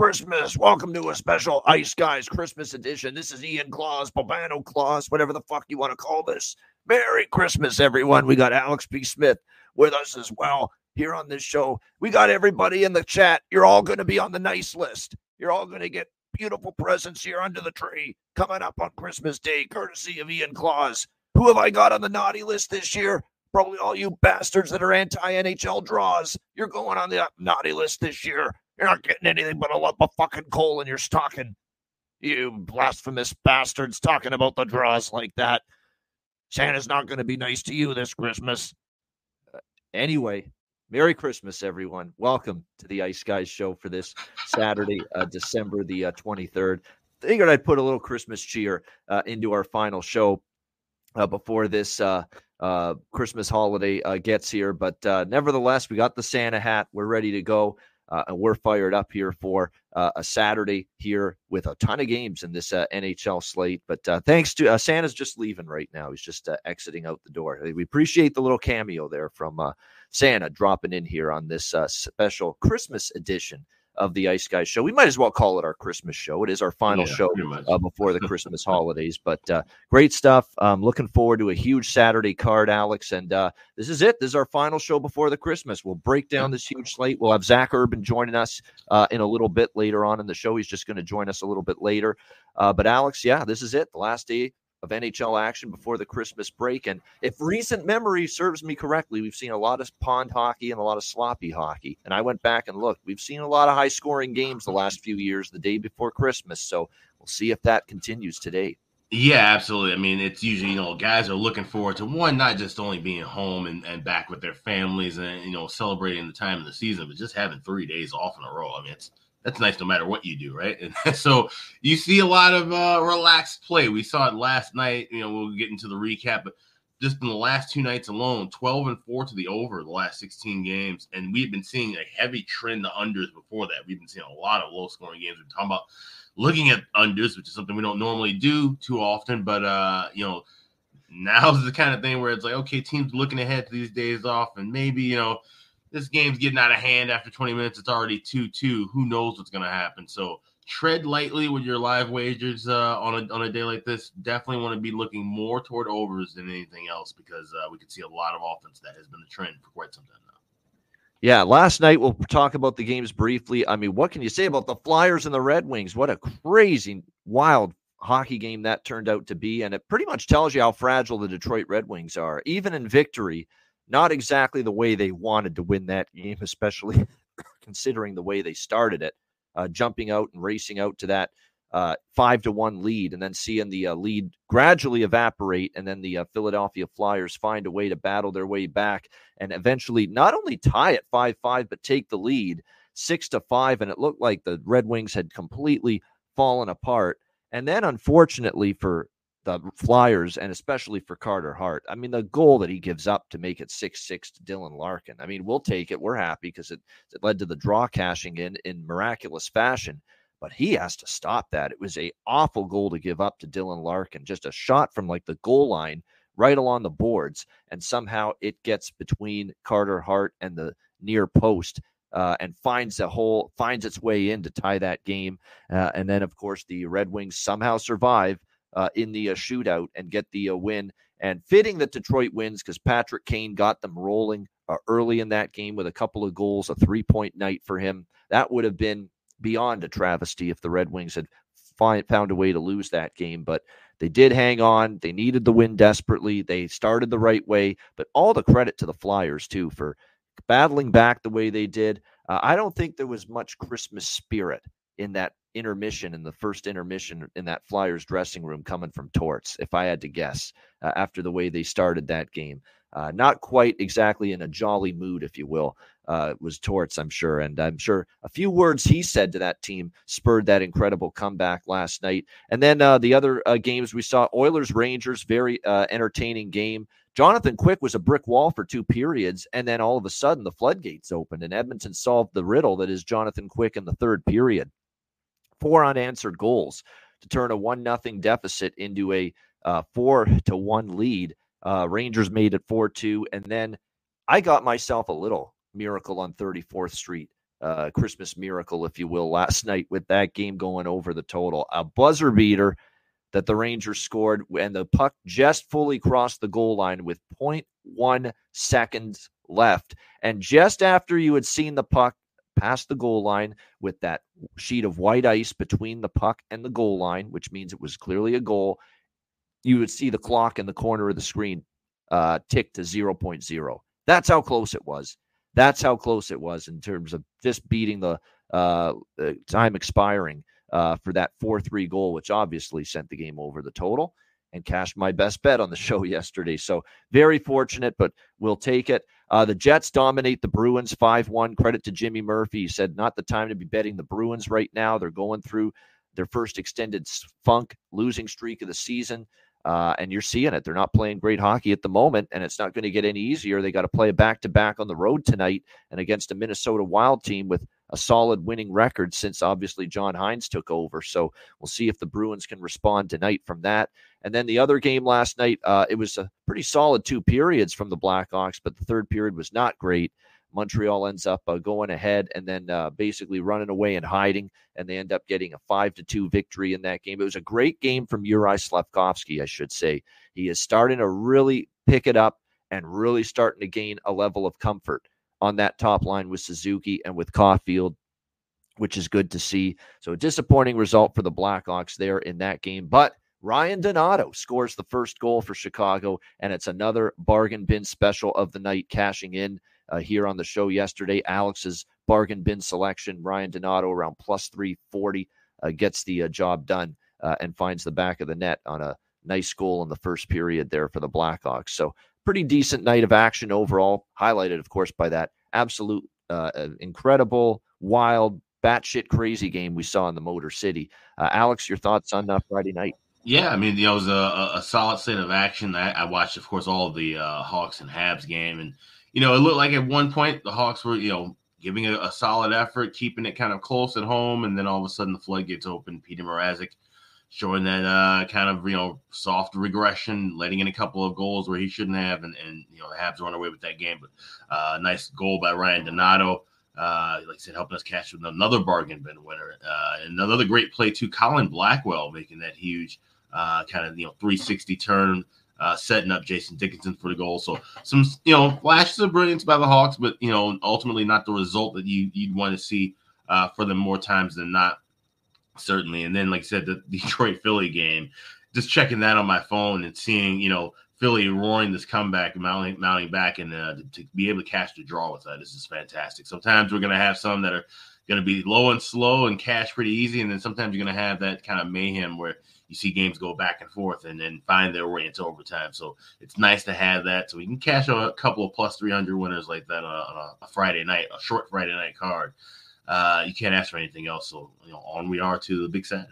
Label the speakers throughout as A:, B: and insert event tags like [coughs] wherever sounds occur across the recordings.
A: Christmas. Welcome to a special Ice Guys Christmas edition. This is Ian Claus, Bobano Claus, whatever the fuck you want to call this. Merry Christmas, everyone. We got Alex B. Smith with us as well here on this show. We got everybody in the chat. You're all going to be on the nice list. You're all going to get beautiful presents here under the tree coming up on Christmas Day, courtesy of Ian Claus. Who have I got on the naughty list this year? Probably all you bastards that are anti NHL draws. You're going on the naughty list this year. You're not getting anything but a lump of fucking coal in your stocking. You blasphemous bastards talking about the draws like that. Santa's not going to be nice to you this Christmas. Uh, anyway, Merry Christmas, everyone. Welcome to the Ice Guys show for this Saturday, uh, [laughs] December the uh, 23rd. Figured I'd put a little Christmas cheer uh, into our final show uh, before this uh, uh, Christmas holiday uh, gets here. But uh, nevertheless, we got the Santa hat. We're ready to go. Uh, and we're fired up here for uh, a Saturday here with a ton of games in this uh, NHL slate. But uh, thanks to uh, Santa's just leaving right now. He's just uh, exiting out the door. We appreciate the little cameo there from Santa dropping in here on this special Christmas edition of the Ice Guys show. We might as well call it our Christmas show. It is our final
B: Yeah,
A: show uh, before the [laughs] Christmas holidays. But uh, great stuff. Um, looking forward to a huge Saturday card, Alex. And uh, this is it. This is our final show before the Christmas. We'll break down this huge slate. We'll have Zach Urban joining us uh, in a little bit later on in the show. He's just going to join us a little bit later. Uh, but Alex, yeah, this is it. The last day of NHL action before the Christmas break. And if recent memory serves me correctly, we've seen a lot of pond hockey and a lot of sloppy hockey. And I went back and looked. We've seen a lot of high scoring games the last few years, the day before Christmas. So we'll see if that continues today.
B: Yeah, absolutely. I mean, it's usually, you know, guys are looking forward to one, not just only being home and, and back with their families and, you know, celebrating the time of the season, but just having three days off in a row. I mean, it's that's nice no matter what you do, right? And [laughs] so you see a lot of uh, relaxed play. We saw it last night. You know, we'll get into the recap, but just in the last two nights alone, 12 and 4 to the over the last 16 games. And we've been seeing a heavy trend to unders before that. We've been seeing a lot of low scoring games. We're talking about looking at unders, which is something we don't normally do too often, but uh, you know, [laughs] now's the kind of thing where it's like, okay, teams looking ahead to these days off, and maybe you know, this game's getting out of hand after 20 minutes. It's already 2-2. Who knows what's gonna happen? So tread lightly with your live wagers uh, on a on a day like this. Definitely want to be looking more toward overs than anything else because uh, we could see a lot of offense that has been the trend for quite some time now.
A: Yeah, last night we'll talk about the games briefly. I mean, what can you say about the Flyers and the Red Wings? What a crazy, wild hockey game that turned out to be. And it pretty much tells you how fragile the Detroit Red Wings are. Even in victory, not exactly the way they wanted to win that game, especially [coughs] considering the way they started it, uh, jumping out and racing out to that uh, five to one lead, and then seeing the uh, lead gradually evaporate, and then the uh, Philadelphia Flyers find a way to battle their way back and eventually not only tie at five five, but take the lead six to five. And it looked like the Red Wings had completely fallen apart. And then, unfortunately for the Flyers and especially for Carter Hart, I mean, the goal that he gives up to make it six six to Dylan Larkin. I mean, we'll take it. We're happy because it, it led to the draw cashing in in miraculous fashion but he has to stop that. It was a awful goal to give up to Dylan Larkin, just a shot from like the goal line right along the boards, and somehow it gets between Carter Hart and the near post. Uh, and finds a hole, finds its way in to tie that game, uh, and then of course the Red Wings somehow survive uh, in the uh, shootout and get the uh, win. And fitting that Detroit wins because Patrick Kane got them rolling uh, early in that game with a couple of goals, a three point night for him. That would have been beyond a travesty if the Red Wings had found a way to lose that game. But they did hang on. They needed the win desperately. They started the right way. But all the credit to the Flyers, too, for battling back the way they did. Uh, I don't think there was much Christmas spirit in that intermission in the first intermission in that Flyers dressing room coming from Torts, if I had to guess, uh, after the way they started that game. Uh, not quite exactly in a jolly mood, if you will, uh, was Torts, I'm sure. And I'm sure a few words he said to that team spurred that incredible comeback last night. And then uh, the other uh, games we saw Oilers Rangers, very uh, entertaining game. Jonathan Quick was a brick wall for two periods, and then all of a sudden the floodgates opened, and Edmonton solved the riddle that is Jonathan Quick in the third period. Four unanswered goals to turn a one nothing deficit into a uh, four to one lead. Uh, Rangers made it four two, and then I got myself a little miracle on 34th Street, uh, Christmas miracle, if you will, last [laughs] night with that game going over the total. A buzzer beater that the Rangers scored, and the puck just fully crossed the goal line with 0.1 seconds left. And just after you had seen the puck past the goal line with that sheet of white ice between the puck and the goal line, which means it was clearly a goal, you would see the clock in the corner of the screen uh, tick to 0.0. That's how close it was. That's how close it was in terms of just beating the uh, time expiring uh, for that 4 3 goal, which obviously sent the game over the total and cashed my best bet on the [laughs] show yesterday. So very fortunate, but we'll take it. Uh, the Jets dominate the Bruins 5 1. Credit to Jimmy Murphy. He said, not the time to be betting the Bruins right now. They're going through their first extended funk losing streak of the season. Uh, and you're seeing it. They're not playing great hockey at the moment, and it's not going to get any easier. They got to play back to back on the road tonight and against a Minnesota Wild team with a solid winning record since obviously John Hynes took over. So we'll see if the Bruins can respond tonight from that. And then the other game last night, uh, it was a pretty solid two periods from the Blackhawks, but the third period was not great. Montreal ends up uh, going ahead and then uh, basically running away and hiding, and they end up getting a five to two victory in that game. It was a great game from Uri Slafkovsky, I should say. He is starting to really pick it up and really starting to gain a level of comfort on that top line with Suzuki and with Caufield, which is good to see. So a disappointing result for the Blackhawks there in that game, but. Ryan Donato scores the first goal for Chicago, and it's another bargain bin special of the night, cashing in uh, here on the show yesterday. Alex's bargain bin selection, Ryan Donato around plus 340, uh, gets the uh, job done uh, and finds the back of the net on a nice goal in the first period there for the Blackhawks. So, pretty decent night of action overall, highlighted, of course, by that absolute uh, uh, incredible, wild, batshit crazy game we saw in the Motor City. Alex, your thoughts on that Friday night?
B: Yeah, I mean, you know, it was a, a solid set of action. I, I watched, of course, all of the Hawks and Habs game, and you know, it looked like at one point the Hawks were, you know, giving a, a, solid effort, keeping it kind of close at home, and then all of a sudden the floodgates open. Peter Mrazek showing that uh, kind of you know soft regression, letting in a couple of goals where he shouldn't have, and, and you know the Habs run away with that game. But uh, nice goal by Ryan Donato. Uh, like I said, helping us catch with another bargain bin winner. Uh, another great play too. Colin Blackwell making that huge uh, kind of you know 360 turn uh, setting up Jason Dickinson for the goal. So some you know flashes of brilliance by the Hawks, but you know ultimately not the result that you you'd want to see for them more times than not. Certainly, and then like I said, the [laughs] Detroit Philly game, just checking that on my phone and seeing you know Philly roaring this comeback, mounting mounting back, and uh, to, be able to cash the draw with that is just fantastic. Sometimes we're going to have some that are going to be low and slow and cash pretty easy, and then sometimes you're going to have that kind of mayhem where you see games go back and forth and then find their way into overtime. So it's nice to have that. So we can cash a couple of plus 300 winners like that on a, a Friday night, a short Friday night card. Uh, you can't ask for anything else. So, you know, on we are to the big Saturday.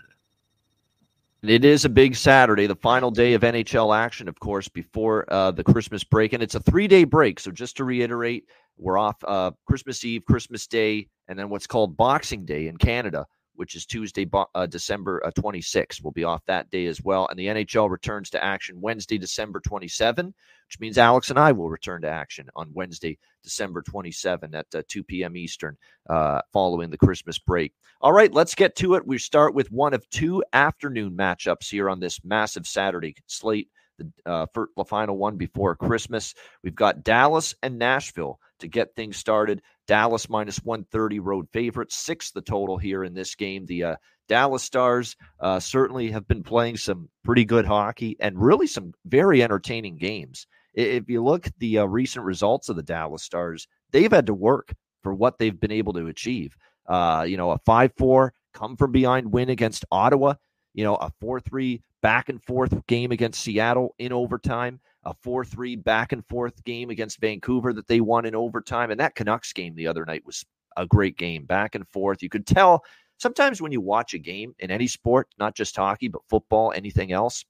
A: It is a big Saturday, the final day of NHL action, of course, before uh, the Christmas break. And it's a three day break. So, just to reiterate, we're off uh, Christmas Eve, Christmas Day, and then what's called Boxing Day in Canada which is Tuesday, uh, December uh, 26th. We'll be off that day as well. And the NHL returns to action Wednesday, December 27, which means Alex and I will return to action on Wednesday, December 27 at uh, 2 p.m. Eastern uh, following the Christmas break. All right, let's get to it. We start with one of two afternoon matchups here on this massive Saturday slate. The, uh, for the final one before Christmas. We've got Dallas and Nashville to get things started. Dallas minus 130 road favorite, six the total here in this game. The uh, Dallas Stars uh, certainly have been playing some pretty good hockey and really some very entertaining games. If you look at the uh, recent results of the Dallas Stars, they've had to work for what they've been able to achieve. Uh, you know, a 5 4 come from behind win against Ottawa, you know, a 4 3 back and forth game against Seattle in overtime, a 4 3 back and forth game against Vancouver that they won in overtime. And that Canucks game the other night was a great game, back and forth. You could tell sometimes when you watch a game in any sport, not just hockey, but football, anything else,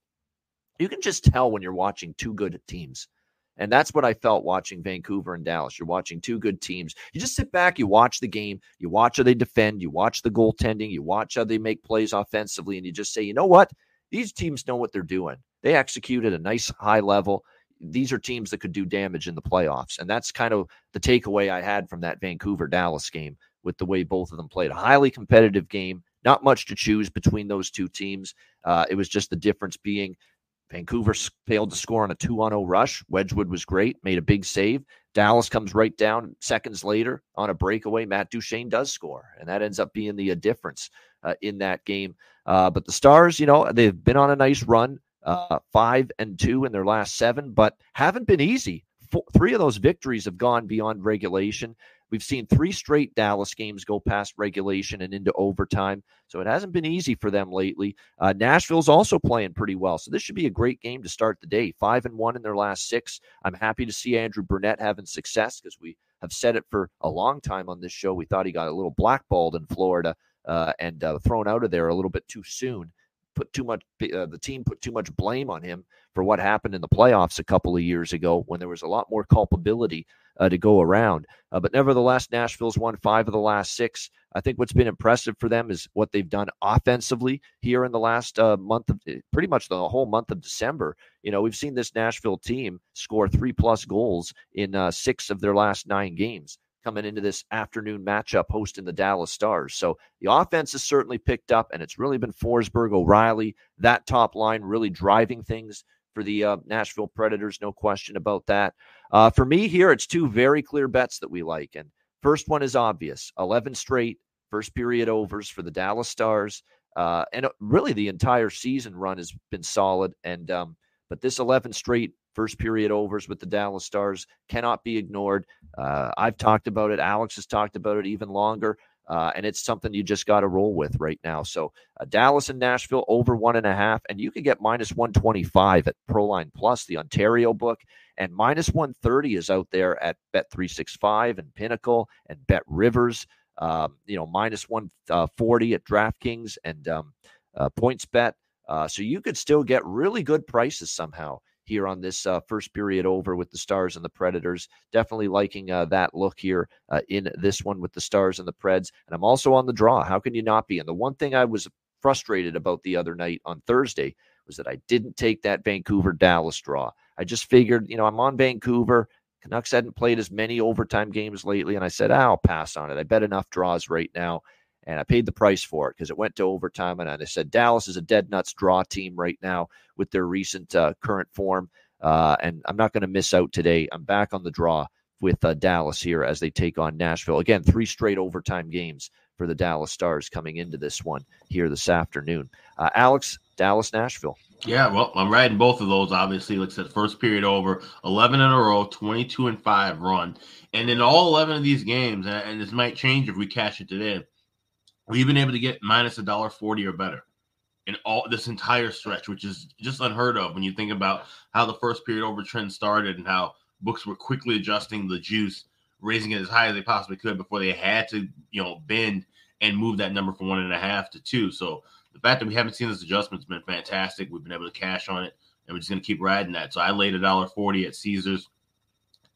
A: you can just tell when you're watching two good teams. And that's what I felt watching Vancouver and Dallas. You're watching two good teams. You just sit back, you watch the game, you watch how they defend, you watch the goaltending, you watch how they make plays offensively, and you just say, you know what? These teams know what they're doing. They execute at a nice high level. These are teams that could do damage in the playoffs. And that's kind of the takeaway I had from that Vancouver Dallas game with the way both of them played. A highly competitive game, not much to choose between those two teams. Uh, it was just the difference being Vancouver failed to score on a 2 on 0 rush. Wedgewood was great, made a big save. Dallas comes right down seconds later on a breakaway. Matt Duchene does score, and that ends up being the uh, difference uh, in that game. Uh, but the Stars, you know, they've been on a nice run, uh, five and two in their last seven, but haven't been easy. Four, three of those victories have gone beyond regulation. We've seen three straight Dallas games go past regulation and into overtime. So it hasn't been easy for them lately. Uh, Nashville's also playing pretty well. So this should be a great game to start the day. Five and one in their last six. I'm happy to see Andrew Brunette having success because we have said it for a long time on this show. We thought he got a little blackballed in Florida uh, and uh, thrown out of there a little bit too soon put too much uh, the team put too much blame on him for what happened in the playoffs a couple of years ago when there was a lot more culpability uh, to go around. Uh, but nevertheless, Nashville's won five of the last six. I think what's been impressive for them is what they've done offensively here in the last uh, month of eh, pretty much the whole month of December. You know, we've seen this Nashville team score three plus goals in uh, six of their last nine games coming into this afternoon matchup hosting the Dallas Stars. So the offense has certainly picked up, and it's really been Forsberg, O'Reilly, that top line really driving things for the uh, Nashville Predators. No question about that. Uh, for me here, it's two very clear bets that we like. And first one is obvious 11 straight first period overs for the Dallas Stars. Uh, and really, the entire season run has been solid. And um, but this 11 straight first period overs with the Dallas Stars cannot be ignored. Uh, I've talked about it. Alex has talked about it even longer. Uh, and it's something you just got to roll with right now. So uh, Dallas and Nashville over one and a half, and you can get minus 125 at Proline Plus, the Ontario book, and minus 130 is out there at Bet365 and Pinnacle and Bet Rivers. Um, you know, minus 140 uh, at DraftKings and um, uh, PointsBet. Uh, so you could still get really good prices somehow here on this uh, first period over with the Stars and the Predators. Definitely liking uh, that look here uh, in this one with the Stars and the Preds. And I'm also on the draw. How can you not be? And the one thing I was frustrated about the other night on Thursday was that I didn't take that Vancouver Dallas draw. I just figured, you know, I'm on Vancouver. Canucks hadn't played as many overtime games lately, and I said, I'll pass on it. I bet enough draws right now and I paid the price for it because it went to overtime. And I said Dallas is a dead nuts draw team right now with their recent uh, current form, uh, and I'm not going to miss out today. I'm back on the draw with uh, Dallas here as they take on Nashville again. Three straight overtime games for the Dallas Stars coming into this one here this afternoon. Uh, Alex, Dallas, Nashville.
B: Yeah, well, I'm riding both of those. Obviously, looks at first period over, 11 in a row, 22 and five run, and in all 11 of these games, and this might change if we cash it today We've been able to get minus a dollar forty or better in all this entire stretch, which is just unheard of when you think about how the first period over trend started and how books were quickly adjusting the juice, raising it as high as they possibly could before they had to, you know, bend and move that number from one and a half to two. So the fact that we haven't seen this adjustment has been fantastic. We've been able to cash on it, and we're just going to keep riding that. So I laid a dollar forty at Caesars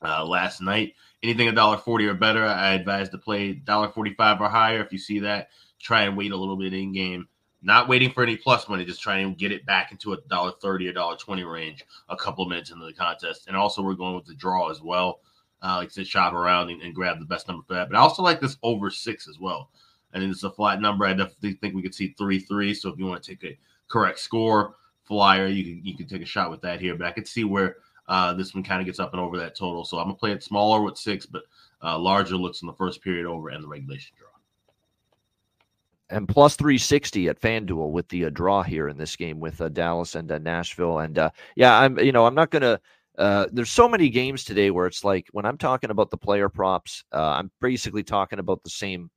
B: uh, last night. Anything a dollar forty or better, I advise to play dollar forty five or higher. If you see that, try and wait a little bit in game. Not waiting for any plus money, just trying to get it back into a dollar thirty or dollar twenty range a couple minutes into the contest. And also, we're going with the draw as well. Uh, like to shop around and, and, grab the best number for that. But I also like this over six as well. I And it's a flat number. I definitely think we could see three three. So if you want to take a correct score flyer, you can you can take a shot with that here. But I could see where uh, this one kind of gets up and over that total. So I'm gonna play it smaller with six, but uh, larger looks in the first period over and the regulation draw
A: and plus 360 at FanDuel with the uh, draw here in this game with uh, Dallas and uh, Nashville. And uh, yeah, I'm you know I'm not gonna. Uh, there's so many games today where it's like when I'm talking about the player props, uh, I'm basically talking about the same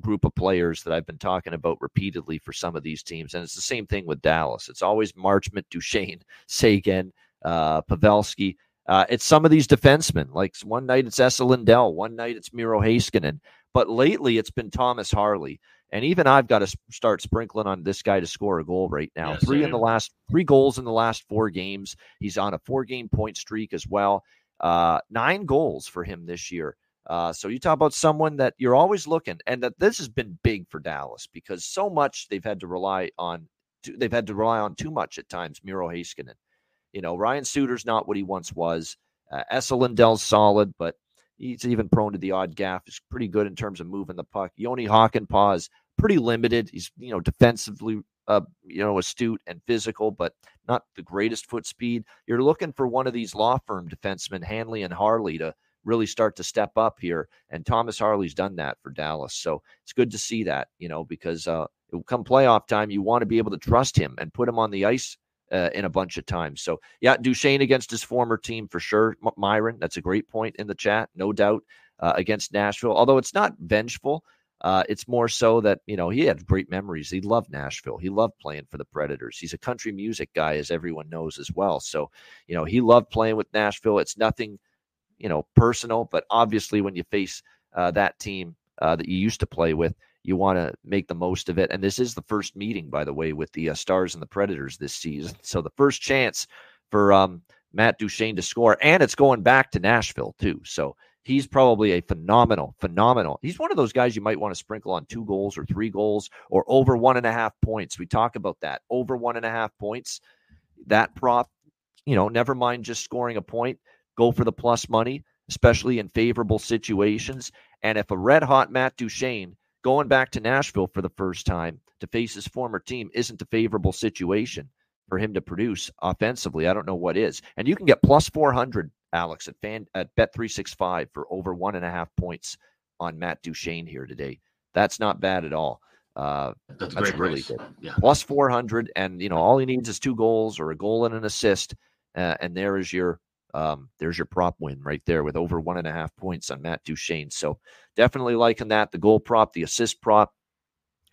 A: group of players that I've been talking about repeatedly for some of these teams. And it's the same thing with Dallas. It's always Marchment, Duchene, Seguin, uh, Pavelski. Uh, it's some of these defensemen. Like one night it's Esa Lindell, one night it's Miro Heiskanen. But lately it's been Thomas Harley. And even I've got to start sprinkling on this guy to score a goal right now. Three in the last three goals in the last four games. He's on a four game point streak as well. Uh, nine goals for him this year. Uh, so you talk about someone that you're always looking, and that this has been big for Dallas because so much they've had to rely on. They've had to rely on too much at times. Miro Heiskanen, you know, Ryan Suter's not what he once was. Uh, Esa Lindell's solid, but he's even prone to the odd gaff. He's pretty good in terms of moving the puck. Yoni Hakanpää is pretty limited. He's you know defensively, uh, you know, astute and physical, but not the greatest foot speed. You're looking for one of these law firm defensemen, Hanley and Harley, to really start to step up here. And Thomas Harley's done that for Dallas. So it's good to see that, you know, because uh, come playoff time, you want to be able to trust him and put him on the ice uh, in a bunch of times. So, yeah, Duchene against his former team for sure. M- Myron, that's a great point in the chat, no doubt, uh, against Nashville. Although it's not vengeful, uh, it's more so that, you know, he had great memories. He loved Nashville. He loved playing for the Predators. He's a country music guy, as everyone knows as well. So, you know, he loved playing with Nashville. It's nothing you know, personal, but obviously when you face uh, that team uh, that you used to play with, you want to make the most of it. And this is the first meeting, by the way, with the uh, Stars and the Predators this season. So the first chance for um, Matt Duchene to score, and it's going back to Nashville too. So he's probably a phenomenal, phenomenal. He's one of those guys you might want to sprinkle on two goals or three goals or over one and a half points. We talk about that over one and a half points. That prop, you know, never mind just scoring a point go for the plus money, especially in favorable situations. And if a red hot Matt Duchene going back to Nashville for the first time to face his former team isn't a favorable situation for him to produce offensively, I don't know what is. And you can get plus 400, Alex, at, fan, at Bet365 for over one and a half points on Matt Duchene here today. That's not bad at all. Uh,
B: That's,
A: that's really good.
B: Yeah.
A: plus 400 and you know all he needs is two goals or a goal and an assist uh, and there is your um, there's your prop win right there with over one and a half points on matt duchene. So definitely liking that the goal prop the assist prop.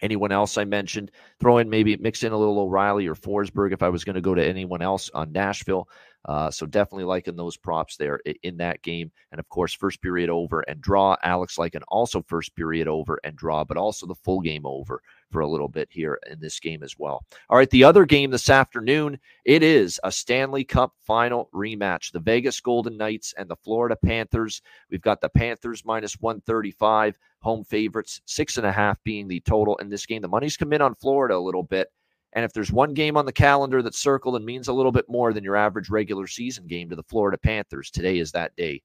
A: Anyone else i mentioned throw in maybe mix in a little o'reilly or forsberg if i was going to go to anyone else on nashville. Uh, so definitely liking those props there in that game. And of course first period over and draw. Alex liking also first period over and draw but also the full game over for a little bit here in this game as well. All right, the other game this afternoon, it is a Stanley Cup final rematch. The Vegas Golden Knights and the Florida Panthers. We've got the Panthers minus 135, home favorites, six and a half being the total in this game. The money's come in on Florida a little bit. And if there's one game on the calendar that's circled and means a little bit more than your average regular season game to the Florida Panthers, today is that day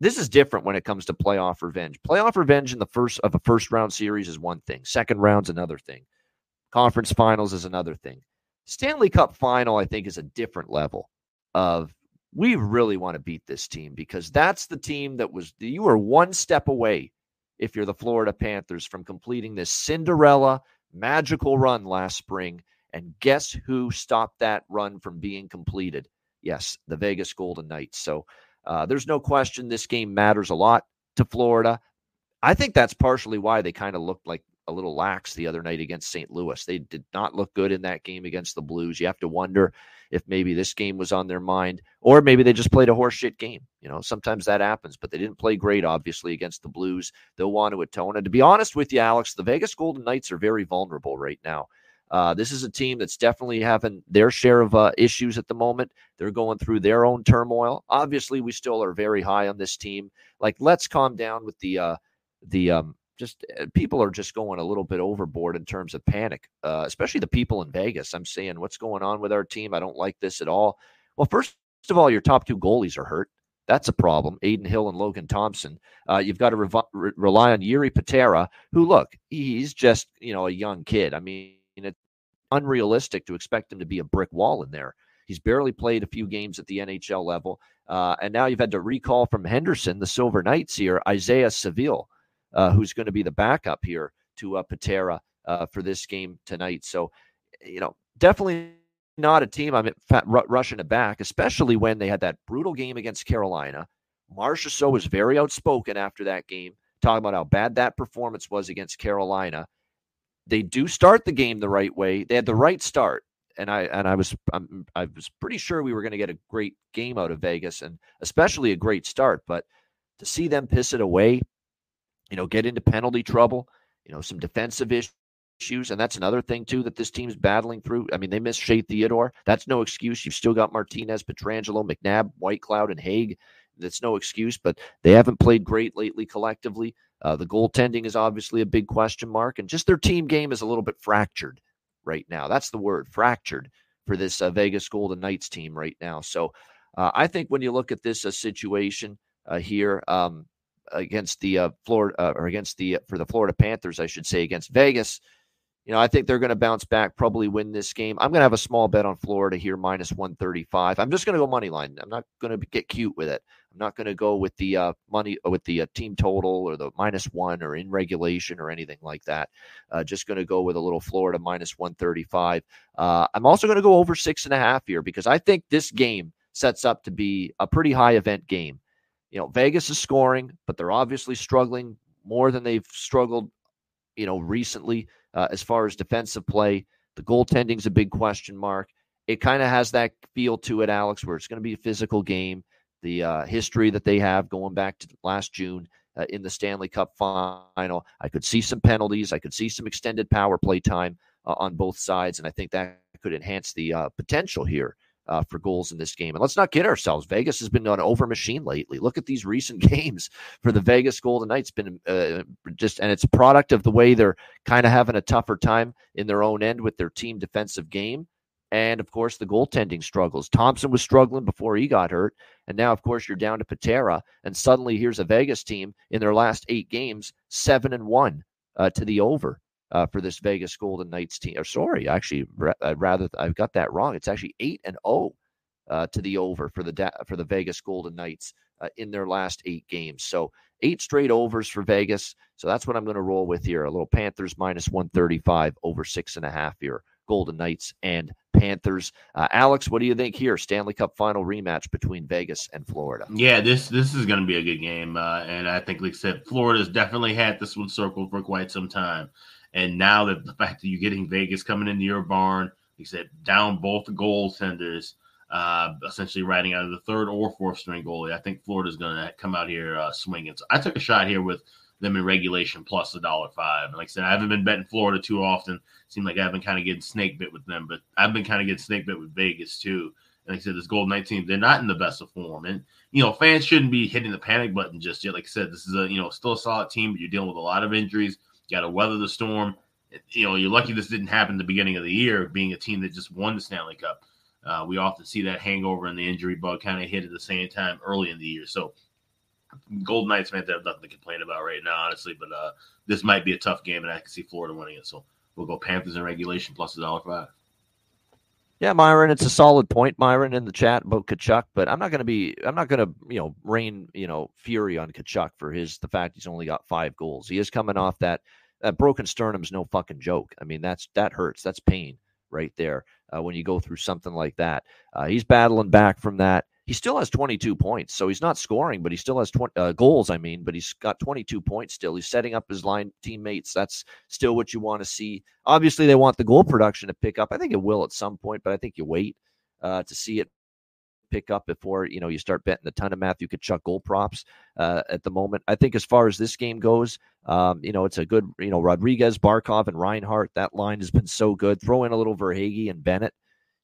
A: this is different when it comes to playoff revenge. Playoff revenge in the first of a first round series is one thing. Second round's another thing. Conference finals is another thing. Stanley Cup final, I think, is a different level of we really want to beat this team because that's the team that was you are one step away if you're the Florida Panthers from completing this Cinderella magical run last spring. And guess who stopped that run from being completed? Yes, the Vegas Golden Knights. So uh, there's no question this game matters a lot to Florida. I think that's partially why they kind of looked like a little lax the other night against St. Louis. They did not look good in that game against the Blues. You have to wonder if maybe this game was on their mind, or maybe they just played a horseshit game. You know, sometimes that happens, but they didn't play great, obviously, against the Blues. They'll want to atone. And to be honest with you, Alex, the Vegas Golden Knights are very vulnerable right now. Uh, this is a team that's definitely having their share of uh, issues at the moment. They're going through their own turmoil. Obviously, we still are very high on this team. Like, let's calm down with the uh, the um, just uh, people are just going a little bit overboard in terms of panic, uh, especially the people in Vegas. I'm saying, what's going on with our team? I don't like this at all. Well, first of all, your top two goalies are hurt. That's a problem. Adin Hill and Logan Thompson. Uh, you've got to re- rely on Yuri Patera, who, look, he's just you know a young kid. I mean, it's unrealistic to expect him to be a brick wall in there. He's barely played a few games at the NHL level, uh, and now you've had to recall from Henderson, the Silver Knights here, Isaiah Saville, uh, who's going to be the backup here to uh, Patera uh, for this game tonight. So, you know, definitely not a team I'm ru- rushing it back, especially when they had that brutal game against Carolina. Marchessault was very outspoken after that game, talking about how bad that performance was against Carolina. They do start the game the right way. They had the right start, and I and I was I'm, I was pretty sure we were going to get a great game out of Vegas, and especially a great start. But to see them piss it away, you know, get into penalty trouble, you know, some defensive issues, and that's another thing too that this team's battling through. I mean, they missed Shea Theodore. That's no excuse. You've still got Martinez, Pietrangelo, McNabb, Whitecloud, and Hague. That's no excuse, but they haven't played great lately collectively. Uh, the goaltending is obviously a big question mark, and just their team game is a little bit fractured right now. That's the word, fractured, for this uh, Vegas Golden Knights team right now. So uh, I think when you look at this uh, situation uh, here um, against the uh, Florida or against the for the Florida Panthers, I should say against Vegas, you know, I think they're going to bounce back, probably win this game. I'm going to have a small bet on Florida here, minus 135. I'm just going to go money line. I'm not going to get cute with it. I'm not going to go with the uh, money with the uh, team total or the minus one or in regulation or anything like that. Uh, just going to go with a little Florida minus 135. Uh, I'm also going to go over six and a half here because I think this game sets up to be a pretty high event game. You know, Vegas is scoring, but they're obviously struggling more than they've struggled, you know, recently uh, as far as defensive play. The goaltending is a big question mark. It kind of has that feel to it, Alex, where it's going to be a physical game. The uh, history that they have going back to last June uh, in the Stanley Cup final, I could see some penalties. I could see some extended power play time uh, on both sides, and I think that could enhance the uh, potential here uh, for goals in this game. And let's not kid ourselves. Vegas has been an over machine lately. Look at these recent [laughs] games for the Vegas Golden Knights. Been uh, just, and it's a product of the way they're kind of having a tougher time in their own end with their team defensive game. And of course, the goaltending struggles. Thompson was struggling before he got hurt. And now, of course, you're down to Patera. And suddenly here's a Vegas team in their last eight games, seven and one uh, to the over uh, for this Vegas Golden Knights team. Or sorry, actually, I'd rather I've got that wrong. It's actually eight and zero oh, uh, to the over for the da- for the Vegas Golden Knights uh, in their last eight games. So eight straight overs for Vegas. So that's what I'm going to roll with here. A little Panthers minus one thirty five over six and a half here. Golden Knights and Panthers. Uh, Alex, what do you think here? Stanley Cup final rematch between Vegas and Florida.
B: Yeah, this this is going to be a good game, uh, and I think, like I said, Florida's definitely had this one circled for quite some time. And now that the fact that you're getting Vegas coming into your barn, like I said, down both goaltenders, uh, essentially riding out of the third or fourth string goalie, I think Florida's going to come out here uh, swinging. So I took a shot here with them in regulation plus a dollar five. And like I said, I haven't been betting Florida too often. Seemed like I've been kind of getting snake bit with them, but I've been kind of getting snake bit with Vegas too. And like I said, this Golden Knight team, they're not in the best of form. And, you know, fans shouldn't be hitting the panic button just yet. Like I said, this is a, you know, still a solid team, but you're dealing with a lot of injuries. You got to weather the storm. You know, you're lucky this didn't happen at the beginning of the year, being a team that just won the Stanley Cup. Uh, we often see that hangover and the injury bug kind of hit at the same time early in the year. So, Golden Knights fans have nothing to complain about right now, honestly. But uh, this might be a tough game, and I can see Florida winning it. So we'll go Panthers in regulation plus a dollar five.
A: Yeah, Myron, it's a solid point, Myron, in the chat about Tkachuk, but I'm not going to be, I'm not going to, you know, rain, you know, fury on Tkachuk for his the fact he's only got five goals. He is coming off that that broken sternum is no fucking joke. I mean, that's that hurts. That's pain right there uh, when you go through something like that. Uh, he's battling back from that. He still has 22 points, so he's not scoring, but he still has 20 uh, goals. I mean, but he's got 22 points still. He's setting up his line teammates. That's still what you want to see. Obviously, they want the goal production to pick up. I think it will at some point, but I think you wait uh, to see it pick up before you know you start betting a ton of Matthew Tkachuk goal props uh, at the moment. I think as far as this game goes, um, you know it's a good you know Rodrigues, Barkov, and Reinhart. That line has been so good. Throw in a little Verhaeghe and Bennett.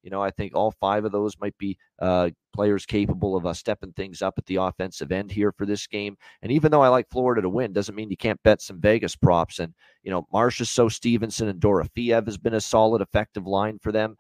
A: You know, I think all five of those might be uh, players capable of uh, stepping things up at the offensive end here for this game. And even though I like Florida to win, doesn't mean you can't bet some Vegas props. And you know, Marsha So Stephenson and Dorofeev has been a solid, effective line for them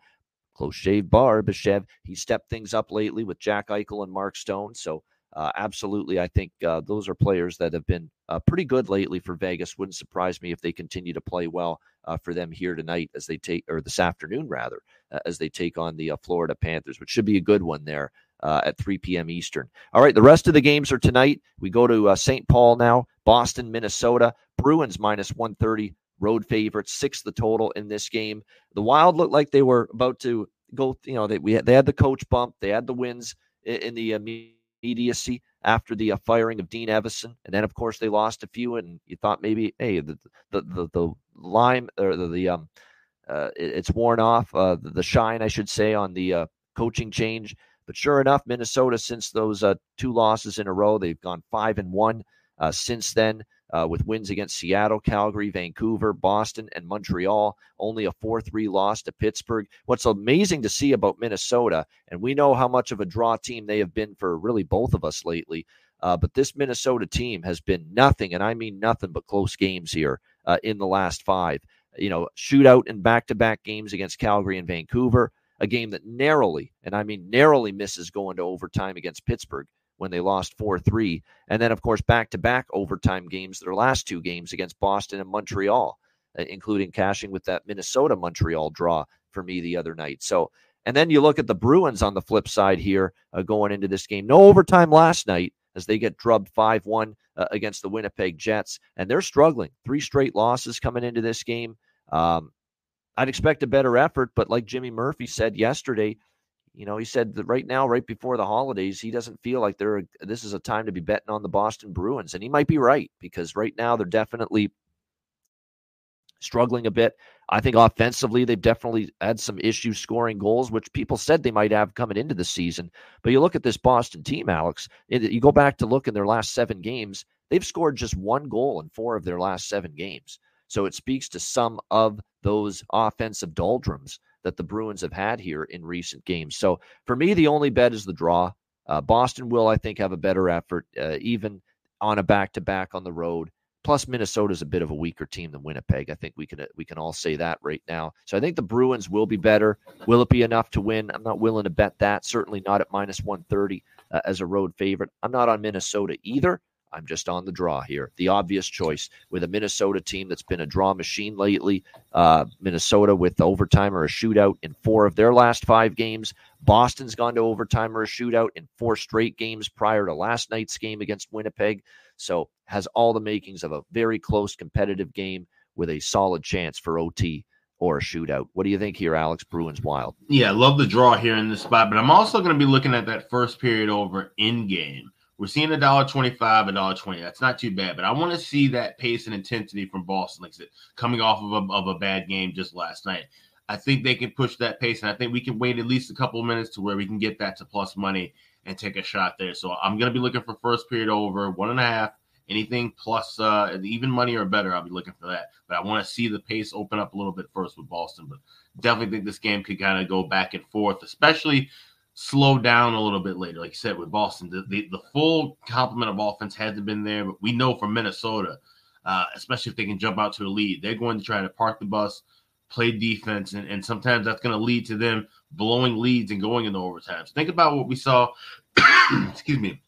A: close shave Barbashev. He stepped things up lately with Jack Eichel and Mark Stone. So, uh, absolutely, I think uh, those are players that have been uh, pretty good lately for Vegas. Wouldn't surprise me if they continue to play well uh, for them here tonight as they take, or this afternoon rather, uh, as they take on the uh, Florida Panthers, which should be a good one there. at 3 p.m. Eastern. All right, the rest of the games are tonight. We go to St. Paul now, Boston, Minnesota, Bruins minus 130, road favorites, six the total in this game. The Wild looked like they were about to go. You know, they we had, they had the coach bump, they had the wins in, in the immediacy. after the uh, firing of Dean Evason, and then of course they lost a few, and you thought maybe, hey, the the the, the lime or the, the um, uh, it, it's worn off, uh, the, the, shine, I should say, on the uh, coaching change. But sure enough, Minnesota, since those uh, two losses in a row, they've gone five and one uh, since then uh, with wins against Seattle, Calgary, Vancouver, Boston, and Montreal. Only a 4 3 loss to Pittsburgh. What's amazing to see about Minnesota, and we know how much of a draw team they have been for really both of us lately. Uh, but this Minnesota team has been nothing, and I mean nothing but close games here uh, in the last five. You know, shootout in back to back games against Calgary and Vancouver, a game that narrowly, and I mean narrowly misses going to overtime against Pittsburgh when they lost 4 3. And then, of course, back to back overtime games, their last two games against Boston and Montreal, uh, including cashing with that Minnesota Montreal draw for me the other night. So, and then you look at the Bruins on the flip side here uh, going into this game. No overtime last night as they get drubbed 5 1 uh, against the Winnipeg Jets. And they're struggling. Three straight losses coming into this game. Um, I'd expect a better effort, but like Jimmy Murphy said yesterday, you know, he said that right now, right before the holidays, he doesn't feel like they're this is a time to be betting on the Boston Bruins, and he might be right because right now they're definitely struggling a bit. I think offensively they've definitely had some issues scoring goals, which people said they might have coming into the season. But you look at this Boston team, Alex. You go back to look in their last seven games, they've scored just one goal in four of their last seven games. So it speaks to some of those offensive doldrums that the Bruins have had here in recent games. So for me, the only bet is the draw. Uh, Boston will, I think, have a better effort, uh, even on a back to back on the road. Plus, Minnesota's a bit of a weaker team than Winnipeg. I think we can uh, we can all say that right now. So I think the Bruins will be better. Will it be enough to win? I'm not willing to bet that. Certainly not at minus 130 uh, as a road favorite. I'm not on Minnesota either. I'm just on the draw here. The obvious choice with a Minnesota team that's been a draw machine lately. Uh, Minnesota with overtime or a shootout in four of their last five games. Boston's gone to overtime or a shootout in four straight games prior to last night's game against Winnipeg. So has all the makings of a very close competitive game with a solid chance for OT or a shootout. What do you think here, Alex? Bruins Wild.
B: Yeah, love the draw here in this spot, but I'm also going to be looking at that first period over in game. We're seeing a dollar twenty-five, a dollar twenty. That's not too bad, but I want to see that pace and intensity from Boston, like I said, coming off of a, of a bad game just last night. I think they can push that pace, and I think we can wait at least a couple minutes to where we can get that to plus money and take a shot there. So I'm going to be looking for first period over one and a half. Anything plus uh, even money or better, I'll be looking for that. But I want to see the pace open up a little bit first with Boston. But definitely think this game could kind of go back and forth, especially slow down a little bit later. Like you said with Boston, the, the, the full complement of offense hasn't been there, but we know from Minnesota, uh, especially if they can jump out to a lead, they're going to try to park the bus, play defense, and, and sometimes that's going to lead to them blowing leads and going into overtimes. Think about what we saw, [coughs] excuse me,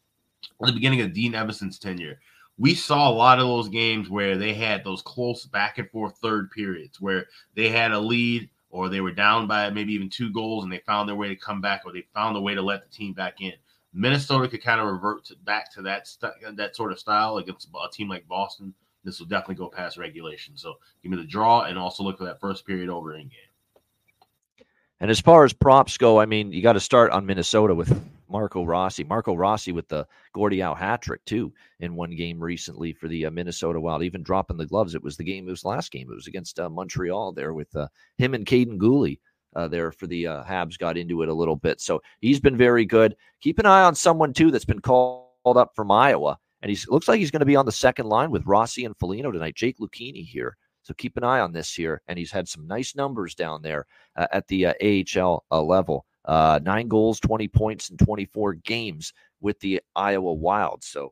B: at the beginning of Dean Evason's tenure. We saw a lot of those games where they had those close back and forth third periods where they had a lead or they were down by maybe even two goals and they found their way to come back, or they found a way to let the team back in. Minnesota could kind of revert to, back to that st- that sort of style against a team like Boston. This will definitely go past regulation. So give me the draw and also look for that first period over in game.
A: And as far as props go, I mean, you got to start on Minnesota with Marco Rossi. Marco Rossi with the Gordie Howe hat trick too in one game recently for the uh, Minnesota Wild. Even dropping the gloves, it was the game. It was last game. It was against uh, Montreal there with uh, him and Kaiden Guhle. Uh, there for the uh, Habs got into it a little bit, so he's been very good. Keep an eye on someone too that's been called up from Iowa, and he looks like he's going to be on the second line with Rossi and Foligno tonight. Jake Lucchini here, so keep an eye on this here, and he's had some nice numbers down there uh, at the uh, AHL uh, level uh, nine goals, 20 points in 24 games with the Iowa Wild. So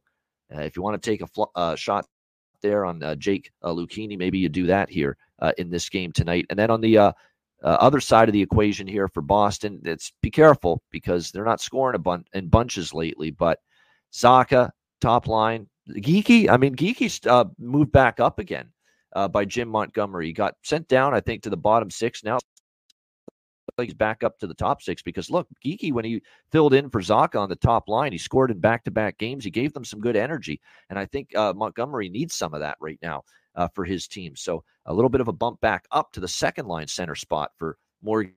A: uh, if you want to take a fl- uh, shot there on Jake Lucchini, maybe you do that here in this game tonight. And then on the uh, other side of the equation here for Boston, it's be careful because they're not scoring a bun- in bunches lately. But Zacha, top line, Geekie, I mean, Geekie moved back up again. by Jim Montgomery. He got sent down, I think, to the bottom six. Now he's back up to the top six because look, Geekie, when he filled in for Zacha on the top line, he scored in back to back games. He gave them some good energy. And I think uh, Montgomery needs some of that right now uh, for his team. So a little bit of a bump back up to the second line center spot for Morgan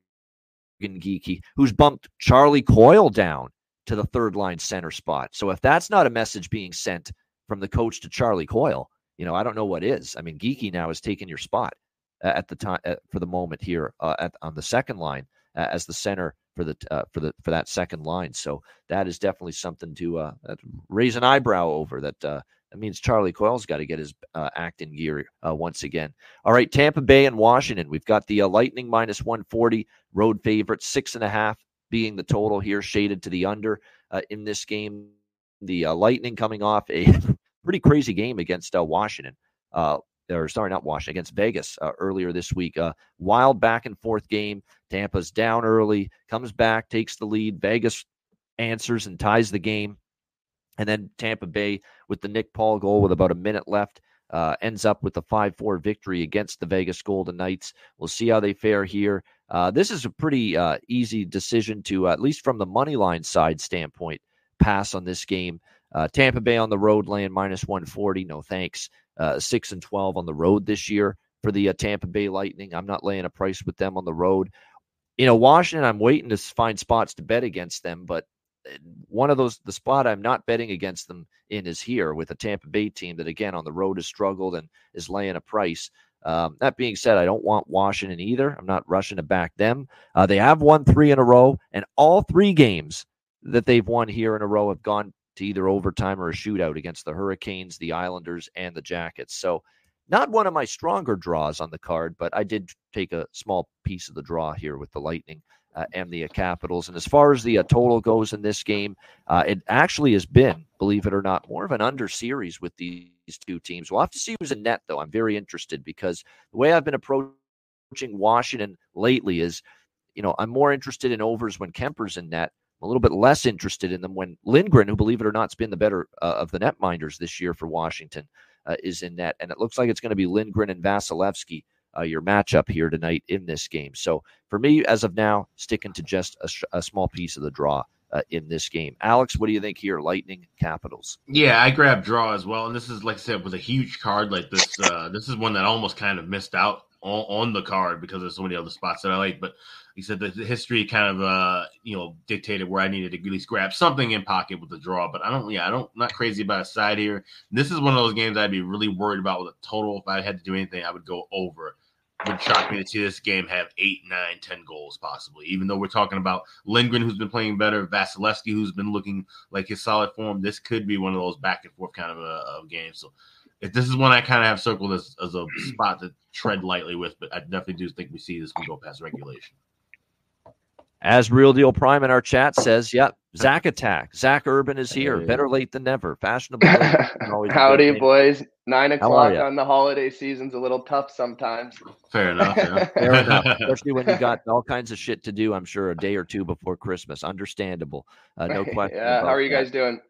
A: Geekie, who's bumped Charlie Coyle down to the third line center spot. So if that's not a message being sent from the coach to Charlie Coyle, you know, I don't know what is. I mean, Geekie now has taken your spot at the time for the moment here uh, at, on the second line uh, as the center for the uh, for the for that second line. So that is definitely something to uh, raise an eyebrow over. That uh, that means Charlie Coyle's got to get his uh, act in gear uh, once again. All right, Tampa Bay and Washington. We've got the uh, Lightning minus one forty road favorite, six and a half being the total here, shaded to the under in this game. The Lightning coming off a [laughs] pretty crazy game against Washington or sorry, not Washington, against Vegas uh, earlier this week. Uh, wild back and forth game. Tampa's down early, comes back, takes the lead. Vegas answers and ties the game. And then Tampa Bay, with the Nick Paul goal with about a minute left, uh, ends up with a 5 4 victory against the Vegas Golden Knights. We'll see how they fare here. Uh, this is a pretty uh, easy decision to, at least from the money line side standpoint, pass on this game. Uh, Tampa Bay on the road laying minus 140. No thanks uh, six and twelve on the road this year for the uh, Tampa Bay Lightning. I'm not laying a price with them on the road. You know, Washington. I'm waiting to find spots to bet against them, but uh, one of those the spot I'm not betting against them in is here with a Tampa Bay team that again on the road has struggled and is laying a price. Um, that being said, I don't want Washington either. I'm not rushing to back them. Uh, they have won three in a row, and all three games that they've won here in a row have gone to either overtime or a shootout against the Hurricanes, the Islanders, and the Jackets. So, not one of my stronger draws on the card, but I did take a small piece of the draw here with the Lightning uh, and the Capitals. And as far as the uh, total goes in this game, uh, it actually has been, believe it or not, more of an under series with these two teams. We'll have to see who's in net, though. I'm very interested because the way I've been approaching Washington lately is, you know, I'm more interested in overs when Kuemper's in net I'm a little bit less interested in them when Lindgren, who believe it or not, has been the better uh, of the net minders this year for Washington, uh, is in net. And it looks like it's going to be Lindgren and Vasilevskiy, uh, your matchup here tonight in this game. So for me, as of now, sticking to just a, a small piece of the draw. Uh, in this game, Alex, what do you think here? Lightning Capitals.
B: Yeah, I grabbed draw as well, and this is like I said, was a huge card like this. Uh, this is one that almost kind of missed out on, on the card because there's so many other spots that I like. But he said that the history kind of uh you know dictated where I needed to at least grab something in pocket with the draw. But I don't yeah I don't not crazy about a side here. This is one of those games I'd be really worried about with a total. If I had to do anything, I would go over. Would shock me to see this game have eight, nine, ten goals possibly. Even though we're talking about Lindgren, who's been playing better, Vasilevskiy, who's been looking like his solid form. This could be one of those back and forth kind of uh, games. So if this is one I kind of have circled as, as a spot to tread lightly with, but I definitely do think we see this one go past regulation.
A: As Real Deal Prime in our chat says, yep, [laughs] Zach Attack. Zach Urban is here. Hey. Better late than never. Fashionable. [laughs]
C: Howdy, boys. Nine o'clock on the holiday season's a little tough sometimes.
B: Fair enough. Yeah. [laughs]
A: Fair enough. Especially when you got all kinds of shit to do, I'm sure, a day or two before Christmas. Understandable. Uh, no question.
C: yeah. How are you guys doing?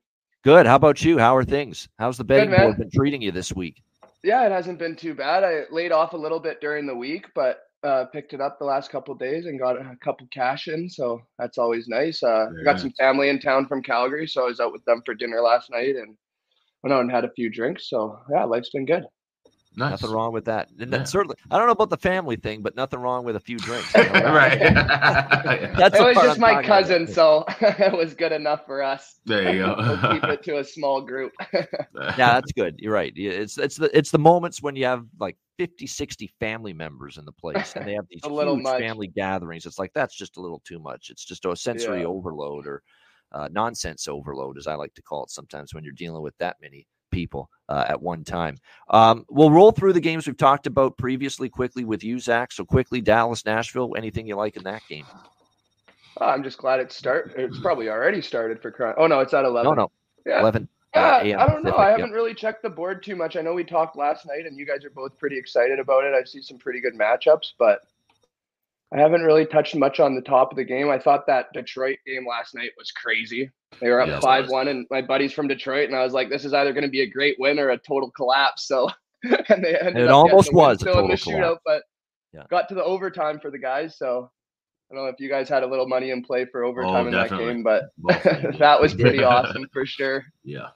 A: Good. How about you? How are things? How's the betting Good, board been treating you this week?
C: Yeah, it hasn't been too bad. I laid off a little bit during the week, but uh, picked it up the last couple days and got a couple cash in, so that's always nice. Uh, got some family in town from Calgary, so I was out with them for dinner last night and went out and had a few drinks. So yeah, life's been good.
A: Nice. Nothing wrong with that. And yeah. certainly, I don't know about the family thing, but nothing wrong with a few drinks.
B: You know? [laughs] right. [laughs]
C: That's it was just I'm my cousin, so [laughs] it was good enough for us.
B: There you go.
C: we'll keep it to a small group.
A: yeah, that's good. You're right. It's it's the it's the moments when you have like 50, 60 family members in the place and they have these huge much. family gatherings. It's like that's just a little too much. It's just a sensory yeah. overload or uh, nonsense overload, as I like to call it sometimes when you're dealing with that many people uh, at one time. Um, we'll roll through the games we've talked about previously quickly with you, Zach. So quickly, Dallas, Nashville. Anything you like in that game?
C: Uh, I'm just glad it start. It's probably already started for crying. Oh no, it's at eleven.
A: No, no, yeah. eleven.
C: Uh, yeah, I don't know. I haven't yep. really checked the board too much. I know we talked last night, and you guys are both pretty excited about it. I see some pretty good matchups, but I haven't really touched much on the top of the game. I thought that Detroit game last night was crazy. They were up five one, and my buddies from Detroit, and I was like, "This is either going to be a great win or a total collapse." So, [laughs]
A: and they ended it almost was a total in the shootout,
C: but yeah. got to the overtime for the guys. So, I don't know if you guys had a little money in play for overtime oh, in that game, but [laughs] that was pretty awesome for sure. [laughs]
B: Yeah.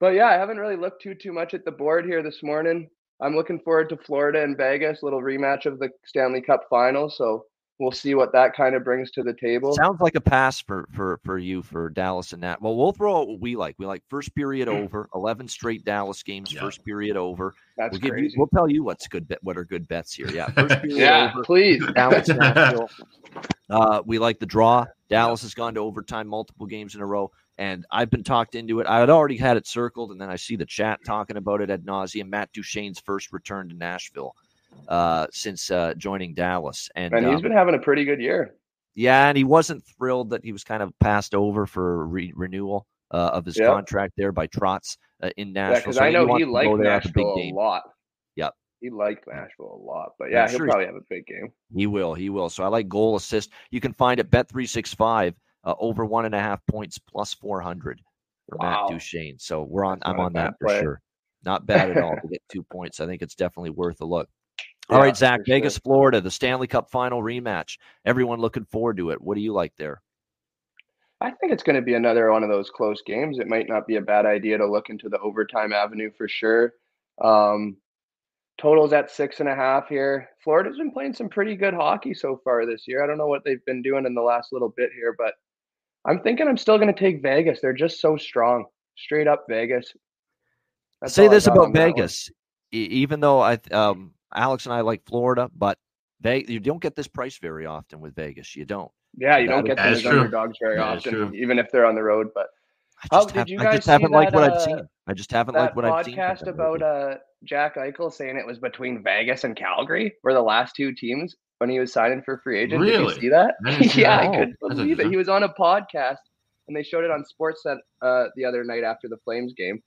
C: But yeah, I haven't really looked too too much at the board here this morning. I'm looking forward to Florida and Vegas, little rematch of the Stanley Cup final. So we'll see what that kind of brings to the table.
A: Sounds like a pass for for for you for Dallas and that. Well, we'll throw out what we like. We like first period
C: Mm.
A: over, eleven straight Dallas games,
B: Yeah.
A: first period over.
C: That's
A: We'll give you.
C: crazy.
A: We'll tell you what's good. Bet, what are good bets here? Yeah, first [laughs] period
C: yeah,
A: over.
C: please.
A: Dallas, [laughs] Nashville. Uh, we like the draw. Dallas has gone to overtime multiple games in a row, and I've been talked into it. I had already had it circled, and then I see the chat talking about it ad nauseum. Matt Duchene's first return to Nashville uh, since uh, joining Dallas, and,
C: And he's
A: um,
C: been having a pretty good year.
A: yeah, and he wasn't thrilled that he was kind of passed over for re- renewal uh, of his
C: Yeah.
A: contract there by Trotz uh, in Nashville.
C: because
A: So
C: I know he liked
A: go there at the big
C: Nashville a
A: game.
C: lot.
A: Yep.
C: He liked Nashville a lot. But
A: I'm
C: yeah, he'll
A: sure
C: probably have a big game.
A: He will. He will. So I like goal assist. You can find it bet three six five uh, over one and a half points plus four hundred for
C: Wow.
A: Matt Duchene. So we're on.
C: That's
A: I'm on that for
C: play.
A: sure. Not bad at all [laughs] to get two points. I think it's definitely worth a look. All
C: Yeah,
A: right, Zach, Vegas,
C: sure.
A: Florida, the Stanley Cup final rematch. Everyone looking forward to it. What do you like there?
C: I think it's going to be another one of those close games. It might not be a bad idea to look into the overtime avenue for sure. Um, totals at six and a half here. Florida's been playing some pretty good hockey so far this year. I don't know what they've been doing in the last little bit here, but I'm thinking I'm still going to take Vegas. They're just so strong. Straight up Vegas. That's
A: Say this about
C: on that one.
A: Vegas. E- even though I, um, Alex and I like Florida, but they you don't get this price very often with Vegas. You don't.
C: Yeah, you
A: That
C: don't get
B: that
C: them as underdogs very
B: That is
C: often, even if they're on the road. But
A: I
C: Oh,
A: just,
C: did
A: have,
C: you
A: I
C: guys
A: just haven't
C: see
A: liked
C: that,
A: what I've
C: uh,
A: seen. I just haven't
C: that
A: liked what I've seen.
C: podcast about uh, Jack Eichel saying it was between Vegas and Calgary were the last two teams when he was signing for free agent. Did you see that? [laughs]
B: See
C: yeah,
B: that.
C: I couldn't believe it. He was on a podcast and they showed it on Sportsnet uh, the other night after the Flames game.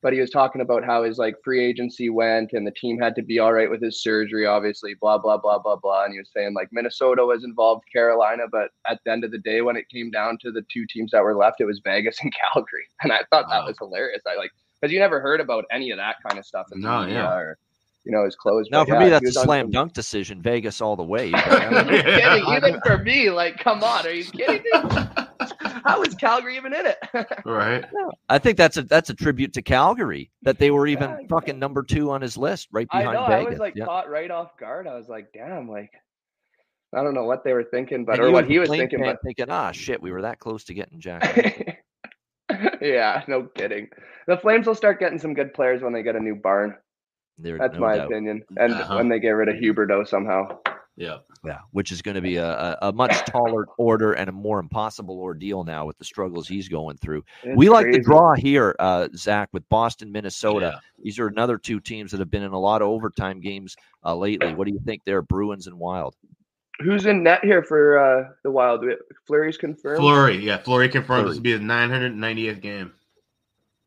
C: But he was talking about how his like free agency went and the team had to be all right with his surgery, obviously, blah blah blah blah blah. And he was saying like Minnesota was involved, Carolina, but at the end of the day, when it came down to the two teams that were left, it was Vegas and [laughs] Calgary. And I thought that was hilarious. I like because you never heard about any of that kind of stuff in
B: No,
C: media
B: yeah.
C: or you know his clothes.
A: Now,
C: But
A: for
C: yeah,
A: me, that's a slam
C: some-
A: dunk decision. Vegas all the way. but,
C: Are you [laughs] kidding? Even for me, like, come on, are you kidding me? [laughs] How is Calgary even in it? [laughs]
B: right.
A: I think that's a that's a tribute to Calgary that they were even
C: Yeah,
A: fucking number two on his list, right
C: I
A: behind
C: know.
A: Vegas.
C: I was like
A: yeah.
C: caught right off guard. I was like, damn, like, I don't know what they were thinking, but
A: And
C: or what he was thinking, but
A: thinking, ah, shit, we were that close to getting Jack.
C: yeah, no kidding. The Flames will start getting some good players when they get a new barn.
A: There,
C: That's
A: no
C: my
A: doubt.
C: opinion. And
B: Uh-huh.
C: when they get rid of Huberdeau somehow.
B: Yeah.
A: Yeah, which is going to be a, a, a much taller order and a more impossible ordeal now with the struggles he's going through.
C: It's
A: we like the draw here, uh, Zach, with Boston, Minnesota.
B: Yeah.
A: These are another two teams that have been in a lot of overtime games uh, lately. What do you think there, Bruins and Wild?
C: Who's in net here for uh, the Wild? Fleury's confirmed.
B: Fleury. Yeah. Fleury confirmed
A: Fleury.
B: this will be the 990th game.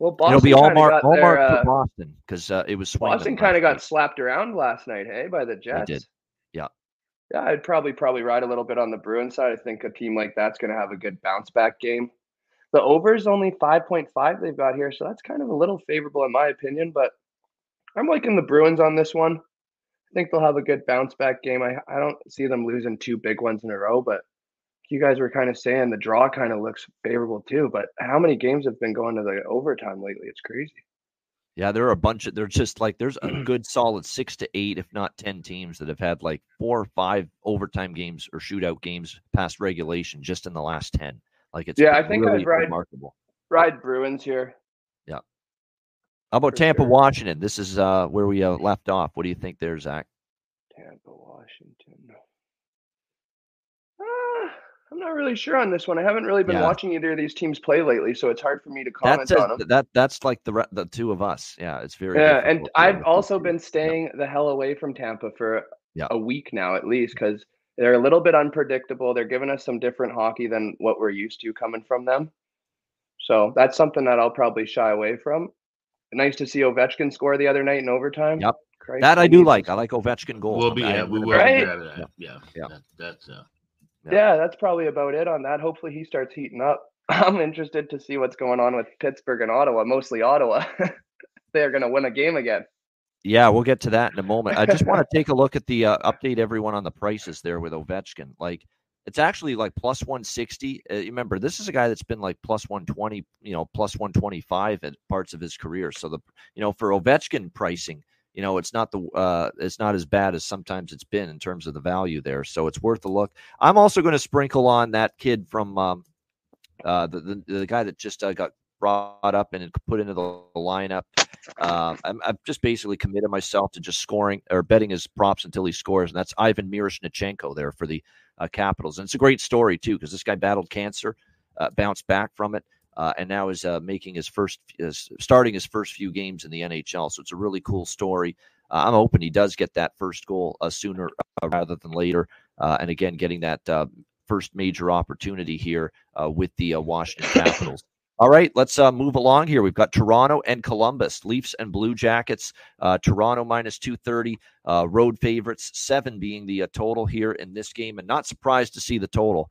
C: Well, Boston
A: It'll be all
C: kinda
A: mark, all
C: their,
A: mark
C: uh,
A: Boston because uh, it was swinging.
C: Boston kind of got slapped around last night, hey, by the Jets.
A: did. Yeah.
C: Yeah, I'd probably probably ride a little bit on the Bruins side. I think a team like that's going to have a good bounce back game. The over is only 5.5 they've got here, so that's kind of a little favorable in my opinion, but I'm liking the Bruins on this one. I think they'll have a good bounce back game. I, I don't see them losing two big ones in a row, but you guys were kind of saying the draw kind of looks favorable too. But how many games have been going to the overtime lately? It's crazy.
A: Yeah, there are a bunch of. They're just like there's a [clears throat] good solid six to eight, if not ten teams that have had like four or five overtime games or shootout games past regulation just in the last ten. Like it's
C: Yeah, I think
A: really
C: I'd ride-
A: remarkable.
C: Ride Bruins here. Yeah.
A: How about
C: for
A: Tampa,
C: sure.
A: Washington? This is uh, where we uh, left off. What do you think there, Zach?
C: Tampa, Washington. I'm not really sure on this one. I haven't really been
A: Yeah.
C: watching either of these teams play lately, so it's hard for me to comment
A: That's
C: on them.
A: that that's like the the two of us. Yeah, it's very.
C: Yeah, and
A: difficult to
C: I've
A: with
C: also been staying the hell away from Tampa for
A: Yeah.
C: a week now, at least, because they're a little bit unpredictable. They're giving us some different hockey than what we're used to coming from them. So that's something that I'll probably shy away from. Nice to see Ovechkin score the other night in overtime.
A: Yep.
C: Christ,
A: That I do
C: needs
A: like. I like Ovechkin goal.
B: We'll be. Yeah, we will
A: bet-
B: be
C: Right?
B: grabbing that. Yeah.
A: Yeah.
B: That, that's. Uh,
A: Yeah.
C: Yeah, that's probably about it on that. Hopefully he starts heating up. [laughs] I'm interested to see what's going on with Pittsburgh and Ottawa, mostly Ottawa. [laughs] They're going to win a game again.
A: Yeah, we'll get to that in a moment. I just want to [laughs] take a look at the uh, update everyone on the prices there with Ovechkin. Like it's actually like plus 160. Uh, remember, this is a guy that's been like plus 120, you know, plus 125 at parts of his career. So the you know, for Ovechkin pricing, you know, it's not the uh, it's not as bad as sometimes it's been in terms of the value there. So it's worth a look. I'm also going to sprinkle on that kid from um, uh, the, the, the guy that just uh, got brought up and put into the lineup. Um, I'm, I've just basically committed myself to just scoring or betting his props until he scores, and that's Ivan Miroshnichenko there for the uh, Capitals. And it's a great story too because this guy battled cancer, uh, bounced back from it, uh, and now is uh, making his first, starting his first few games in the NHL. So it's a really cool story. Uh, I'm hoping he does get that first goal uh, sooner uh, rather than later. and again, getting that first major opportunity here with the Washington [coughs] Capitals. All right, let's uh, move along here. We've got Toronto and Columbus, Leafs and Blue Jackets. Uh, Toronto minus 230, uh, road favorites, seven being the total here in this game. And not surprised to see the total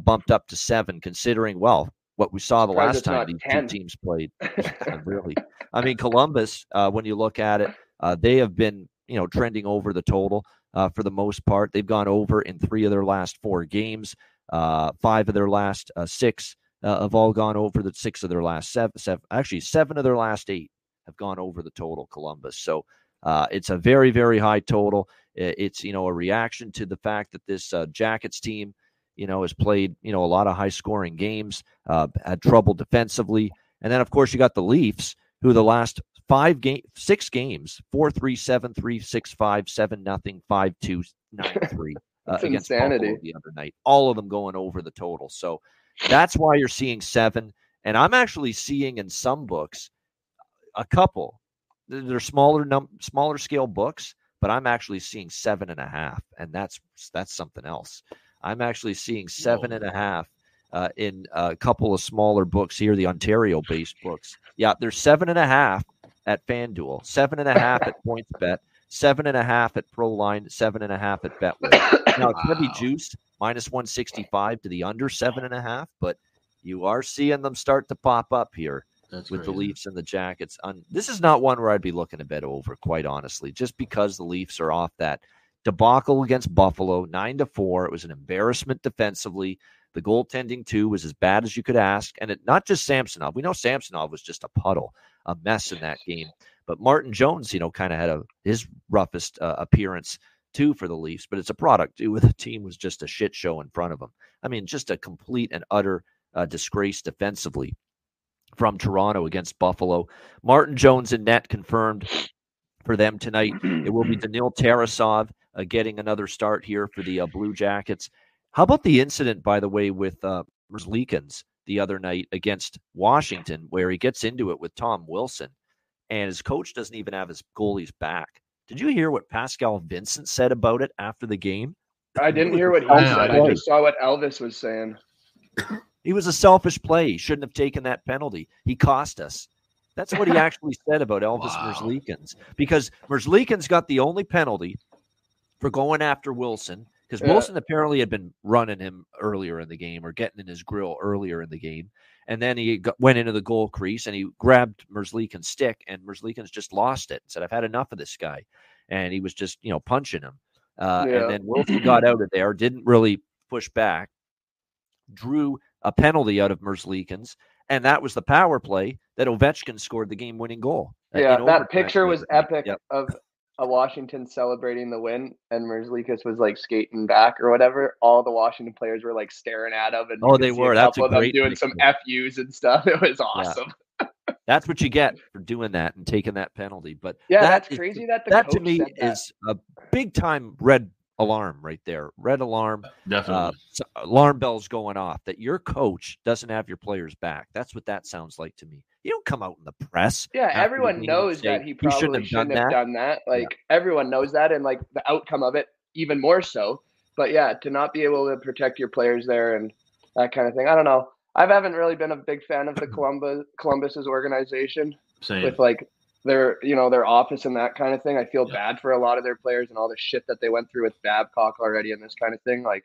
A: bumped up to seven, considering, well, what we saw the last time these 10. two teams played. [laughs] really, I mean, Columbus. Uh, when you look at it, uh, they have been you know trending over the total uh, for the most part. They've gone over in three of their last four games. Uh, five of their last uh, six uh, have all gone over the six of their last seven, seven. Actually, seven of their last eight have gone over the total. Columbus. So. it's a very, very high total. It's you know a reaction to the fact that this Jackets team you know, has played, you know, a lot of high scoring games, uh, had trouble defensively. And then, of course, you got the Leafs, who the last five game, six games, four, three, seven, three, six, five, seven, nothing, five, two, nine, [laughs] three. Uh, against insanity. Buffalo the other night, all of them going over the total. So that's why you're seeing seven. And I'm actually seeing in some books a couple. They're smaller num smaller scale books, but I'm actually seeing seven and a half, and that's that's something else. I'm actually seeing seven and a half uh, in a couple of smaller books here, the Ontario based books. Yeah, there's seven and a half at FanDuel, seven and a half at PointsBet, seven and a half at Proline, seven and a half at Betway. [coughs] Now it's going to be juiced minus 165 to the under seven and a half, but you are seeing them start to pop up here. That's with crazy. the Leafs and the Jackets. On this is not one where I'd be looking to bet over, quite honestly, just because the Leafs are off that debacle against Buffalo, nine to four. It was an embarrassment defensively. The goaltending too was as bad as you could ask, and it not just Samsonov. We know Samsonov was just a puddle, a mess in that game. But Martin Jones, you know, kind of had a his roughest uh, appearance too for the Leafs. But it's a product too, [laughs] where the team was just a shit show in front of them. I mean, just a complete and utter uh, disgrace defensively from Toronto against Buffalo. Martin Jones in net confirmed for them tonight. It will be [clears throat] Daniil Tarasov uh, getting another start here for the uh, Blue Jackets. How about the incident, by the way, with uh, Merzlikins the other night against Washington, where he gets into it with Tom Wilson, and his coach doesn't even have his goalies back. Did you hear what Pascal Vincent said about it after the game?
C: I didn't hear what he said. I just saw what Elvis was saying.
A: He was a selfish play. He shouldn't have taken that penalty. He cost us. That's what he [laughs] actually said about Elvis wow. Merzlikins because Merzlikins got the only penalty for going after Wilson because yeah. Wilson apparently had been running him earlier in the game or getting in his grill earlier in the game. And then he got, went into the goal crease and he grabbed Merzlikin's stick, and Merzlikin's just lost it and said, I've had enough of this guy. And he was just, you know, punching him. Uh, yeah. And then Wilson got out of there, didn't really push back, drew a penalty out of Merzlikins, and that was the power play that Ovechkin scored the game winning goal.
C: Yeah, that picture was epic yep. of Washington celebrating the win, and Merzlikins was like skating back or whatever. All the Washington players were like staring at him, and
A: oh, they were. That's a great
C: doing some FUs and stuff. [laughs] It was awesome.
A: Yeah. that's what you get for doing that and taking that penalty. But
C: yeah, that that's is, crazy. That
A: that to me is a big time red alarm right there. Red alarm.
B: Definitely.
A: Uh, alarm bells going off that your coach doesn't have your players back. That's what that sounds like to me. You don't come out in the press.
C: Yeah, everyone knows that he probably shouldn't have, shouldn't done, have that. done, that. Like yeah. everyone knows that, and like the outcome of it even more so. But yeah, to not be able to protect your players there and that kind of thing. I don't know. I haven't really been a big fan of the [clears throat] Columbus Columbus's organization
B: Same.
C: with like their you know their office and that kind of thing. I feel yeah. bad for a lot of their players and all the shit that they went through with Babcock already and this kind of thing. Like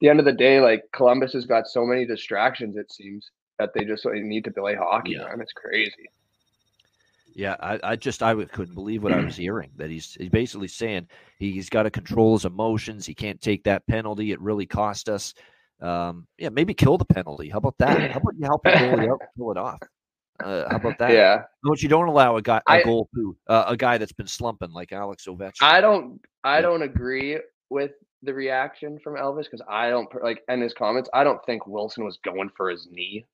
C: the end of the day, like Columbus has got so many distractions. It seems that they just need to play hockey. Yeah. Man, it's crazy.
A: Yeah, I, I just I couldn't believe what I was [clears throat] hearing. That he's he's basically saying he's got to control his emotions. He can't take that penalty. It really cost us. Um, yeah, maybe kill the penalty. How about that? How about you help [laughs] out, pull it off? Uh, how about that?
C: Yeah.
A: But you don't allow a guy a
C: I-
A: goal to uh, a guy that's been slumping like Alex Ovechkin.
C: I don't I
A: Yeah.
C: don't agree with the reaction from Elvis because I don't like and his comments. I don't think Wilson was going for his knee,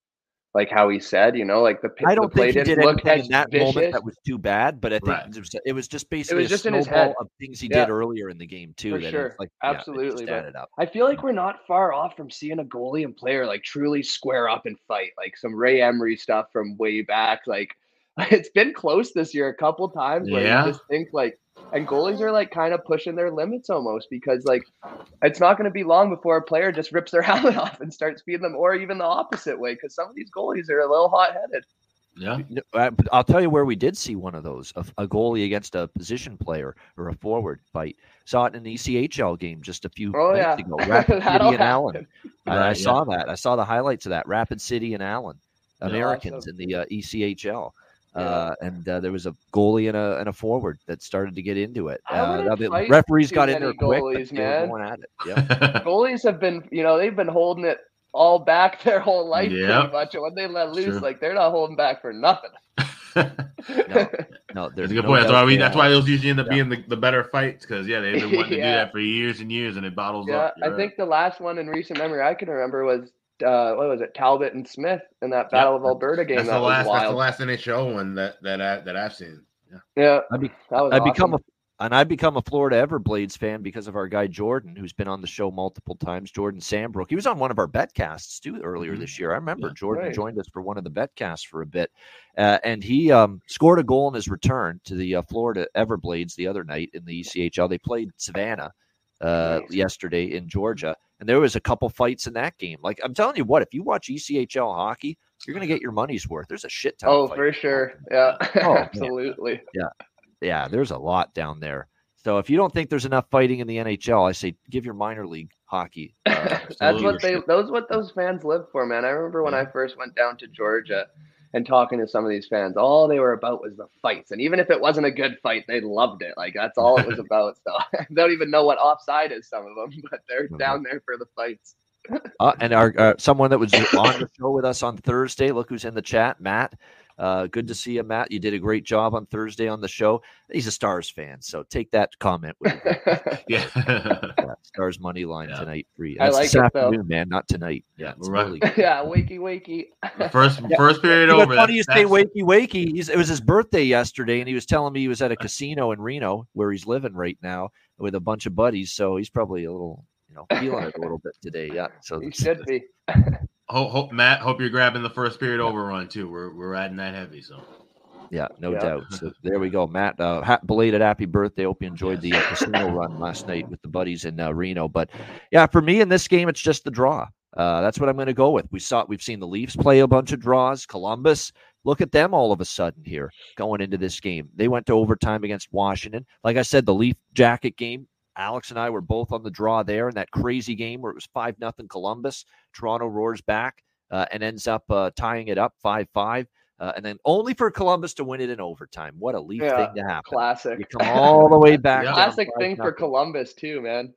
C: like how he said. You know, like the
A: I don't
C: play
A: think he
C: didn't
A: did
C: look
A: anything in that
C: vicious.
A: moment that was too bad, but I think
B: Right.
A: it, was, it was just basically
C: was
A: a
C: just in his head.
A: of things he
C: Yeah.
A: did earlier in the game too.
C: For
A: that
C: sure.
A: it's like yeah, it
C: Absolutely, but-
A: up.
C: I feel like we're not far off from seeing a goalie and player like truly square up and fight, like some Ray Emery stuff from way back. Like [laughs] it's been close this year a couple times where
B: Yeah.
C: you just think like, and goalies are like kind of pushing their limits almost because like [laughs] it's not going to be long before a player just rips their [laughs] helmet off and starts feeding them, or even the opposite way because some of these goalies are a little hot headed.
B: Yeah.
A: No, but I'll tell you where we did see one of those a, a goalie against a position player or a forward fight. Saw it in an E ECHL game just a few
C: Oh yeah,
A: ago. Rapid [laughs] City and Allen.
C: happen.
A: I, I
B: Right,
A: saw that. I saw the highlights of that. Rapid City and Allen,
B: Yeah.
A: Americans
C: Awesome.
A: in the uh, ECHL.
C: Yeah.
A: Uh, and uh, there was a goalie and a, and a forward that started to get into it. Uh,
C: wouldn't
A: the
C: fight
A: referees got in there quick,
C: goalies,
A: but they were
C: man.
A: going at it. Yeah. [laughs]
C: goalies have been, you know, they've been holding it all back [laughs] their whole life
B: Yep.
C: pretty much. And when they let loose,
B: Sure.
C: like they're not holding back for nothing. [laughs]
A: No, no, there's
B: That's a good
A: no
B: point. That's why we. That's why those usually end up
A: Yeah.
B: being the, the better fights because yeah, they've been wanting to do that for years and years, and it bottles
C: yeah,
B: up.
C: I
B: You're
C: think the last one in recent memory I can remember was uh, what was it, Talbot and Smith in that Battle of Alberta game.
B: That's
C: that
B: the last.
C: was
B: That's the last NHL one that that I, that I've seen. Yeah.
C: Yeah,
A: I be-
C: that was
A: I become a and I become a Florida Everblades fan because of our guy Jordan, who's been on the show multiple times. Jordan Sambrook. He was on one of our betcasts too earlier
B: Mhm.
A: this year. I remember
B: Yeah.
A: Jordan
C: Right.
A: joined us for one of the betcasts for a bit, uh, and he um, scored a goal in his return to the uh, Florida Everblades the other night in the ECHL. They played Savannah uh,
C: Nice.
A: yesterday in Georgia, and there was a couple fights in that game. Like I'm telling you what, if you watch ECHL hockey, you're going to get your money's worth. There's a shit ton.
C: Oh, for sure. Yeah,
A: Oh, [laughs]
C: absolutely.
A: yeah, Yeah. there's a lot down there. So if you don't think there's enough fighting in the NHL, I say give your minor league hockey. [laughs] Uh,
C: That's what they. Those what those fans live for, man. I remember when I first went down to Georgia and talking to some of these fans, all they were about was the fights, and even if it wasn't a good fight, they loved it. Like that's all it was [laughs] about. So [laughs] I don't even know what offside is. Some of them, [laughs] but they're
A: Mhm.
C: down there for the fights.
A: uh, and our uh, someone that was on the show with us on Thursday. Look who's in the chat, Matt. Uh, good to see you, Matt. You did a great job on Thursday on the show. He's a Stars fan, so take that comment with you. [laughs]
B: Yeah.
A: Yeah, Stars money line
B: Yeah.
A: tonight free.
C: I
A: That's
C: like
A: this
C: it, though.
A: man, not tonight. Yeah, it's
B: Right.
A: early. [laughs]
C: yeah, wakey wakey.
B: the first [laughs] first period
A: You know,
B: over.
A: funny you say wakey wakey. He's, it was his birthday yesterday, and he was telling me he was at a casino in Reno where he's living right now with a bunch of buddies. So he's probably a little, you know, feeling it a little bit today. Yeah. So
C: he should be.
B: Hope, hope Matt, hope you're grabbing the first period overrun too. We're we're riding that heavy, so
A: Yeah, no
C: Yeah.
A: doubt. So [laughs] there we go, Matt. Uh, ha- belated happy birthday. Hope you enjoyed the uh, casino run last night with the buddies in uh, Reno. But yeah, for me in this game, it's just the draw. Uh, that's what I'm going to go with. We saw we've seen the Leafs play a bunch of draws. Columbus, look at them all of a sudden here going into this game. They went to overtime against Washington. Like I said, the Leaf Jacket game. Alex and I were both on the draw there in that crazy game where it was five nothing Columbus. Toronto roars back uh, and ends up uh, tying it up five five. Uh, and then only for Columbus to win it in overtime. What a Leaf
C: Yeah,
A: thing to happen.
C: Classic.
A: You come all the way back. [laughs]
B: Yeah.
C: Classic thing for. Columbus too, man.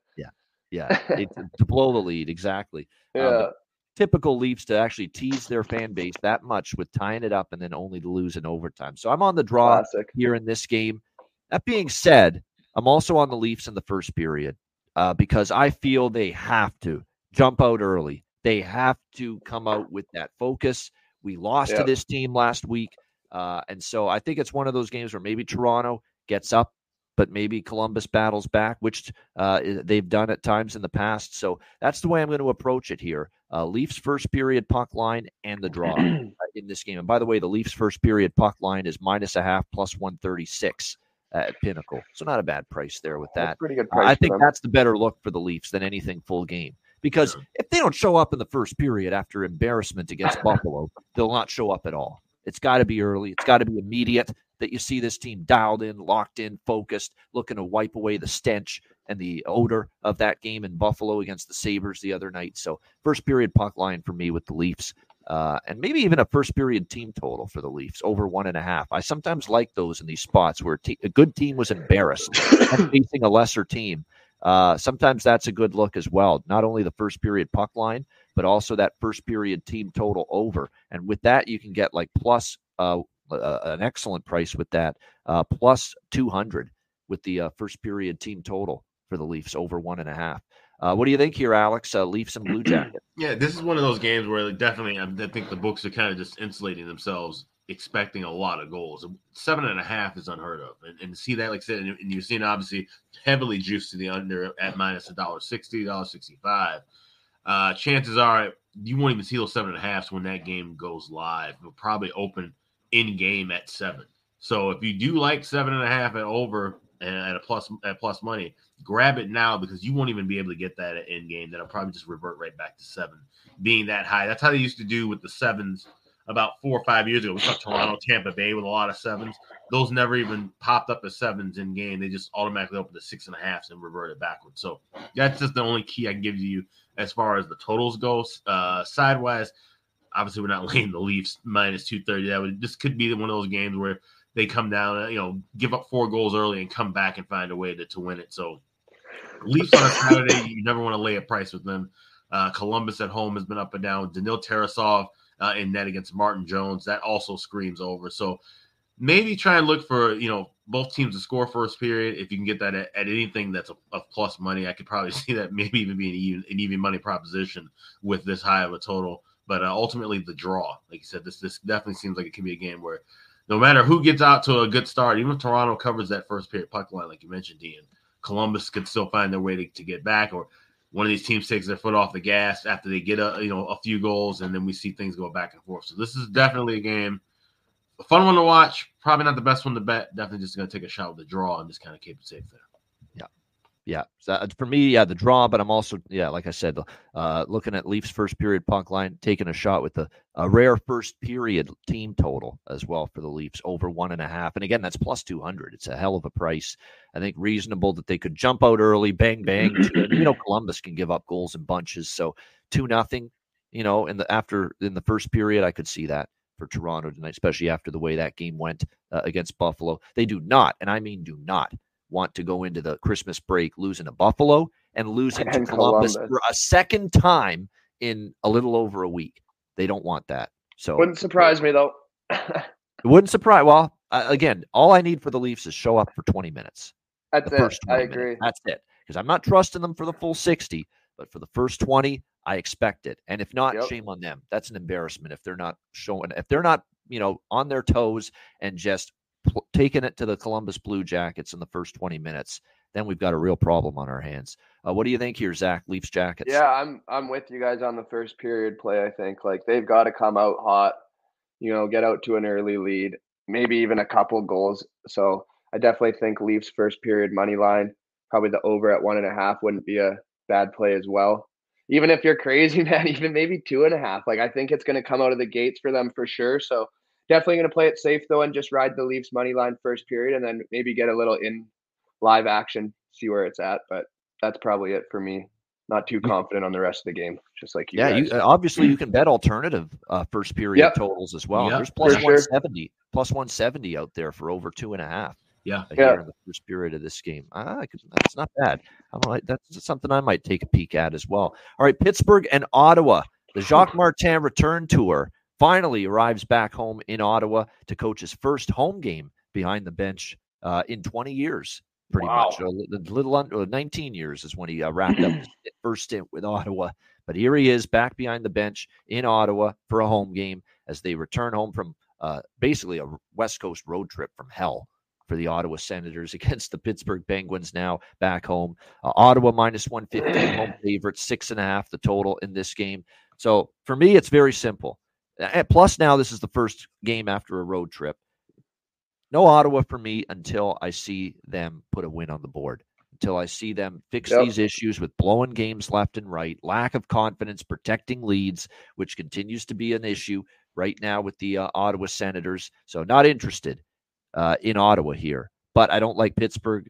A: Yeah, [laughs] it, to blow the lead exactly.
C: Yeah.
A: Um, typical Leafs to actually tease their fan base that much with tying it up and then only to lose in overtime. So I'm on the draw
C: Classic.
A: here in this game. That being said, I'm also on the Leafs in the first period uh, because I feel they have to jump out early. They have to come out with that focus. We lost to this team last week. Uh, and so I think it's one of those games where maybe Toronto gets up, but maybe Columbus battles back, which uh, they've done at times in the past. So that's the way I'm going to approach it here. Uh, Leafs first period puck line and the draw uh, [clears throat] in this game. And by the way, the Leafs first period puck line is minus a half plus 136 at Pinnacle. So not a bad price there with that.
C: pretty good price.
A: I think that's the better look for the Leafs than anything full game. Because if they don't show up in the first period after embarrassment against [laughs] Buffalo, they'll not show up at all. It's got to be early. It's got to be immediate that you see this team dialed in, locked in, focused, looking to wipe away the stench and the odor of that game in Buffalo against the Sabres the other night. So, first period puck line for me with the Leafs. Uh, and maybe even a first period team total for the Leafs over one and a half. I sometimes like those in these spots where a, te- a good team was embarrassed and [coughs] facing a lesser team. Uh, sometimes that's a good look as well. Not only the first period puck line, but also that first period team total over. And with that, you can get like plus uh, uh, an excellent price with that, uh, plus 200 with the uh, first period team total for the Leafs over one and a half. Uh, what do you think here, Alex? Uh, Leafs and Blue [clears throat] Jacket.
B: yeah, this is one of those games where definitely I think the books are kind of just insulating themselves, expecting a lot of goals. Seven and a half is unheard of, and, and see that, like I said, and, and you're seeing obviously heavily juiced to the under at minus a dollar sixty, dollar sixty five. Uh, chances are you won't even see those seven and a half when that game goes live. It'll probably open in game at seven. So if you do like seven and a half at over and at a plus at plus money, grab it now because you won't even be able to get that at end game. That'll probably just revert right back to seven, being that high. That's how they used to do with the sevens about four or five years ago. We saw Toronto, Tampa Bay with a lot of sevens. Those never even popped up as sevens in game. They just automatically opened to six and a half and reverted backwards. So that's just the only key I can give you as far as the totals go. Uh, sidewise, obviously we're not [laughs] laying the Leafs minus two thirty. That would this could be one of those games where they come down, you know, give up four goals early and come back and find a way to, to win it. So Leafs on a Saturday, you never want to lay a price with them. Uh, Columbus at home has been up and down. Daniil Tarasov uh, in net against Martin Jones, that also screams over. So maybe try and look for you know both teams to score first period. If you can get that at, at anything that's a, a, plus money, I could probably [laughs] see that maybe even being an even, an even money proposition with this high of a total. But uh, ultimately, the draw, like you said, this this definitely seems like it can be a game where no matter who gets out to a good start, even if Toronto covers that first period puck line, like you mentioned, Ian, Columbus could still find their way to, to get back, or one of these teams takes their foot off the gas after they get a you know a few goals, and then we see things go back and forth. So this is definitely a game, a fun one to watch. Probably not the best one to bet. Definitely just going to take a shot with the draw and just kind of keep it safe there
A: yeah, so uh, for me, yeah, the draw, but I'm also, yeah, like I said, uh, looking at Leafs first period puck line, taking a shot with the a rare first period team total as well for the Leafs over one and a half. And again, that's plus 200. It's a hell of a price. I think reasonable that they could jump out early, bang, bang. you know, Columbus can give up goals in bunches. So two nothing, you know, in the after in the first period, I could see that for Toronto tonight, especially after the way that game went uh, against Buffalo. They do not, and I mean do not want to go into the Christmas break losing to Buffalo and losing and to Columbus, Columbus, for a second time in a little over a week. They don't want that. So
C: wouldn't surprise me though.
A: it wouldn't surprise. Well, uh, again, all I need for the Leafs is show up for 20 minutes.
C: That's the it. I agree.
A: Minutes. That's it. Because I'm not trusting them for the full 60, but for the first 20, I expect it. And if not, yep. shame on them. That's an embarrassment if they're not showing, if they're not, you know, on their toes and just pl- taking it to the Columbus Blue Jackets in the first 20 minutes, then we've got a real problem on our hands. Uh, what do you think here, Zach? Leafs Jackets.
C: Yeah, I'm I'm with you guys on the first period play. I think like they've got to come out hot, you know, get out to an early lead, maybe even a couple goals. So I definitely think Leafs first period money line, probably the over at one and a half wouldn't be a bad play as well. Even if you're crazy, [laughs] man, even maybe two and a half. Like I think it's going to come out of the gates for them for sure. So definitely going to play it safe though and just ride the Leafs money line first period and then maybe get a little in live action, see where it's at. But that's probably it for me. Not too confident on the rest of the game, just like you.
A: Yeah, you, obviously you can [clears throat] bet alternative uh, first period yep. totals as well. Yep, There's plus one seventy, sure. plus one seventy out there for over two and a half.
B: Yeah,
A: yeah. in the first period of this game. Ah, that's not bad. I that's something I might take a peek at as well. All right, Pittsburgh and Ottawa. The [laughs] Jacques Martin return tour finally arrives back home in Ottawa to coach his first home game behind the bench uh, in 20 years, pretty wow. much. A little under 19 years is when he uh, wrapped up [clears throat] his first stint with Ottawa. But here he is back behind the bench in Ottawa for a home game as they return home from uh, basically a West Coast road trip from hell for the Ottawa Senators [laughs] against the Pittsburgh Penguins now back home. Uh, Ottawa minus 150, home [clears throat] favorite, six and a half the total in this game. So for me, it's very simple. Plus, now this is the first game after a road trip. No Ottawa for me until I see them put a win on the board. Until I see them fix yep. these issues with blowing games left and right, lack of confidence protecting leads, which continues to be an issue right now with the uh, Ottawa Senators. So, not interested uh, in Ottawa here. But I don't like Pittsburgh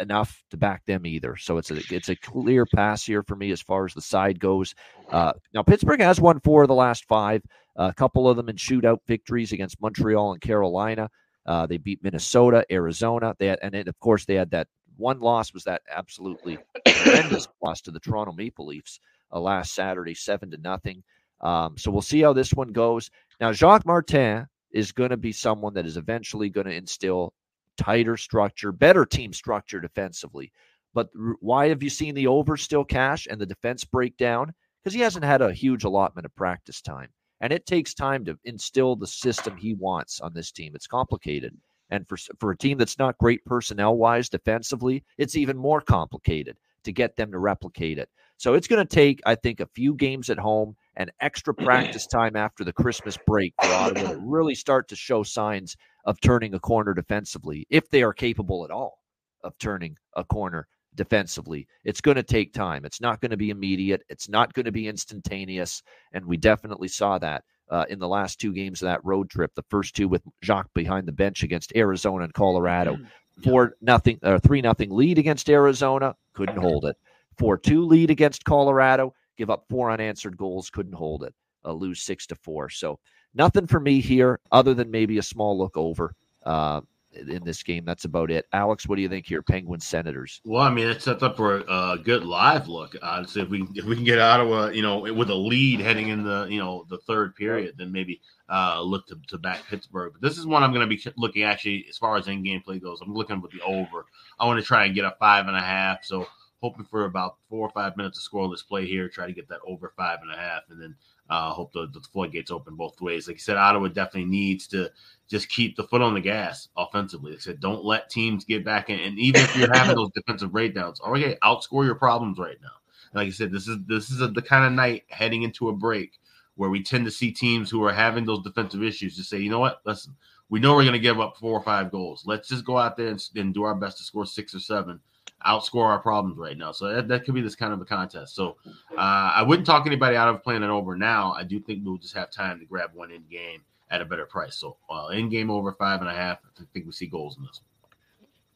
A: enough to back them either. So it's a it's a clear pass here for me as far as the side goes. Uh, now Pittsburgh has won four of the last five. A couple of them in shootout victories against Montreal and Carolina. Uh, they beat Minnesota, Arizona. They had, and then, of course they had that one loss was that absolutely tremendous [coughs] loss to the Toronto Maple Leafs uh, last Saturday, seven to nothing. Um, so we'll see how this one goes. Now Jacques Martin is going to be someone that is eventually going to instill tighter structure, better team structure defensively. But why have you seen the over still cash and the defense break down? Because he hasn't had a huge allotment of practice time. And it takes time to instill the system he wants on this team. It's complicated. And for, for a team that's not great personnel wise defensively, it's even more complicated to get them to replicate it. So it's going to take, I think, a few games at home and extra [clears throat] practice time after the Christmas break for Ottawa to [clears throat] really start to show signs of turning a corner defensively, if they are capable at all of turning a corner defensively. It's going to take time. It's not going to be immediate. It's not going to be instantaneous. And we definitely saw that uh, in the last two games of that road trip. The first two with Jacques behind the bench against Arizona and Colorado. [clears throat] Four nothing or three nothing lead against Arizona, couldn't hold it. Four two lead against Colorado, give up four unanswered goals, couldn't hold it. Uh, lose six to four. So nothing for me here, other than maybe a small look over. Uh, in this game. That's about it. Alex, what do you think here? Penguins Senators.
B: Well, I mean, it sets up for a, a good live look. Honestly, if we if we can get Ottawa, you know, with a lead heading in the you know the third period, then maybe uh, look to, to back Pittsburgh. But this is one I'm going to be looking actually as far as in game play goes. I'm looking with the over. I want to try and get a five and a half. So hoping for about four or five minutes of scoreless play here. Try to get that over five and a half, and then uh, hope the, the floodgates open both ways. Like you said, Ottawa definitely needs to just keep the foot on the gas offensively. Like I said, don't let teams get back in. And even if you're having [laughs] those defensive breakdowns, okay, outscore your problems right now. like I said, this is this is a, the kind of night heading into a break where we tend to see teams who are having those defensive issues to say, you know what, listen, we know we're going to give up four or five goals. Let's just go out there and, and do our best to score six or seven outscore our problems right now. So that, that could be this kind of a contest. So uh, I wouldn't talk anybody out of playing it over now. I do think we'll just have time to grab one in game at a better price. So uh, in game over five and a half, I think we see goals in this.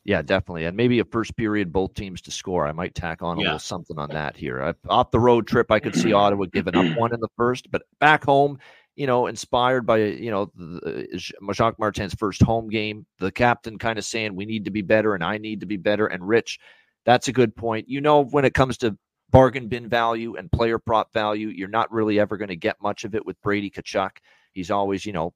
A: Yeah, definitely, and maybe a first period both teams to score. I might tack on a yeah. little something on that here. I, off the road trip, I could see [clears throat] Ottawa giving up one in the first, but back home, you know, inspired by you know the, Jacques Martin's first home game, the captain kind of saying we need to be better and I need to be better. And Rich, that's a good point. You know, when it comes to bargain bin value and player prop value, you're not really ever going to get much of it with Brady Tkachuk. He's always, you know,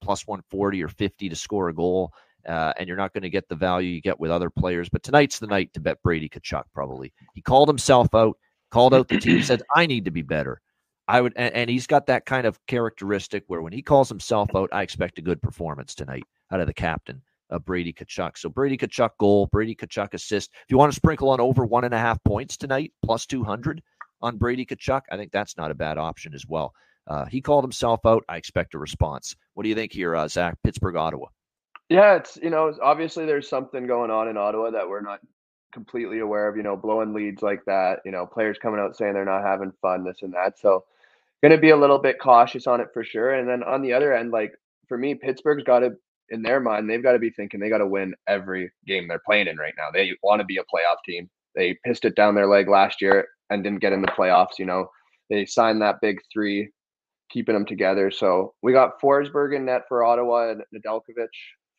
A: plus 140 or 50 to score a goal. Uh, and you're not going to get the value you get with other players. But tonight's the night to bet Brady Tkachuk, probably. He called himself out, called out the team, said, I need to be better. I would, and, and, he's got that kind of characteristic where when he calls himself out, I expect a good performance tonight out of the captain uh, Brady Tkachuk. So Brady Tkachuk goal, Brady Tkachuk assist. If you want to sprinkle on over one and a half points tonight, plus 200 on Brady Tkachuk, I think that's not a bad option as well. Uh, he called himself out. I expect a response. What do you think here, uh, Zach? Pittsburgh, Ottawa.
C: Yeah, it's you know obviously there's something going on in Ottawa that we're not completely aware of. You know, blowing leads like that. You know, players coming out saying they're not having fun, this and that. So, going to be a little bit cautious on it for sure. And then on the other end, like for me, Pittsburgh's got to in their mind, they've got to be thinking they got to win every game they're playing in right now. They want to be a playoff team. They pissed it down their leg last year and didn't get in the playoffs. You know, they signed that big three, keeping them together. So we got Forsberg in net for Ottawa and Nedeljkovic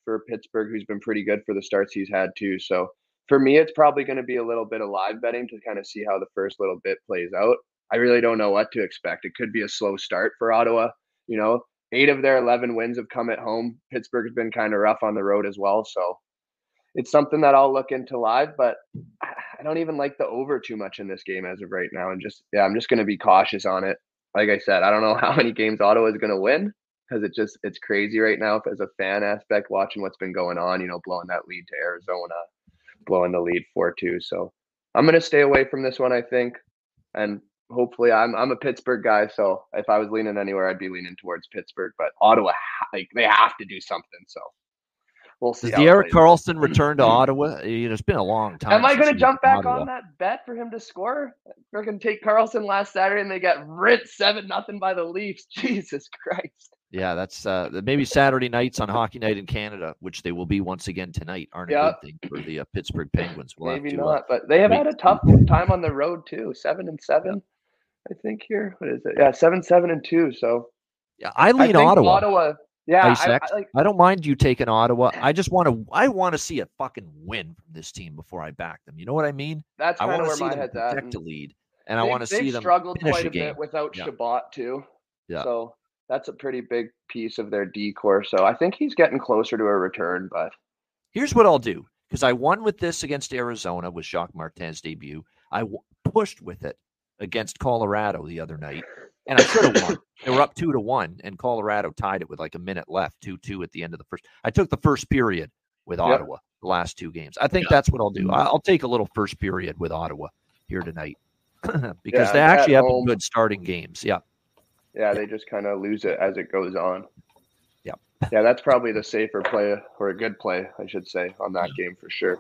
C: for Pittsburgh, who's been pretty good for the starts he's had too. So for me, it's probably going to be a little bit of live betting to kind of see how the first little bit plays out. I really don't know what to expect. It could be a slow start for Ottawa. You know, eight of their 11 wins have come at home. Pittsburgh's been kind of rough on the road as well. So it's something that I'll look into live, but I don't even like the over too much in this game as of right now. And just, yeah, I'm just going to be cautious on it. Like I said, I don't know [laughs] how many games Ottawa is going to win because it just, it's crazy right now as a fan aspect watching what's been going on, you know, blowing that lead to Arizona, blowing the lead 4 2. So I'm going to stay away from this one, I think. And hopefully I'm I'm a Pittsburgh guy, so if I was leaning anywhere, I'd be leaning towards Pittsburgh. But Ottawa, like they have to do something. So we'll see.
A: Does Erik Karlsson return to [clears throat] Ottawa? It's been a long time.
C: Am I going to jump back Ottawa. on that bet for him to score? We're going to take Karlsson last Saturday, and they get rit seven nothing by the Leafs. [laughs] Jesus Christ.
A: Yeah, that's uh, maybe Saturday nights on Hockey Night in Canada, which they will be once again tonight, aren't a good thing for the uh, Pittsburgh Penguins.
C: We'll maybe to, uh, not, but they have had a tough time on the road too. Seven and seven. I think here. What is it? Yeah, seven, seven, and two. So
A: yeah, I lean I Ottawa.
C: Ottawa. Yeah,
A: I, I, like, I, don't mind you taking Ottawa. I just want to. I want to see a fucking win from this team before I back them. You know what I mean?
C: That's kind
A: of
C: where my
A: head's
C: at.
A: Protect a lead, and I want to see them
C: struggled quite a, a bit without yeah. Chabot too. Yeah. So that's a pretty big piece of their D core. So I think he's getting closer to a return. But
A: here's what I'll do because I won with this against Arizona with Jacques Martin's debut. I w- pushed with it against Colorado the other night, and I should have won. they were up two to one, and Colorado tied it with like a minute left, two two at the end of the first. I took the first period with yep. Ottawa the last two games. I think that's what I'll do. I'll take a little first period with Ottawa here tonight [clears throat] because yeah, they actually have good starting games. Yeah.
C: Yeah, they just kind of lose it as it goes on. Yeah. [laughs] Yeah, that's probably the safer play or a good play, I should say, on that game for sure.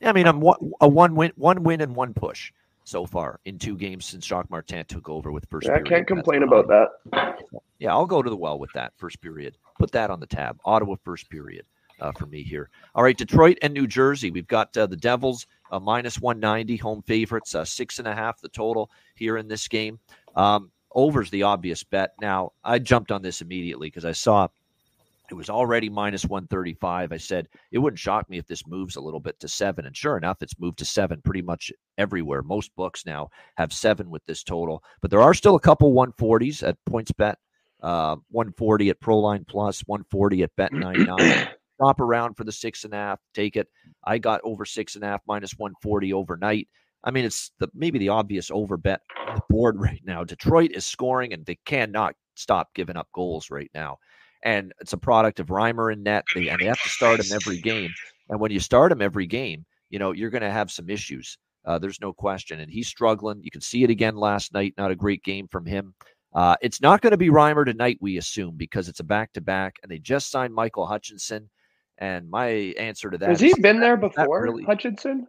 A: Yeah, I mean, I'm a one win, one win and one push so far in two games since Jacques Martin took over with first.
C: Yeah,
A: I
C: can't complain about that.
A: Yeah, I'll go to the well with that first period. Put that on the tab. Ottawa first period uh, for me here. All right, Detroit and New Jersey. We've got uh, the Devils uh, minus 190 home favorites, uh, six and a half the total here in this game. Um, over's the obvious bet. Now, I jumped on this immediately because I saw it was already minus 135. I said it wouldn't shock me if this moves a little bit to seven. And sure enough, it's moved to seven pretty much everywhere. Most books now have seven with this total, but there are still a couple 140s at PointsBet, uh, 140 at Proline Plus, 140 at Bet 99. [clears throat] Shop around for the six and a half, take it. I got over six and a half minus 140 overnight. I mean, it's the maybe the obvious over bet on the board [laughs] right now. Detroit is scoring and they cannot stop giving up goals right now. And it's a product of Reimer and net. They, and they have to start him every game. And when you start him every game, you know, you're going to have some issues. Uh, there's no question. And he's struggling. You can see it again last night. Not a great game from him. Uh, it's not going to be Reimer tonight, we assume, because it's a back to back. And they just signed Michael Hutchinson. And my answer to that
C: has he been there before, really, Hutchinson?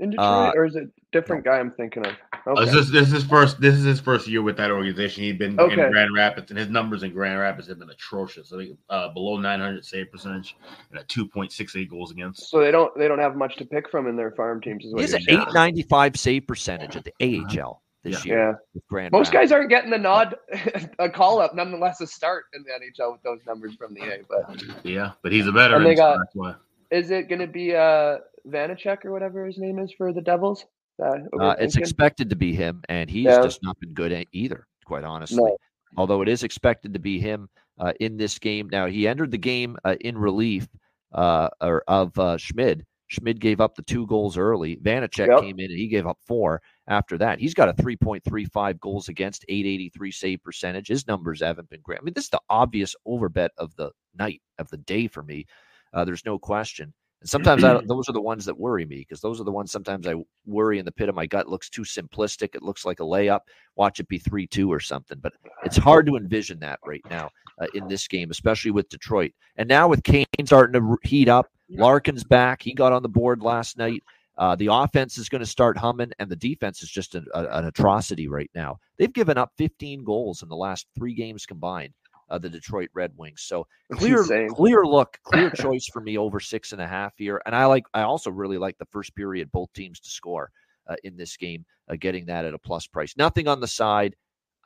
C: In Detroit, uh, or is it different guy I'm thinking of?
B: Okay. This, this is his first. This is his first year with that organization. He'd been okay. in Grand Rapids, and his numbers in Grand Rapids have been atrocious. I think uh, below 900 save percentage and a 2.68 goals against.
C: So they don't they don't have much to pick from in their farm teams.
A: He has an 895 save percentage at the AHL this
C: yeah. year. Yeah. Grand Most guys aren't getting the nod, [laughs] a call up, nonetheless a start in the NHL with those numbers from the A. But
B: yeah, but he's a veteran. And they got,
C: so is it going to be uh Vanecek or whatever his name is for the Devils?
A: Uh, uh, it's expected to be him, and he's yeah. just not been good either, quite honestly. No. Although it is expected to be him uh, in this game. Now he entered the game uh, in relief uh, or of uh, Schmid. Schmid gave up the two goals early. Vanecek yep. came in and he gave up four after that. He's got a 3.35 goals against, 883 save percentage. His numbers haven't been great. I mean, this is the obvious overbet of the night, of the day for me. Uh, there's no question. And sometimes I, [clears throat] those are the ones that worry me because those are the ones sometimes I worry in the pit of my gut. It looks too simplistic. It looks like a layup. Watch it be 3 2 or something. But it's hard to envision that right now uh, in this game, especially with Detroit. And now with Kane starting to heat up, Larkin's back. He got on the board last night. Uh, the offense is going to start humming, and the defense is just a, a, an atrocity right now. They've given up 15 goals in the last three games combined uh, the Detroit Red Wings. So [laughs] clear, clear look, [laughs] clear choice for me over six and a half here. And I like, I also really like the first period, both teams to score uh, in this game, uh, getting that at a plus price. Nothing on the side.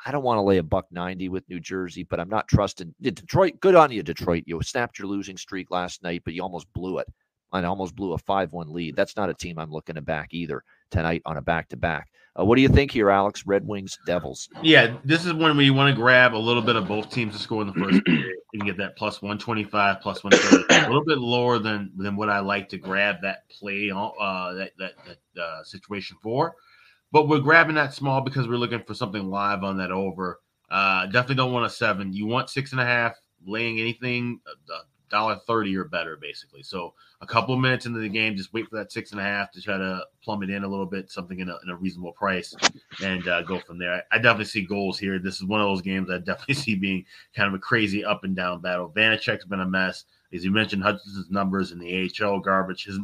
A: I don't want to lay a buck 90 with New Jersey, but I'm not trusting Detroit. Good on you, Detroit. You snapped your losing streak last night, but you almost blew it. I almost blew a 5 1 lead. That's not a team I'm looking to back either tonight on a back to back. what do you think here, Alex? Red Wings, Devils.
B: Yeah, this is when we want to grab a little bit of both teams to score in the first [clears throat] period. Can get that plus 125, plus 130. a little bit lower than than what I like to grab that play, uh, that, that, that uh, situation for. But we're grabbing that small because we're looking for something live on that over. Uh, definitely don't want a seven. You want six and a half, laying anything, uh, dollar thirty or better, basically. So a couple of minutes into the game, just wait for that six and a half to try to plumb it in a little bit, something in a, in a reasonable price, and uh, go from there. I, I, definitely see goals here. This is one of those games I definitely [laughs] see being kind of a crazy up and down battle. Vanecek's been a mess, as you mentioned. Hutchinson's numbers in the AHL garbage. His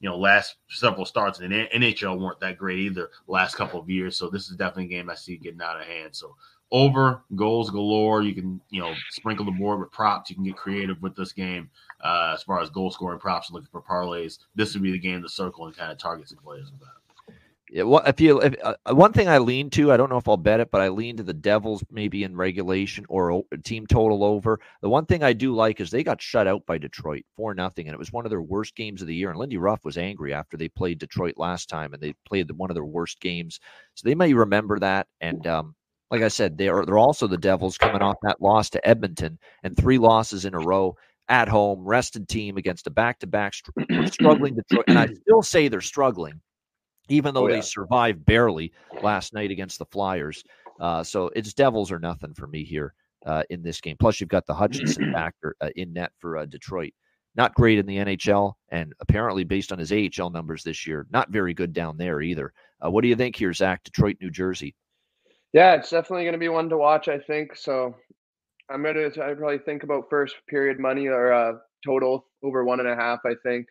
B: you know last several starts in the NHL weren't that great either last couple of years. So this is definitely a game I see getting out of hand. So over goals galore. You can, you know, sprinkle the board with props. You can get creative with this game uh, as far as goal scoring props and looking for parlays. This would be the game to circle and kind of target some players with that.
A: Yeah, well, if you if, uh, one thing I lean to, I don't know if I'll bet it, but I lean to the Devils maybe in regulation or team total over. The one thing I do like is they got shut out by Detroit for nothing, and it was one of their worst games of the year. And Lindy Ruff was angry after they played Detroit last time, and they played one of their worst games. So they may remember that. And um, like I said, they are they're also the Devils coming off that loss to Edmonton and three losses in a row at home, rested team against a back to back struggling Detroit. And I still say they're struggling, even though oh, yeah. they survived barely last night against the Flyers. Uh, so it's Devils or nothing for me here uh, in this game. Plus, you've got the Hutchinson [clears throat] factor uh, in net for uh, Detroit. Not great in the NHL, and apparently, based on his AHL numbers this year, not very good down there either. Uh, what do you think here, Zach? Detroit, New Jersey.
C: Yeah, it's definitely going to be one to watch. I think so. I'm gonna I probably think about first period money or uh, total over one and a half. I think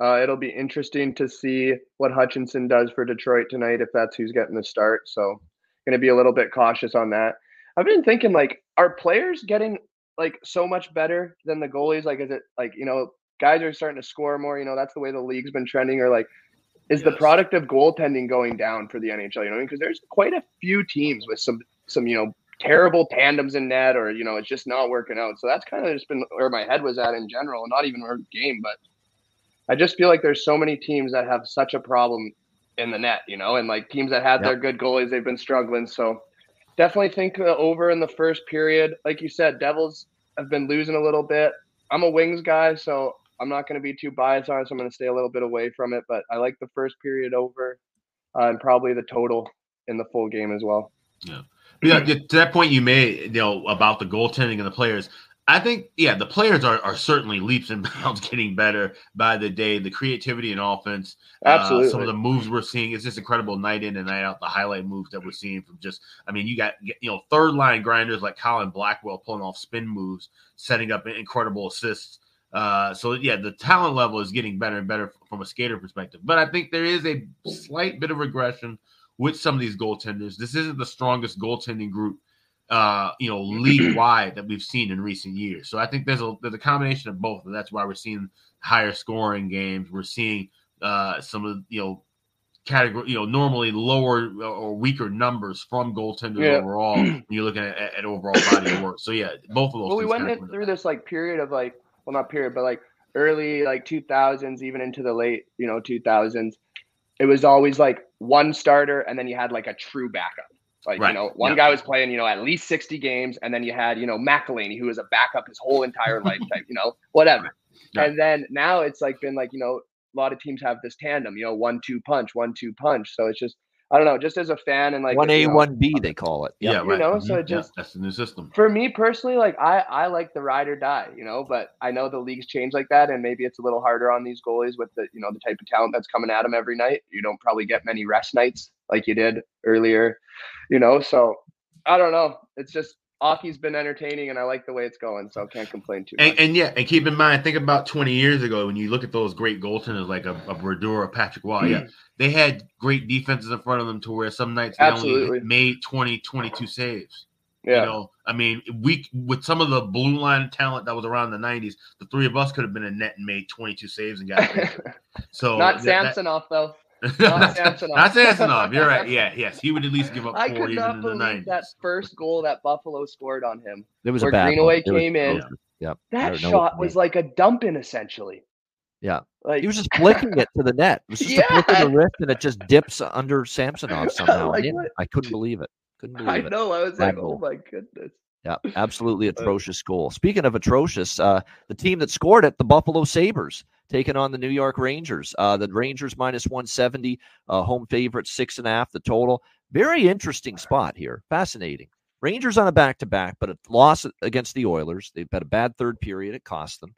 C: uh, it'll be interesting to see what Hutchinson does for Detroit tonight if that's who's getting the start. So, going to be a little bit cautious on that. I've been thinking like, are players getting like so much better than the goalies? Like, is it like you know guys are starting to score more? You know, that's the way the league's been trending. Or like, is yes. the product of goaltending going down for the NHL? You know, because there's quite a few teams with some some you know terrible tandems in net or you know it's just not working out so that's kind of just been where my head was at in general not even our game but i just feel like there's so many teams that have such a problem in the net you know and like teams that had yep. their good goalies they've been struggling so definitely think uh, over in the first period like you said devils have been losing a little bit i'm a wings guy so i'm not going to be too biased on it so i'm going to stay a little bit away from it but i like the first period over uh, and probably the total in the full game as well
B: yeah yeah, to that point you made, you know, about the goaltending and the players. I think, yeah, the players are, are certainly leaps and [laughs] bounds getting better by the day. The creativity and offense,
C: absolutely.
B: Uh, some of the moves we're seeing is just incredible night in and night out. The highlight moves that we're seeing from just, I mean, you got you know third line grinders like Colin Blackwell pulling off spin moves, setting up incredible assists. Uh, so yeah, the talent level is getting better and better from a skater perspective. But I think there is a slight bit of regression with some of these goaltenders. This isn't the strongest goaltending group, uh, you know, [clears throat] league wide that we've seen in recent years. So I think there's a there's a combination of both, and that's why we're seeing higher scoring games. We're seeing uh, some of you know category, you know, normally lower or weaker numbers from goaltenders yeah. overall [clears throat] when you're looking at, at, overall body of work. So yeah, both of those.
C: Well, we went through this like period of like, well, not period, but like early like 2000s, even into the late, you know, 2000s it was always like one starter and then you had like a true backup. Like, right. you know, one guy was playing, you know, at least 60 games, and then you had, you know, McElhinney, who was a backup his whole entire lifetime, you know, [laughs] whatever. And then now it's like been like, you know, a lot of teams have this tandem, you know, one two punch, one two punch. So it's just I don't know, just as a fan and like
A: one A, one B, they call it.
B: Yeah,
C: you right. know. So mm-hmm. it just
B: yeah, that's the new system.
C: For me personally, like I I like the ride or die, you know. But I know the leagues change like that, and maybe it's a little harder on these goalies with the you know the type of talent that's coming at them every night. You don't probably get many rest nights like you did earlier, you know. So I don't know. It's just hockey's been entertaining and I like the way it's going, so I can't complain too
B: much. And, and, yeah, and keep in mind, think about 20 years ago when you look at those great goaltenders like a, a Brodeur or Patrick Roy. Mm. Yeah, they had great defenses in front of them to where some nights they Absolutely. only made 20, 22 saves. Yeah. You know, I mean, we with some of the blue line talent that was around in the 90s, the three of us could have been in net and made 22 saves and got [laughs] it.
C: So not Samsonov though.
B: Not Samsonov. not Samsonov. You're right. Yeah, yes, he would at least give up four I could not believe
C: that first goal that Buffalo scored on him.
A: It was where a bad Greenway
C: one. came in.
A: Yep.
C: That shot was like a dump in essentially.
A: Yeah. Like, he was just flicking it to the net. It was just yeah. a flick of the wrist, and it just dips under Samsonov [laughs] somehow. like, I, I, couldn't believe it. Couldn't [laughs] believe I
C: it. I know. I was like, oh my goodness.
A: Yeah, absolutely [laughs] atrocious goal. Speaking of atrocious, uh, the team that scored it, the Buffalo Sabres, taking on the New York Rangers. Uh, the Rangers minus 170, uh, home favorite, six and a half, the total. Very interesting spot here. Fascinating. Rangers on a back to back, but a loss against the Oilers. They've had a bad third period. It cost them.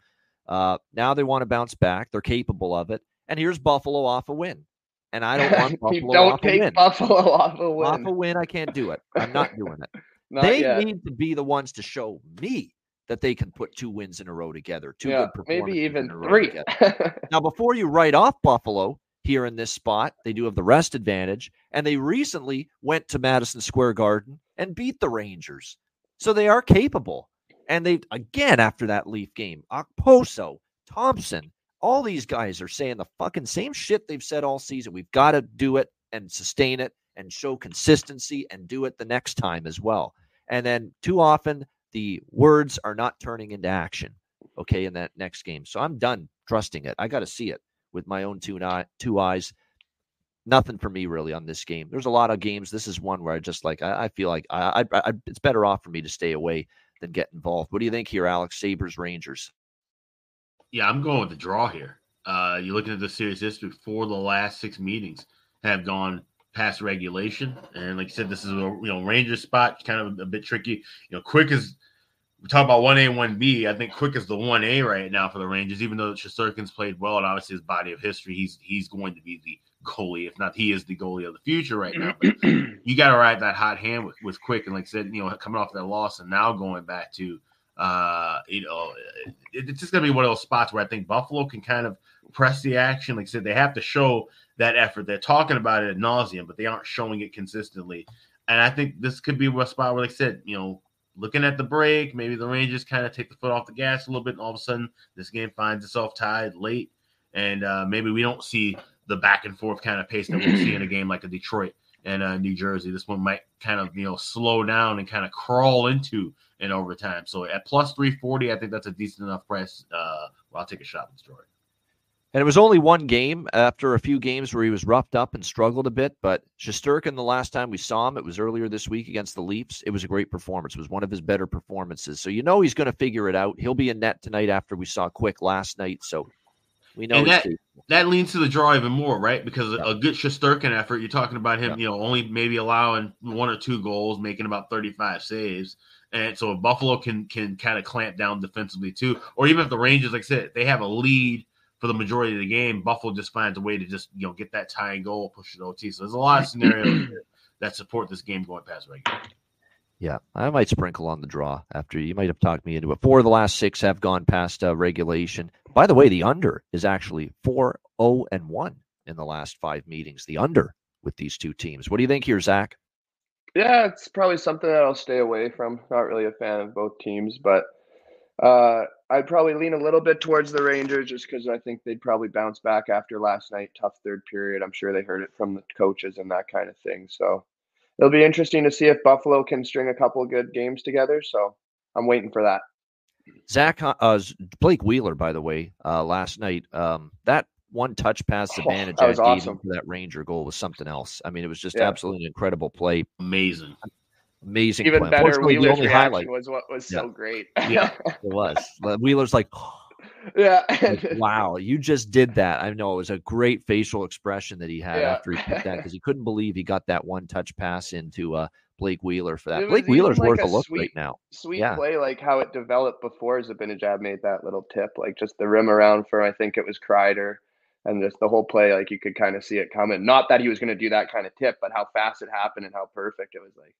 A: Uh, now they want to bounce back. They're capable of it. And here's Buffalo off a win. And I don't want [laughs] Buffalo
C: don't
A: off a win.
C: Buffalo off a win.
A: Off a win, I can't do it. I'm not doing it. [laughs] they yet. need to be the ones to show me that they can put two wins in a row together, two yeah, good performances,
C: maybe even three. [laughs]
A: now, before you write off Buffalo here in this spot, they do have the rest advantage, and they recently went to Madison Square Garden and beat the Rangers, so they are capable. And they again after that Leaf game, Okposo, Thompson, all these guys are saying the fucking same shit they've said all season. We've got to do it and sustain it and show consistency and do it the next time as well. And then too often the words are not turning into action. Okay, in that next game. So I'm done trusting it. I got to see it with my own two, two eyes. nothing for me really on this game. There's a lot of games. This is one where I just like I, I feel like I, I, I, it's better off for me to stay away than get involved. What do you think here, Alex? Sabres Rangers.
B: Yeah, I'm going with the draw here. Uh, you're looking at the series history. for the last six meetings have gone past regulation, and like you said, this is a you know Ranger spot, kind of a bit tricky. You know, quick is we talk about one A, one B. I think Quick is the one A right now for the Rangers. Even though Shesterkin's played well, and obviously his body of history, he's he's going to be the goalie. If not, he is the goalie of the future right now. But [clears throat] you got to ride that hot hand with, with Quick, and like I said, you know, coming off that loss and now going back to, uh, you know, it, it's just gonna be one of those spots where I think Buffalo can kind of press the action. Like I said, they have to show that effort. They're talking about it at nauseum, but they aren't showing it consistently. And I think this could be a spot where, like I said, you know, looking at the break, maybe the Rangers kind of take the foot off the gas a little bit, and all of a sudden this game finds itself tied late, and uh, maybe we don't see the back and forth kind of pace that we see in a game like a Detroit and uh, New Jersey. This one might kind of you know slow down and kind of crawl into an overtime. So at plus three forty, I think that's a decent enough price. Uh, well, I'll take a shot with Detroit.
A: And it was only one game after a few games where he was roughed up and struggled a bit. But Shesterkin, the last time we saw him, it was earlier this week against the Leafs. It was a great performance. It was one of his better performances. So you know he's going to figure it out. He'll be in net tonight after we saw Quick last night. So we know
B: that, that leans to the draw even more, right? Because yeah. a good Shesterkin effort, you're talking about him, yeah. you know, only maybe allowing one or two goals, making about 35 saves. And so if Buffalo can can kind of clamp down defensively too, or even if the Rangers, like I said, they have a lead for the majority of the game, Buffalo just finds a way to just you know get that tying goal, push it OT. So there's a lot of scenarios [clears throat] that support this game going past regular.
A: Yeah, I might sprinkle on the draw after you might have talked me into it. Four of the last six have gone past uh, regulation. By the way, the under is actually 4 0 and 1 in the last five meetings. The under with these two teams. What do you think here, Zach?
C: Yeah, it's probably something that I'll stay away from. Not really a fan of both teams, but uh, I'd probably lean a little bit towards the Rangers just because I think they'd probably bounce back after last night. Tough third period. I'm sure they heard it from the coaches and that kind of thing. So it'll be interesting to see if Buffalo can string a couple of good games together. So I'm waiting for that.
A: Zach uh, Blake Wheeler, by the way, uh, last night um, that one touch pass advantage oh, that awesome. for that Ranger goal was something else. I mean, it was just yeah. absolutely incredible play.
B: Amazing
A: amazing.
C: Even play. better, Wheeler's reaction highlight. was what was yeah. so great.
A: yeah, [laughs] it was. Wheeler's like, [laughs]
C: yeah,
A: like, [laughs] wow, you just did that. I know it was a great facial expression that he had yeah. after he did that because he [laughs] couldn't believe he got that one touch pass into uh, Blake Wheeler for that. Blake Wheeler's like worth a, look sweet, right now.
C: Sweet yeah. play, like how it developed before Zibanejad made that little tip, like just the rim around for I think it was Kreider. And just the whole play, like you could kind of see it coming. Not that he was going to do that kind of tip, but how fast it happened and how perfect it was. Like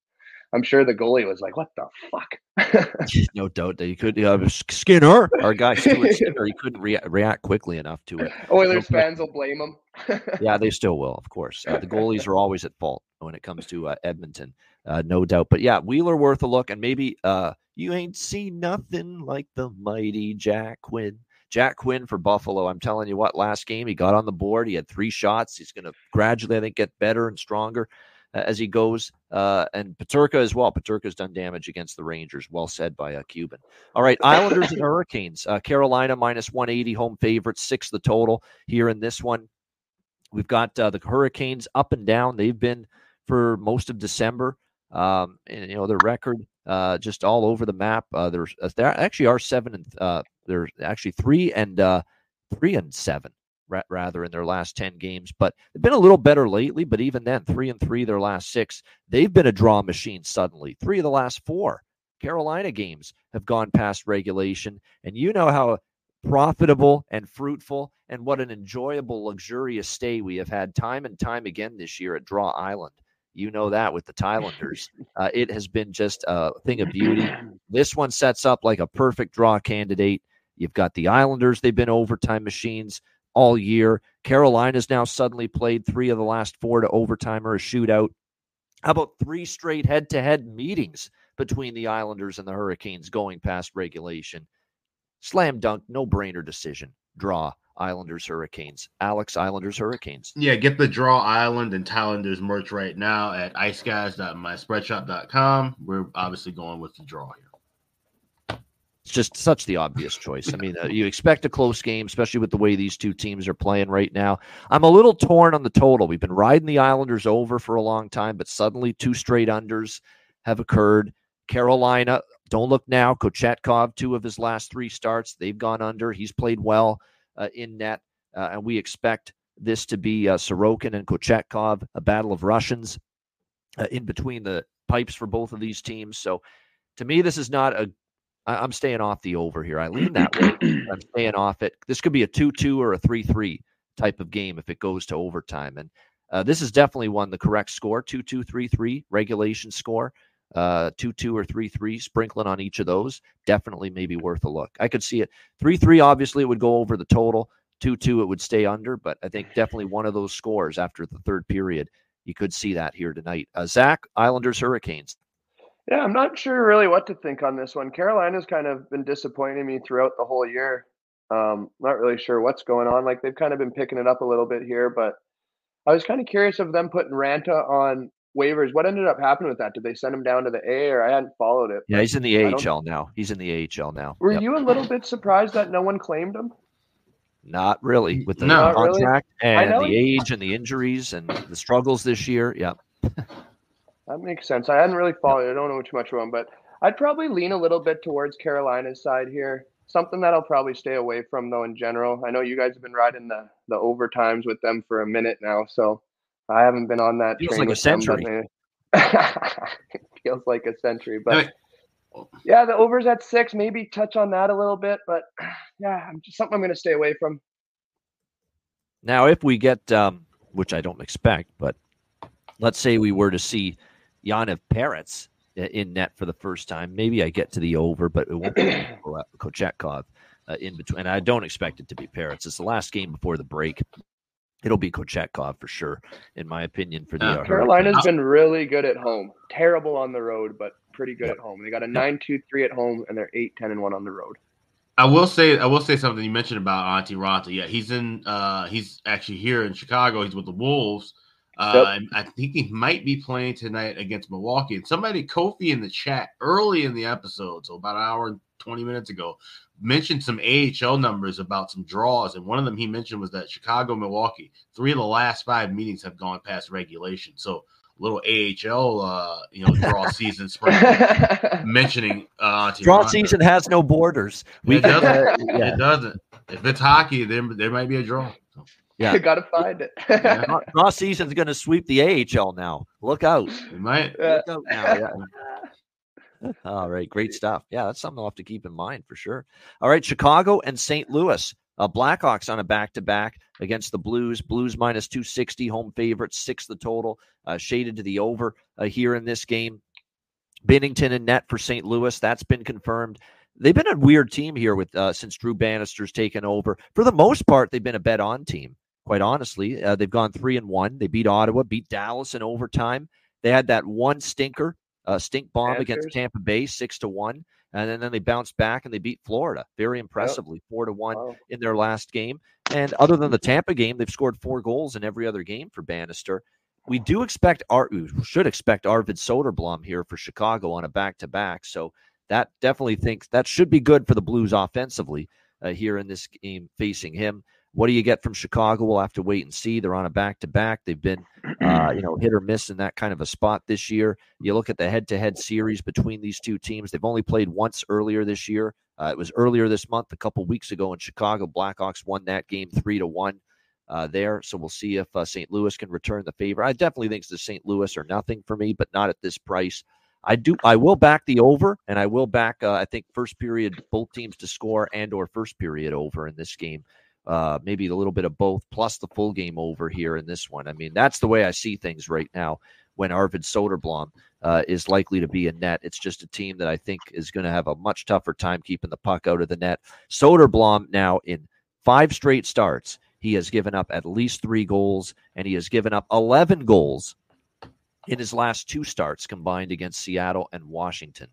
C: I'm sure the goalie was like, "What the fuck?" [laughs]
A: no doubt that he could. Uh, Skinner, our guy [laughs] Skinner, he couldn't rea- react quickly enough to it. [laughs]
C: Oilers fans will blame him.
A: yeah, they still will, of course. Uh, the goalies are always at fault when it comes to uh, Edmonton, uh, no doubt. But yeah, Wheeler worth a look, and maybe uh, you ain't seen nothing like the mighty Jack Quinn. Jack Quinn for Buffalo. I'm telling you what, last game he got on the board. He had three shots. He's going to gradually, I think, get better and stronger as he goes. Uh, and Peterka as well. Peterka's done damage against the Rangers. Well said by a Cuban. All right, Islanders and [laughs] Hurricanes. Uh, Carolina minus 180 home favorites, six the total here in this one. We've got uh, the Hurricanes up and down. They've been for most of December. Um, and you know their record uh, just all over the map. Uh, there's uh, they actually are seven and uh, they're actually three and uh, three and seven rather in their last 10 games but they've been a little better lately but even then 3 and 3 their last 6 they've been a draw machine suddenly 3 of the last 4 Carolina games have gone past regulation and you know how profitable and fruitful and what an enjoyable luxurious stay we have had time and time again this year at Draw Island you know that with the Thailanders. Uh, it has been just a thing of beauty. This one sets up like a perfect draw candidate. You've got the Islanders, they've been overtime machines all year. Carolina's now suddenly played three of the last four to overtime or a shootout. How about three straight head to head meetings between the Islanders and the Hurricanes going past regulation? Slam dunk, no brainer decision. Draw Islanders Hurricanes. Alex Islanders Hurricanes.
B: Yeah, get the Draw Island and Islanders merch right now at iceguys.myspreadshop.com. We're obviously going with the draw here.
A: It's just such the obvious choice. I mean, uh, you expect a close game, especially with the way these two teams are playing right now. I'm a little torn on the total. We've been riding the Islanders over for a long time, but suddenly two straight unders have occurred. Carolina, don't look now. Kochetkov, two of his last three starts, they've gone under. He's played well uh, in net, uh, and we expect this to be uh, Sorokin and Kochetkov, a battle of Russians uh, in between the pipes for both of these teams. So, to me, this is not a I, am staying off the over here. I [clears throat] lean that way. I'm staying off it. This could be a 2 2 or a 3 3 type of game if it goes to overtime. And uh, this is definitely one the correct score 2 2 3 3 regulation score. Uh, 2 2 or 3 3, sprinkling on each of those. Definitely maybe worth a look. I could see it. 3 3, obviously, it would go over the total. 2 2, it would stay under. But I think definitely one of those scores after the third period. You could see that here tonight. Uh, Zach, Islanders, Hurricanes.
C: Yeah, I'm not sure really what to think on this one. Carolina's kind of been disappointing me throughout the whole year. Um, not really sure what's going on. Like they've kind of been picking it up a little bit here, but I was kind of curious of them putting Raanta on waivers. What ended up happening with that? Did they send him down to the A, or I hadn't followed it?
A: Yeah, he's in the AHL now. He's in the AHL now.
C: Were yep. you a little bit surprised that no one claimed him?
A: Not really with the no, contract really. and the age and the injuries and the struggles this year. Yeah. [laughs]
C: That makes sense. I hadn't really followed. I don't know too much about him, but I'd probably lean a little bit towards Carolina's side here. Something that I'll probably stay away from though in general. I know you guys have been riding the the overtimes with them for a minute now, so I haven't been on that.
A: Feels like a century. [laughs]
C: feels like a century, but yeah, the overs at six. Maybe touch on that a little bit, but [sighs] yeah, I'm just something I'm going to stay away from.
A: Now, if we get, um, which I don't expect, but let's say we were to see Yaniv Peretz in net for the first time. Maybe I get to the over, but it won't be [clears throat] Kochetkov uh, in between. And I don't expect it to be Peretz. It's the last game before the break. It'll be Kochetkov for sure, in my opinion. For the uh,
C: Carolina's been really good at home, terrible on the road, but pretty good yep. at home. They got a nine-two-three at home, and they're 8 10 and one on the road.
B: I will say, I will say something you mentioned about Antti Raanta. Yeah, he's in. Uh, he's actually here in Chicago. He's with the Wolves. Uh, yep. I think he might be playing tonight against Milwaukee. And somebody, Kofi, in the chat early in the episode, so about an hour and 20 minutes ago, mentioned some AHL numbers about some draws. And one of them he mentioned was that Chicago, Milwaukee, three of the last five meetings have gone past regulation. So little AHL, uh, you know, draw [laughs] season spring mentioning uh,
A: draw season has no borders.
B: We it doesn't. yeah. It doesn't. If it's hockey, then there might be a draw.
C: Yeah, [laughs] you gotta find it.
A: yeah. [laughs] Draw season's gonna sweep the AHL now. Look out!
B: We might.
A: Look out now. Yeah. [laughs] All right, great stuff. Yeah, that's something I'll have to keep in mind for sure. All right, Chicago and St. Louis. Uh, Blackhawks on a back to back against the Blues. Blues minus 260, home favorites, six the total, uh, shaded to the over uh, here in this game. Binnington and net for St. Louis. That's been confirmed. They've been a weird team here with uh, since Drew Bannister's taken over. For the most part, they've been a bet on team quite honestly. Uh, they've gone three and one. They beat Ottawa, beat Dallas in overtime. They had that one stinker, uh, stink bomb Panthers. against Tampa Bay, six to one, and then, then they bounced back and they beat Florida very impressively, yep. four to one wow. in their last game. And other than the Tampa game, they've scored four goals in every other game for Bannister. We do expect our we should expect Arvid Soderblom here for Chicago on a back to back. So that definitely thinks that should be good for the Blues offensively uh, here in this game facing him. What do you get from Chicago? We'll have to wait and see. They're on a back to back. They've been, uh, you know, hit or miss in that kind of a spot this year. You look at the head to head series between these two teams. They've only played once earlier this year. Uh, it was earlier this month, a couple weeks ago in Chicago. Blackhawks won that game three to one uh, there. So we'll see if uh, St. Louis can return the favor. I definitely think the St. Louis are nothing for me, but not at this price. I do. I will back the over, and I will back. Uh, I think first period both teams to score and or first period over in this game uh, maybe a little bit of both, plus the full game over here in this one. I mean, that's the way I see things right now. When Arvid Soderblom uh, is likely to be a net, it's just a team that I think is going to have a much tougher time keeping the puck out of the net. Soderblom now in five straight starts, he has given up at least three goals, and he has given up 11 goals in his last two starts combined against Seattle and Washington.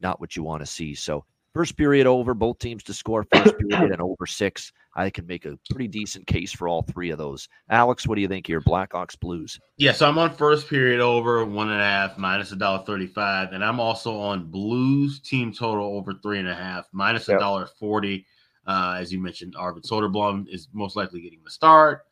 A: Not what you want to see. So First period over, both teams to score first period and over six. I can make a pretty decent case for all three of those. Alex, what do you think here? Blackhawks Blues.
B: Yeah, so I'm on first period over one and a half minus a dollar thirty-five, and I'm also on Blues team total over three and a half minus a dollar yep. forty. Uh, as you mentioned, Arvid Soderblom is most likely getting the start.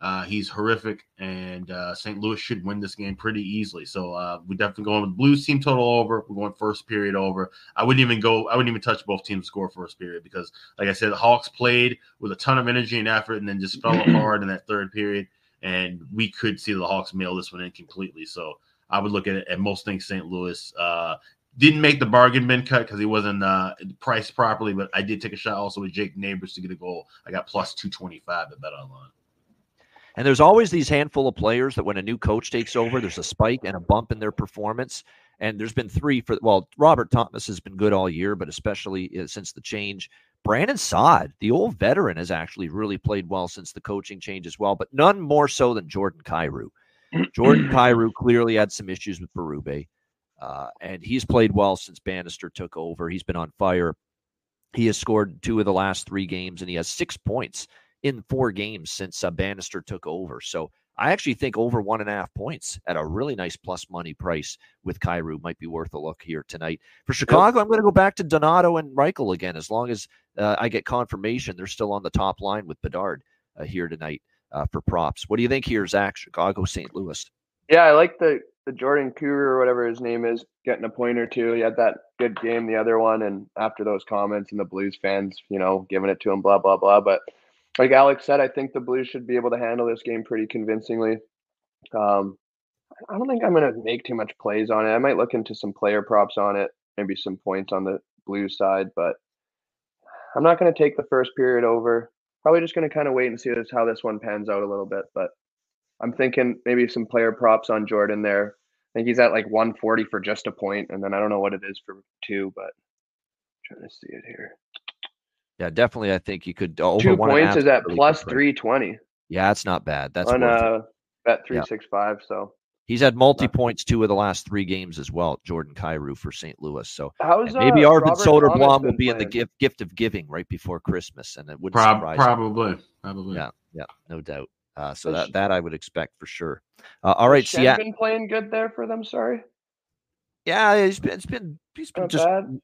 B: Uh, he's horrific, and uh, St. Louis should win this game pretty easily. So uh, we're definitely going with the Blues team total over. We're going first period over. I wouldn't even go. I wouldn't even touch both teams score first period because, like I said, the Hawks played with a ton of energy and effort, and then just fell [clears throat] apart in that third period. And we could see the Hawks mail this one in completely. So I would look at it at most things St. Louis. Uh, didn't make the bargain bin cut because he wasn't uh, priced properly, but I did take a shot also with Jake Neighbours to get a goal. I got plus 225 at Bet Online.
A: And there's always these handful of players that when a new coach takes over, there's a spike and a bump in their performance. And there's been three for, well, Robert Thomas has been good all year, but especially uh, since the change. Brandon Saad, the old veteran, has actually really played well since the coaching change as well, but none more so than Jordan Kyrou. Jordan [clears throat] Kyrou clearly had some issues with Berube, uh, and he's played well since Bannister took over. He's been on fire. He has scored two of the last three games, and he has six points in four games since uh, Bannister took over. So I actually think over one and a half points at a really nice plus money price with Kyrou might be worth a look here tonight. For Chicago, yep. I'm going to go back to Donato and Reichel again, as long as uh, I get confirmation they're still on the top line with Bedard uh, here tonight uh, for props. What do you think here, Zach? Chicago, St. Louis.
C: Yeah, I like the the Jordan Kyrou or whatever his name is getting a point or two. He had that good game, the other one, and after those comments and the Blues fans, you know, giving it to him, blah blah blah. But like Alex said, I think the Blues should be able to handle this game pretty convincingly. Um, I don't think I'm going to make too much plays on it. I might look into some player props on it, maybe some points on the Blues side, but I'm not going to take the first period over. Probably just going to kind of wait and see how this one pans out a little bit. But I'm thinking maybe some player props on Jordan there. I think he's at like 140 for just a point, and then I don't know what it is for two, but I'm trying to see it here.
A: Yeah, definitely. I think you could
C: over two points is at plus three twenty.
A: Yeah, that's not bad. That's
C: on uh, bet three six five. So
A: he's had multi points two of the last three games as well. Jordan Kyrou for St. Louis. So How's, maybe uh, Arvid Soderblom will be playing? in the gift gift of giving right before Christmas, and it wouldn't Prob- surprise.
B: Probably, me. probably.
A: Yeah, yeah, no doubt. Uh, so that that I would expect for sure. Uh, all right,
C: Schenn been playing good there for them. Sorry.
A: Yeah, he's been, it's been he's been Not just bad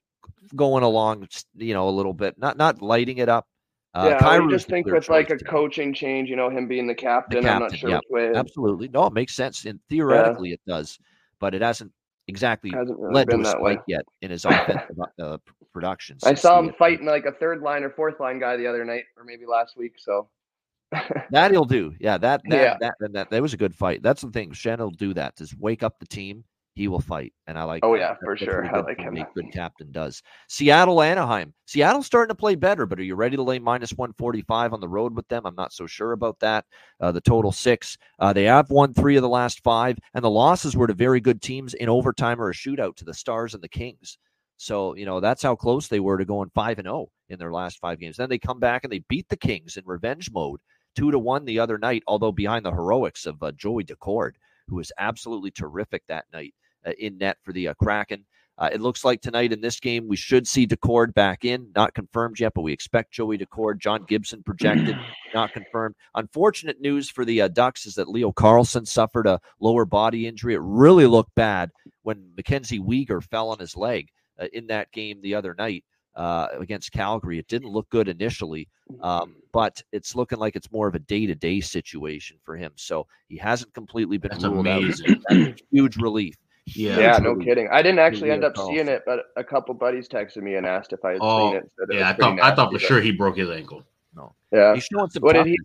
A: going along, you know, a little bit, not not lighting it up.
C: Uh, yeah, I just think with like a coaching change, you know, him being the captain, the captain I'm not sure yeah, which way.
A: Absolutely, no, it makes sense, and theoretically yeah. it does, but it hasn't exactly hasn't really led to a spike way. yet in his [laughs] offensive uh, production.
C: I saw him fighting like a third line or fourth line guy the other night, or maybe last week. So [laughs]
A: that he'll do. Yeah, that that, yeah. that that that that was a good fight. That's the thing. Shannon will do that. Just wake up the team he will fight. And I like.
C: Oh that. yeah, for sure. I like him.
A: Good captain does. Seattle, Anaheim. Seattle's starting to play better, but are you ready to lay minus one forty five on the road with them? I'm not so sure about that. Uh, the total six. Uh, they have won three of the last five, and the losses were to very good teams in overtime or a shootout to the Stars and the Kings. So you know that's how close they were to going five and zero oh in their last five games. Then they come back and they beat the Kings in revenge mode, two to one the other night. Although behind the heroics of uh, Joey Daccord, who was absolutely terrific that night. Uh, in net for the uh, Kraken. Uh, it looks like tonight in this game we should see Daccord back in, not confirmed yet, but we expect Joey Daccord. John Gibson projected, [clears throat] not confirmed. Unfortunate news for the uh, Ducks is that Leo Carlsson suffered a lower body injury. It really looked bad when Mackenzie Weegar fell on his leg uh, in that game the other night uh, against Calgary. It didn't look good initially, um, but it's looking like it's more of a day to day situation for him. So he hasn't completely been
B: That's ruled amazing.
A: out. huge relief.
C: Yeah, yeah, no kidding. I didn't actually end up seeing it, but a couple buddies texted me and asked if I had oh, seen it.
B: yeah, I thought I thought for sure he broke his ankle.
A: No.
C: Yeah. He's showing some. What did he?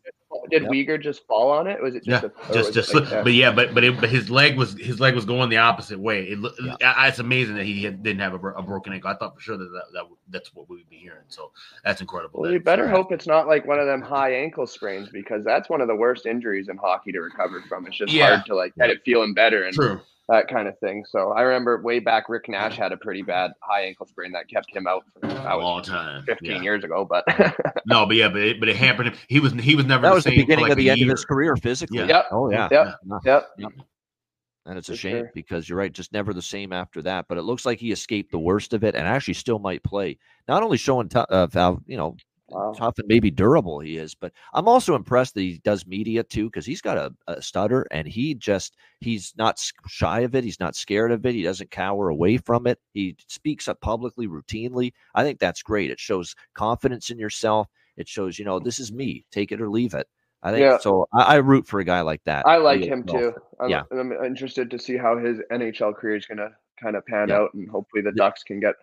C: Did yep. Weegar just fall on it? Was it just?
B: Yeah, a, just just. Like, yeah. But yeah, but but, it, but his leg was his leg was going the opposite way. It, yeah. it's amazing that he had, didn't have a, a, broken ankle. I thought for sure that, that, that that's what we would be hearing. So that's incredible.
C: Well, you better hope it's not like one of them high ankle sprains because that's one of the worst injuries in hockey to recover from. It's just yeah. hard to like get it feeling better. And
B: True
C: that kind of thing. So I remember way back, Rick Nash had a pretty bad high ankle sprain that kept him out for
B: a long time,
C: fifteen yeah. years ago. But [laughs]
B: no, but yeah, but it, but it hampered him. He was he was never.
A: That
B: the
A: was the beginning like of the end year. of his career physically.
C: Yeah. Yep.
A: Oh yeah.
C: Yep. Yep. yep.
A: And it's a shame sure. because you're right, just never the same after that. But it looks like he escaped the worst of it and actually still might play. Not only showing t- uh, how you know wow. tough and maybe durable he is. But I'm also impressed that he does media too, because he's got a, a, stutter and he just he's not shy of it. He's not scared of it. He doesn't cower away from it. He speaks up publicly routinely. I think that's great. It shows confidence in yourself. It shows, you know, this is me. Take it or leave it. I think yeah. so. I, I, root for a guy like that.
C: I like him too. I'm, yeah. I'm interested to see how his NHL career is going to kind of pan yeah. out, and hopefully the Ducks can get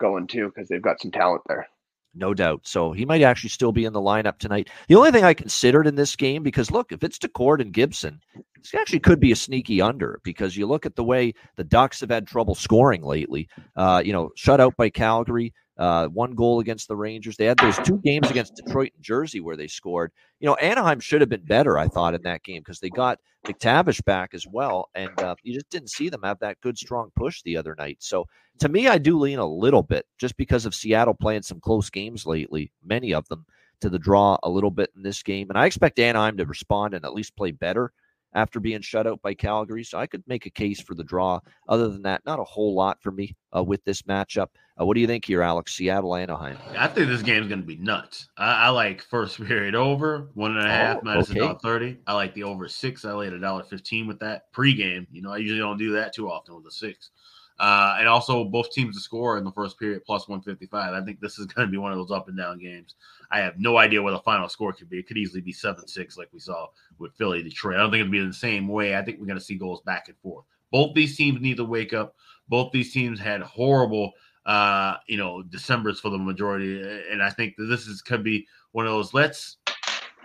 C: going too because they've got some talent there.
A: No doubt. So he might actually still be in the lineup tonight. The only thing I considered in this game, because look, if it's Daccord and Gibson, this actually could be a sneaky under because you look at the way the Ducks have had trouble scoring lately. Uh, you know, shut out by Calgary, uh, one goal against the Rangers. They had those two games against Detroit and Jersey where they scored. You know, Anaheim should have been better, I thought, in that game because they got McTavish back as well, and uh, you just didn't see them have that good, strong push the other night. So to me, I do lean a little bit just because of Seattle playing some close games lately, many of them to the draw a little bit in this game, and I expect Anaheim to respond and at least play better after being shut out by Calgary. So I could make a case for the draw. Other than that, not a whole lot for me uh, with this matchup. Uh, what do you think here, Alex? Seattle, Anaheim.
B: I think this game's going to be nuts. I, I, like first period over one and a half oh, minus okay. a dollar thirty. I like the over six. I laid a dollar fifteen with that pregame. You know, I usually don't do that too often with a six. Uh, and also both teams to score in the first period plus 155. I think this is going to be one of those up and down games. I have no idea what the final score could be. It could easily be 7 6, like we saw with Philly Detroit. I don't think it'll be the same way. I think we're going to see goals back and forth. Both these teams need to wake up. Both these teams had horrible, uh, you know, December's for the majority. And I think that this is could be one of those let's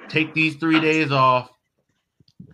B: take these three days off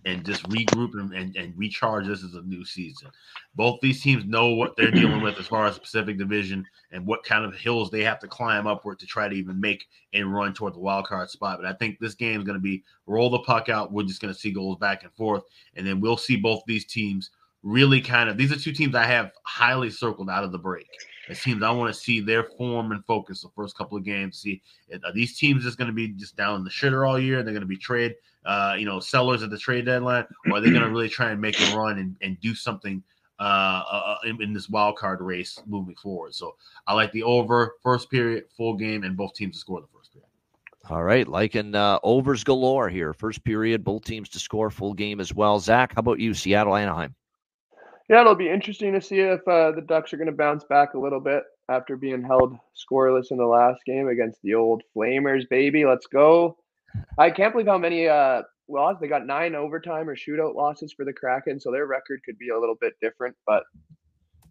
B: and just regroup and, and, and, recharge this as a new season. Both these teams know what they're dealing with as far as Pacific Division and what kind of hills they have to climb upward to try to even make a run toward the wild card spot. But I think this game is going to be roll the puck out. We're just going to see goals back and forth, and then we'll see both these teams really kind of. These are two teams I have highly circled out of the break. It seems I want to see their form and focus the first couple of games. See, are these teams just going to be just down the shitter all year? They're going to be trade uh, you know, sellers at the trade deadline, or are they going to really try and make a run and, and do something uh, uh, uh, in, in, this wild card race moving forward? So I like the over first period, full game, and both teams to score the first period.
A: All right, liking uh, overs galore here. First period, both teams to score full game as well. Zach, how about you, Seattle, Anaheim?
C: Yeah, it'll be interesting to see if uh, the Ducks are going to bounce back a little bit after being held scoreless in the last game against the old Flamers, baby. Let's go. I can't believe how many uh well they got nine overtime or shootout losses for the Kraken, so their record could be a little bit different. But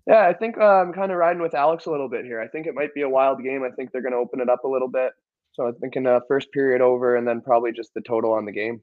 C: yeah, I think uh, I'm kind of riding with Alex a little bit here. I think it might be a wild game. I think they're going to open it up a little bit. So I'm thinking uh, first period over, and then probably just the total on the game.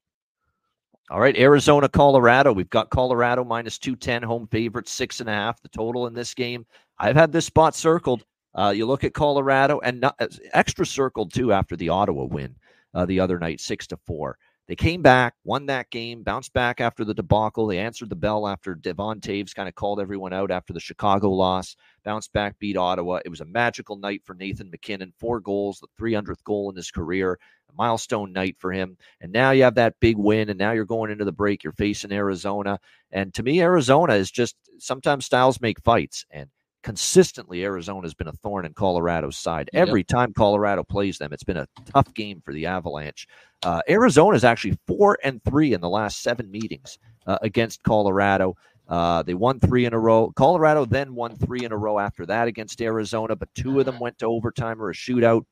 A: All right, Arizona, Colorado. We've got Colorado minus 210, home favorite, six and a half. The total in this game. I've had this spot circled. Uh, you look at Colorado and not, extra circled too after the Ottawa win uh, the other night, six to four. They came back, won that game, bounced back after the debacle. They answered the bell after Devon Toews kind of called everyone out after the Chicago loss. Bounced back, beat Ottawa. It was a magical night for Nathan MacKinnon. Four goals, the 300th goal in his career, a milestone night for him. And now you have that big win, and now you're going into the break. You're facing Arizona. And to me, Arizona is just sometimes styles make fights. And consistently Arizona has been a thorn in Colorado's side. Yep. Every time Colorado plays them, it's been a tough game for the Avalanche. Uh, Arizona is actually four and three in the last seven meetings uh, against Colorado. Uh, they won three in a row. Colorado then won three in a row after that against Arizona, but two of them went to overtime or a shootout.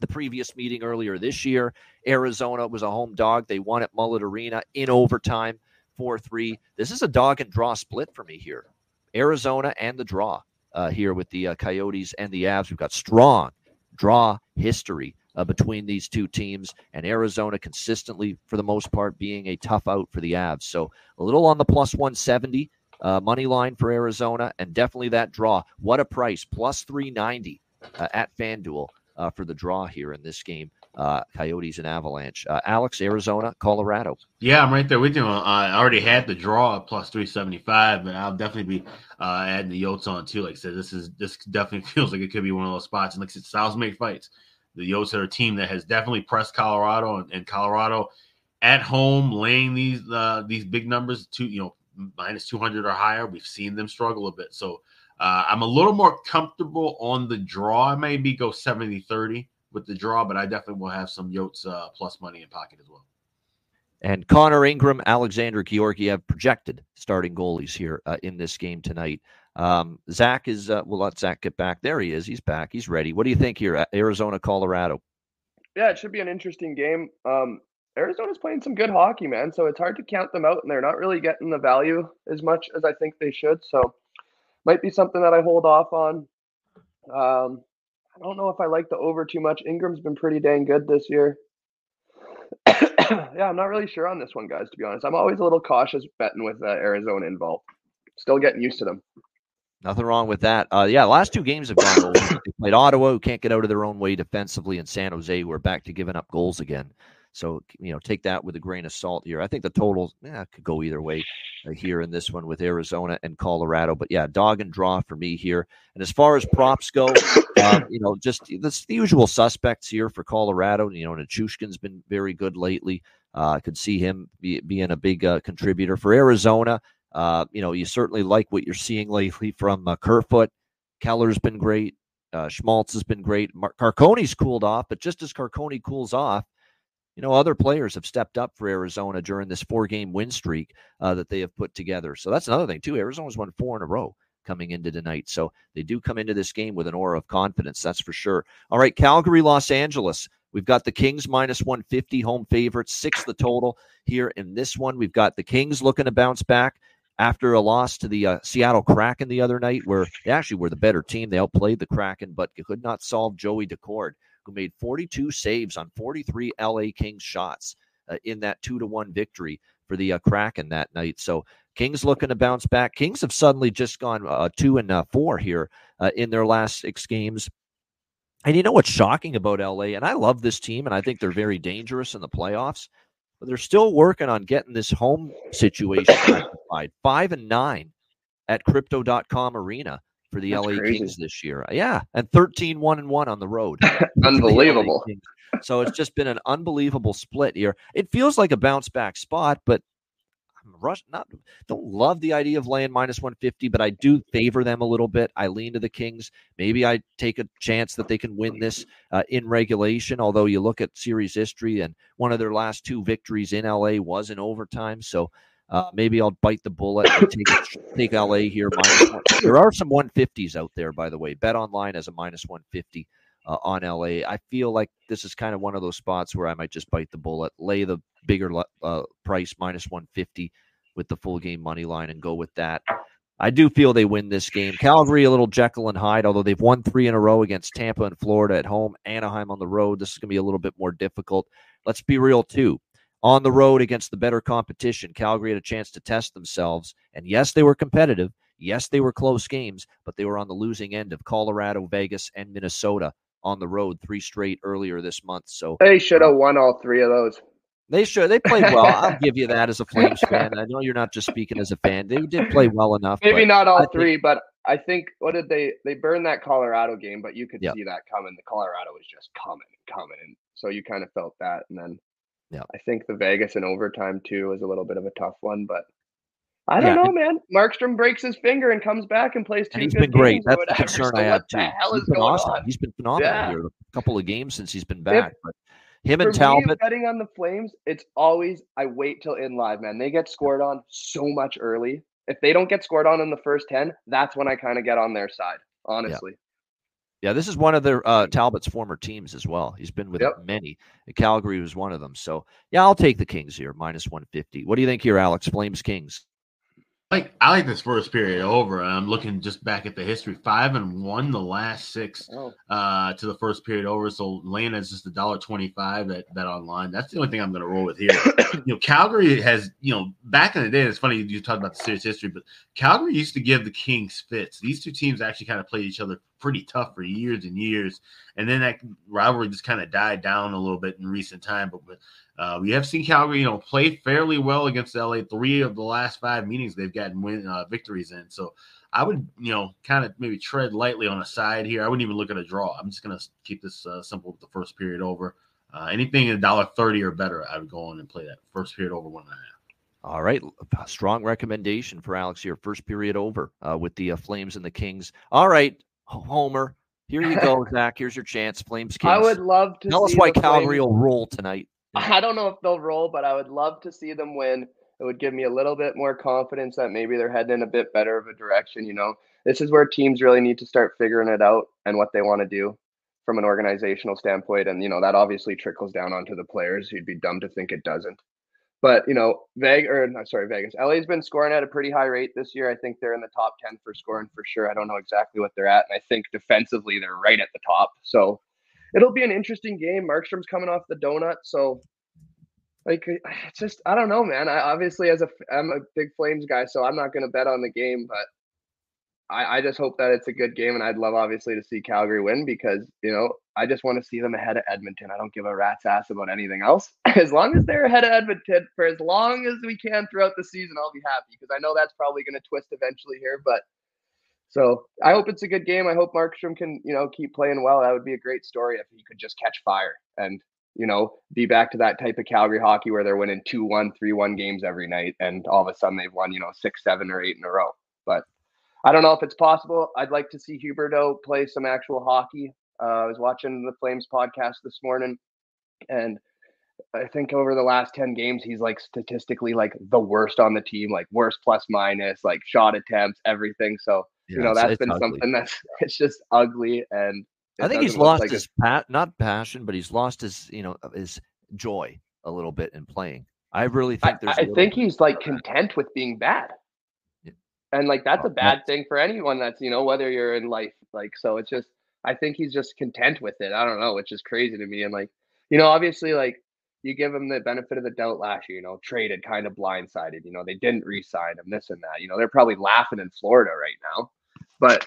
A: The previous meeting earlier this year, Arizona was a home dog. They won at Mullet Arena in overtime, 4 3. This is a dog and draw split for me here. Arizona and the draw uh, here with the uh, Coyotes and the Avs. We've got strong draw history uh, between these two teams, and Arizona consistently, for the most part, being a tough out for the Avs. So a little on the plus 170 uh, money line for Arizona, and definitely that draw. What a price! Plus 390 uh, at FanDuel uh, for the draw here in this game uh, Coyotes and Avalanche. Uh, Alex, Arizona, Colorado.
B: Yeah, I'm right there with you. I already had the draw at plus 375, but I'll definitely be uh, adding the Yotes on too. Like I said, this is this definitely [laughs] feels like it could be one of those spots. And like I said, styles make fights. The Yotes are a team that has definitely pressed Colorado, and, and Colorado at home laying these uh, these big numbers to you know minus 200 or higher. We've seen them struggle a bit, so uh, I'm a little more comfortable on the draw. Maybe go 70 30 with the draw, but I definitely will have some Yotes uh, plus money in pocket as well.
A: And Connor Ingram, Alexander Georgiev projected starting goalies here uh, in this game tonight. Um, Zach is, uh, we'll let Zach get back. There he is. He's back. He's ready. What do you think here? Arizona, Colorado.
C: Yeah, it should be an interesting game. Um, Arizona's playing some good hockey, man. So it's hard to count them out, and they're not really getting the value as much as I think they should. So might be something that I hold off on. Um, I don't know if I like the over too much. Ingram's been pretty dang good this year. [coughs] yeah, I'm not really sure on this one, guys. To be honest, I'm always a little cautious betting with uh, Arizona involved. Still getting used to them.
A: Nothing wrong with that. Uh, yeah, last two games have gone over. they played Ottawa, who can't get out of their own way defensively, and San Jose, who are back to giving up goals again. So you know, take that with a grain of salt here. I think the total yeah, could go either way uh, here in this one with Arizona and Colorado. But yeah, dog and draw for me here. And as far as props go, um, you know, just the usual suspects here for Colorado. You know, Nichushkin's been very good lately. Uh, I could see him be, being a big uh, contributor for Arizona. Uh, you know, you certainly like what you're seeing lately from uh, Kerfoot. Keller's been great. Uh, Schmaltz has been great. Mar- cooled off, but just as Carcone cools off, you know, other players have stepped up for Arizona during this four game win streak uh, that they have put together. So that's another thing, too. Arizona's won four in a row coming into tonight. So they do come into this game with an aura of confidence, that's for sure. All right, Calgary, Los Angeles. We've got the Kings minus 150 home favorites, six the total here in this one. We've got the Kings looking to bounce back after a loss to the uh, Seattle Kraken the other night, where they actually were the better team. They outplayed the Kraken, but could not solve Joey Daccord who made 42 saves on 43 LA Kings shots uh, in that two to one victory for the uh, Kraken that night. So Kings looking to bounce back. Kings have suddenly just gone uh, two and uh, four here uh, in their last six games. And you know what's shocking about LA? And I love this team, and I think they're very dangerous in the playoffs. But they're still working on getting this home situation. [coughs] Five and nine at Crypto.com Arena for the That's LA crazy. Kings this year. Yeah, and 13 1 and 1 on the road. [laughs]
C: unbelievable.
A: The so it's just been an unbelievable split here. It feels like a bounce back spot, but I'm rush not don't love the idea of laying minus 150, but I do favor them a little bit. I lean to the Kings. Maybe I take a chance that they can win this uh, in regulation, although you look at series history and one of their last two victories in LA was in overtime. So uh, maybe I'll bite the bullet and take take LA here. There are some 150s out there, by the way. Bet online as a minus 150 uh, on LA. I feel like this is kind of one of those spots where I might just bite the bullet, lay the bigger uh, price minus 150 with the full game money line, and go with that. I do feel they win this game. Calgary, a little Jekyll and Hyde, although they've won three in a row against Tampa and Florida at home, Anaheim on the road. This is going to be a little bit more difficult. Let's be real, too on the road against the better competition. Calgary had a chance to test themselves. And yes, they were competitive. Yes, they were close games, but they were on the losing end of Colorado, Vegas, and Minnesota on the road three straight earlier this month. So
C: they should uh, have won all three of those.
A: They should. They played well. [laughs] I'll give you that as a Flames fan. I know you're not just speaking as a fan. They did play well enough.
C: Maybe not all three, think, but I think what did they they burned that Colorado game, but you could yep. see that coming. The Colorado was just coming and coming, and so you kind of felt that. And then yeah. I think the Vegas in overtime too is a little bit of a tough one, but I don't yeah, know, man. Markstrom breaks his finger and comes back and plays two.
A: And he's been great. That's the concern so I have too. He's been awesome. On? He's been phenomenal yeah. here. A couple of games since he's been back. If, but him and Talbot. Me,
C: betting on the Flames, it's always I wait till in live, man. They get scored on so much early. If they don't get scored on in the first ten, that's when I kind of get on their side. Honestly. Yeah.
A: Yeah, this is one of their uh, Talbot's former teams as well. He's been with yep. many. Calgary was one of them. So yeah, I'll take the Kings here, minus one fifty. What do you think here, Alex? Flames Kings
B: like I like this first period over. I'm looking just back at the history. Five and one the last six oh. uh, to the first period over. So Lana is just a dollar twenty five at bet online. That's the only thing I'm going to roll with here. [coughs] you know, Calgary has you know back in the day. It's funny you talk about the series history, but Calgary used to give the Kings fits. These two teams actually kind of played each other pretty tough for years and years, and then that rivalry just kind of died down a little bit in recent time. But, uh, we have seen Calgary, you know, play fairly well against LA. Three of the last five meetings they've gotten win uh, victories in. So I would, you know, kind of maybe tread lightly on a side here. I wouldn't even look at a draw. I'm just gonna keep this uh, simple with the first period over. Uh, anything a dollar thirty or better, I would go on and play that first period over one and a half.
A: All right, strong recommendation for Alex here. First period over uh, with the uh, Flames and the Kings. All right, Homer, Here you go, [laughs] Zach. Here's your chance. Flames Kings.
C: I would love to
A: tell us why Calgary Flames. will roll tonight. [laughs]
C: I don't know if they'll roll, but I would love to see them win. It would give me a little bit more confidence that maybe they're heading in a bit better of a direction. You know, this is where teams really need to start figuring it out and what they want to do from an organizational standpoint. And, you know, that obviously trickles down onto the players. You'd be dumb to think it doesn't. But, you know, Vegas, or sorry, Vegas, LA's been scoring at a pretty high rate this year. I think they're in the top 10 for scoring for sure. I don't know exactly what they're at. And I think defensively, they're right at the top. So it'll be an interesting game. Markstrom's coming off the donut. So, like, [sighs] it's just, I don't know, man. I obviously, as a, I'm a big Flames guy, so I'm not going to bet on the game, but I, I just hope that it's a good game, and I'd love obviously to see Calgary win because you know I just want to see them ahead of Edmonton. I don't give a rat's ass about anything else. [laughs] As long as they're ahead of Edmonton for as long as we can throughout the season, I'll be happy because I know that's probably going to twist eventually here. But so I hope it's a good game. I hope Markstrom can you know keep playing well. That would be a great story if he could just catch fire and you know be back to that type of Calgary hockey where they're winning two one, three one games every night, and all of a sudden they've won you know six, seven, or eight in a row. But I don't know if it's possible. I'd like to see Huberdeau play some actual hockey. Uh, I was watching the Flames podcast this morning, and I think over the last 10 games, he's like statistically like the worst on the team, like worst plus minus, like shot attempts, everything. So, yeah, you know, that's been ugly. something [laughs] that's it's just ugly. And
A: I think he's lost like his pat, not passion, but he's lost his, you know, his joy a little bit in playing. I really think there's.
C: I, I think he's like content with being bad and like that's a bad thing for anyone that's you know whether you're in life like so it's just i think he's just content with it i don't know which is crazy to me and like you know obviously like you give him the benefit of the doubt last year you know traded kind of blindsided you know they didn't re-sign him this and that you know they're probably laughing in florida right now but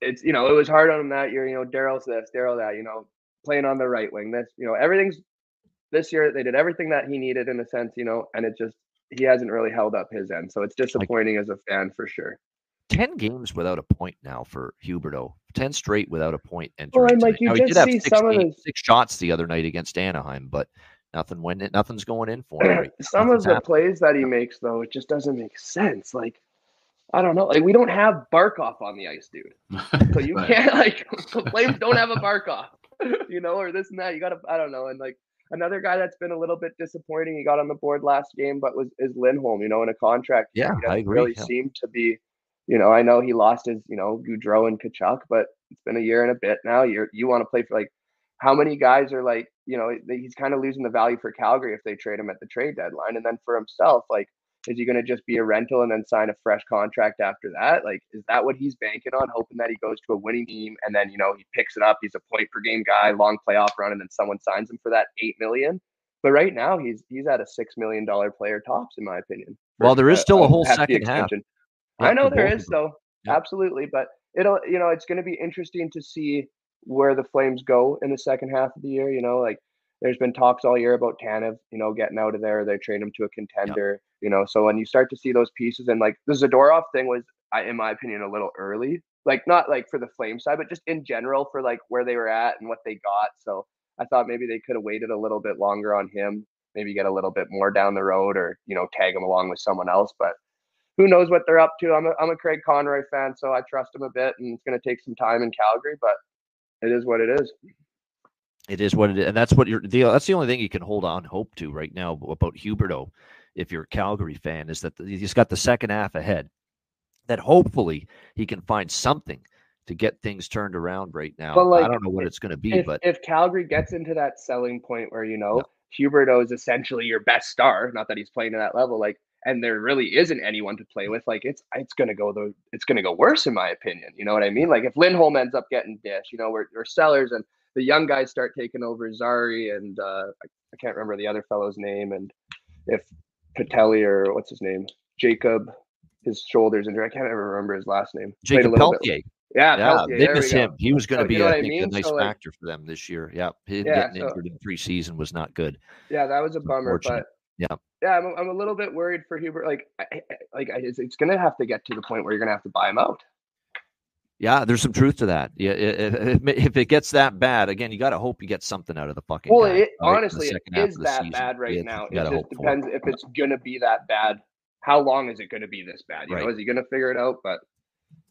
C: it's you know it was hard on him that year you know daryl's this daryl that you know playing on the right wing this you know everything's this year they did everything that he needed in a sense you know and it just he hasn't really held up his end. So it's disappointing like, as a fan for sure.
A: 10 games without a point now for Huberdeau. 10 straight without a point entering.
C: Well, like you now, just see some
A: games,
C: of the...
A: six shots the other night against Anaheim, but nothing went nothing's going in for him. [clears throat] Right?
C: some
A: nothing's
C: of the plays that he makes though, it just doesn't make sense. Like I don't know. Like we don't have Barkov on the ice, dude. [laughs] So you can't [laughs] like [laughs] the Flames don't have a Barkov, you know, or this and that. You gotta I don't know. And like Another guy that's been a little bit disappointing. He got on the board last game, but was is Lindholm. You know, in a contract.
A: Yeah, I agree.
C: Really
A: yeah.
C: seemed to be. You know, I know he lost his, you know, Gaudreau and Tkachuk, but it's been a year and a bit now. You're you want to play for like how many guys are like, you know, he's kind of losing the value for Calgary if they trade him at the trade deadline, and then for himself, like is he going to just be a rental and then sign a fresh contract after that? Like, is that what he's banking on, hoping that he goes to a winning team and then, you know, he picks it up. He's a point per game guy, long playoff run, and then someone signs him for that eight million. But right now, he's he's at a six million dollar player tops, in my opinion.
A: Well, there is still a, a whole second half.
C: I know there is, though. Yeah. Absolutely, but it'll you know it's going to be interesting to see where the Flames go in the second half of the year. You know, like there's been talks all year about Tanev, you know, getting out of there. They trade him to a contender, you know. So when you start to see those pieces and like the Zadorov thing was, in my opinion, a little early. Like not like for the flame side, but just in general for like where they were at and what they got. So I thought maybe they could have waited a little bit longer on him, maybe get a little bit more down the road, or you know, tag him along with someone else. But who knows what they're up to? I'm a I'm a Craig Conroy fan, so I trust him a bit, and it's going to take some time in Calgary, but it is what it is
A: it is what it is, and that's what you're. The, that's the only thing you can hold on hope to right now about Huberdeau, if you're a Calgary fan, is that he's got the second half ahead. That hopefully he can find something to get things turned around right now. Like, I don't know what it's going to be,
C: if,
A: but
C: if Calgary gets into that selling point where you know yeah. Huberdeau is essentially your best star, not that he's playing to that level, like, and there really isn't anyone to play with, like it's it's going to go the it's going to go worse in my opinion. You know what I mean? Like if Lindholm ends up getting dish, you know, we're, we're sellers and the young guys start taking over Zary and uh, I, I, can't remember the other fellow's name. And if Patelli or what's his name, Jacob, his shoulders injured. I can't ever remember his last name.
A: Jacob Pelletier.
C: Yeah, yeah
A: Pelletier, they miss him. He was going to so, be, you know I think, mean? a nice so, like, factor for them this year. Yeah, him yeah, getting so, injured in preseason was not good.
C: Yeah, that was a bummer. But
A: yeah,
C: yeah, I'm, I'm a little bit worried for Hubert. Like, I, like it's, it's going to have to get to the point where you're going to have to buy him out.
A: Yeah, there's some truth to that. Yeah, if, if it gets that bad, again, you got to hope you get something out of the fucking.
C: Well,
A: guy,
C: it, right? honestly, it is that season. bad right it, now. It just depends if it's gonna be that bad. How long is it gonna be this bad? You right. know, is he gonna figure it out? But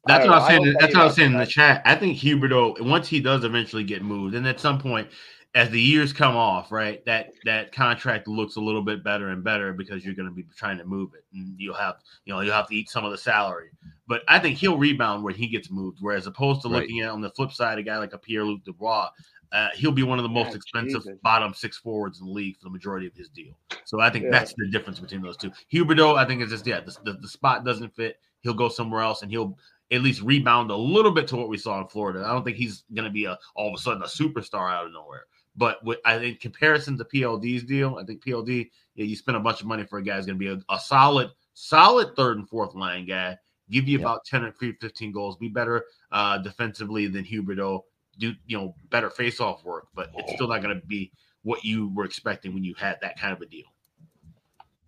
B: That's what I was saying. That's what I was saying in the chat. I think Huberdeau, once he does eventually get moved, and at some point, as the years come off, right, that that contract looks a little bit better and better because you're going to be trying to move it, and you'll have, you know, you'll have to eat some of the salary. But I think he'll rebound when he gets moved. Whereas opposed to right. looking at on the flip side, a guy like a Pierre Luc Dubois, uh, he'll be one of the most yeah, expensive Jesus. bottom six forwards in the league for the majority of his deal. So I think yeah. that's the difference between those two. Huberdeau, I think, is just yeah, the, the, the, spot doesn't fit. He'll go somewhere else, and he'll at least rebound a little bit to what we saw in Florida. I don't think he's going to be a all of a sudden a superstar out of nowhere. But with, I think comparison to PLD's deal, I think PLD, yeah, you spend a bunch of money for a guy who's going to be a, a, solid, solid third and fourth line guy. Give you yeah. about 10 or 15 goals, be better uh, defensively than Huberdeau do you know better face off work, but it's still not going to be what you were expecting when you had that kind of a deal.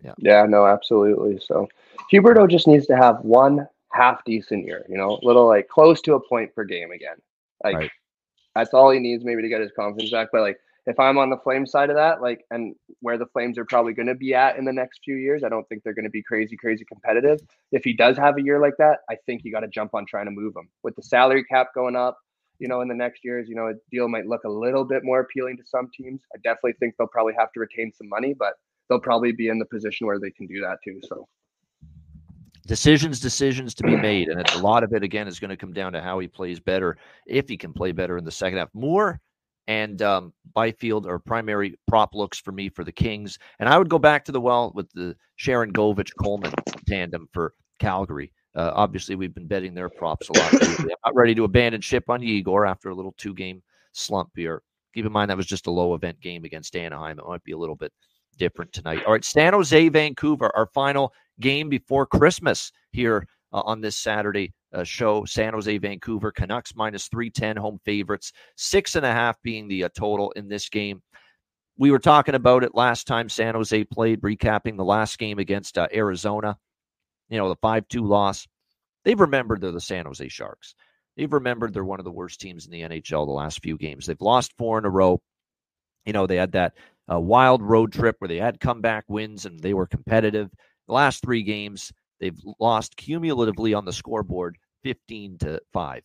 C: Yeah. Yeah. No. Absolutely. So Huberdeau just needs to have one half decent year. You know, little like close to a point per game again. Like right. that's all he needs maybe to get his confidence back. But like if I'm on the flame side of that, like, and where the Flames are probably going to be at in the next few years, I don't think they're going to be crazy, crazy competitive. If he does have a year like that, I think you got to jump on trying to move him with the salary cap going up you know, in the next years, you know, a deal might look a little bit more appealing to some teams. I definitely think they'll probably have to retain some money, but they'll probably be in the position where they can do that too. So
A: decisions, decisions to be made. And a lot of it, again, is going to come down to how he plays better, if he can play better in the second half. Moore and um, Byfield are primary prop looks for me for the Kings. And I would go back to the well with the Sharangovich Coleman tandem for Calgary. Uh, obviously, we've been betting their props a lot. I'm not ready to abandon ship on Yegor after a little two game slump here. Keep in mind that was just a low event game against Anaheim. It might be a little bit different tonight. All right, San Jose, Vancouver, our final game before Christmas here uh, on this Saturday uh, show. San Jose, Vancouver, Canucks minus 310 home favorites, six and a half being the uh, total in this game. We were talking about it last time San Jose played, recapping the last game against uh, Arizona you know, the 5 2 loss, they've remembered they're the San Jose Sharks. They've remembered they're one of the worst teams in the NHL the last few games. They've lost four in a row. You know, they had that uh, wild road trip where they had comeback wins and they were competitive. The last three games, they've lost cumulatively on the scoreboard 15 to 5.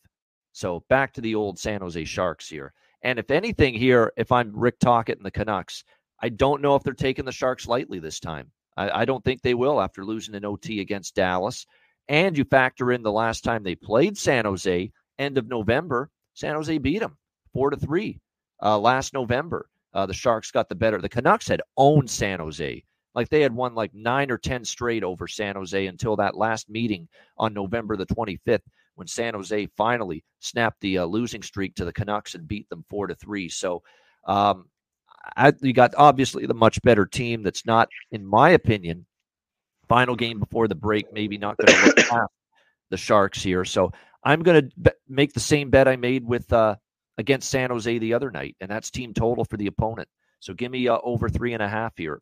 A: So back to the old San Jose Sharks here. And if anything here, if I'm Rick Tocchet and the Canucks, I don't know if they're taking the Sharks lightly this time. I, I don't think they will after losing an OT against Dallas. And you factor in the last time they played San Jose, end of November, San Jose beat them four to three uh, last November. Uh, the Sharks got the better. The Canucks had owned San Jose. Like they had won like nine or 10 straight over San Jose until that last meeting on November the 25th when San Jose finally snapped the uh, losing streak to the Canucks and beat them four to three. So um, I, you got obviously the much better team. That's not, in my opinion, final game before the break. Maybe not going to look [coughs] past the Sharks here. So I'm going to be- make the same bet I made with uh, against San Jose the other night, and that's team total for the opponent. So give me uh, over three and a half here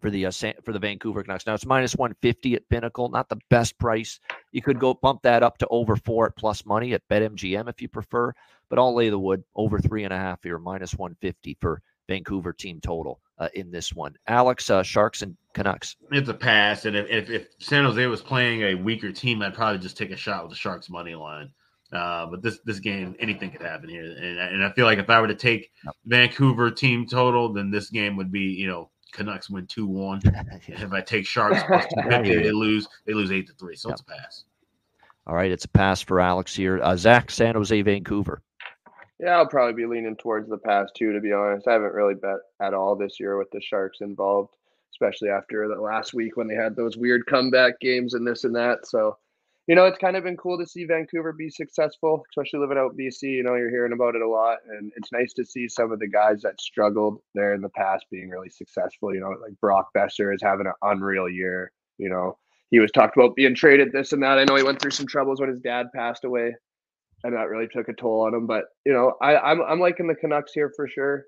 A: for the uh, for the Vancouver Canucks. Now it's minus one fifty at Pinnacle, not the best price. You could go bump that up to over four at plus money at BetMGM if you prefer, but I'll lay the wood over three and a half here, minus one fifty for Vancouver team total uh, in this one. Alex, uh, Sharks and Canucks.
B: It's a pass. And if, if, if, San Jose was playing a weaker team, I'd probably just take a shot with the Sharks money line. Uh, but this this game, anything could happen here. And, and I feel like if I were to take. Vancouver team total, then this game would be, you know, Canucks win 2 1. [laughs] if I take Sharks plus [laughs] 250, they lose, they lose 8 to 3. So yep. it's a pass.
A: All right. It's a pass for Alex here. Uh, Zach, San Jose, Vancouver.
C: Yeah, I'll probably be leaning towards the pass too. to be honest. I haven't really bet at all this year with the Sharks involved, especially after the last week when they had those weird comeback games and this and that. So, you know, it's kind of been cool to see Vancouver be successful, especially living out BC. You know, you're hearing about it a lot. And it's nice to see some of the guys that struggled there in the past being really successful. You know, like Brock Boeser is having an unreal year. You know, he was talked about being traded, this and that. I know he went through some troubles when his dad passed away and that really took a toll on him. But you know, I, I'm I'm liking the Canucks here for sure.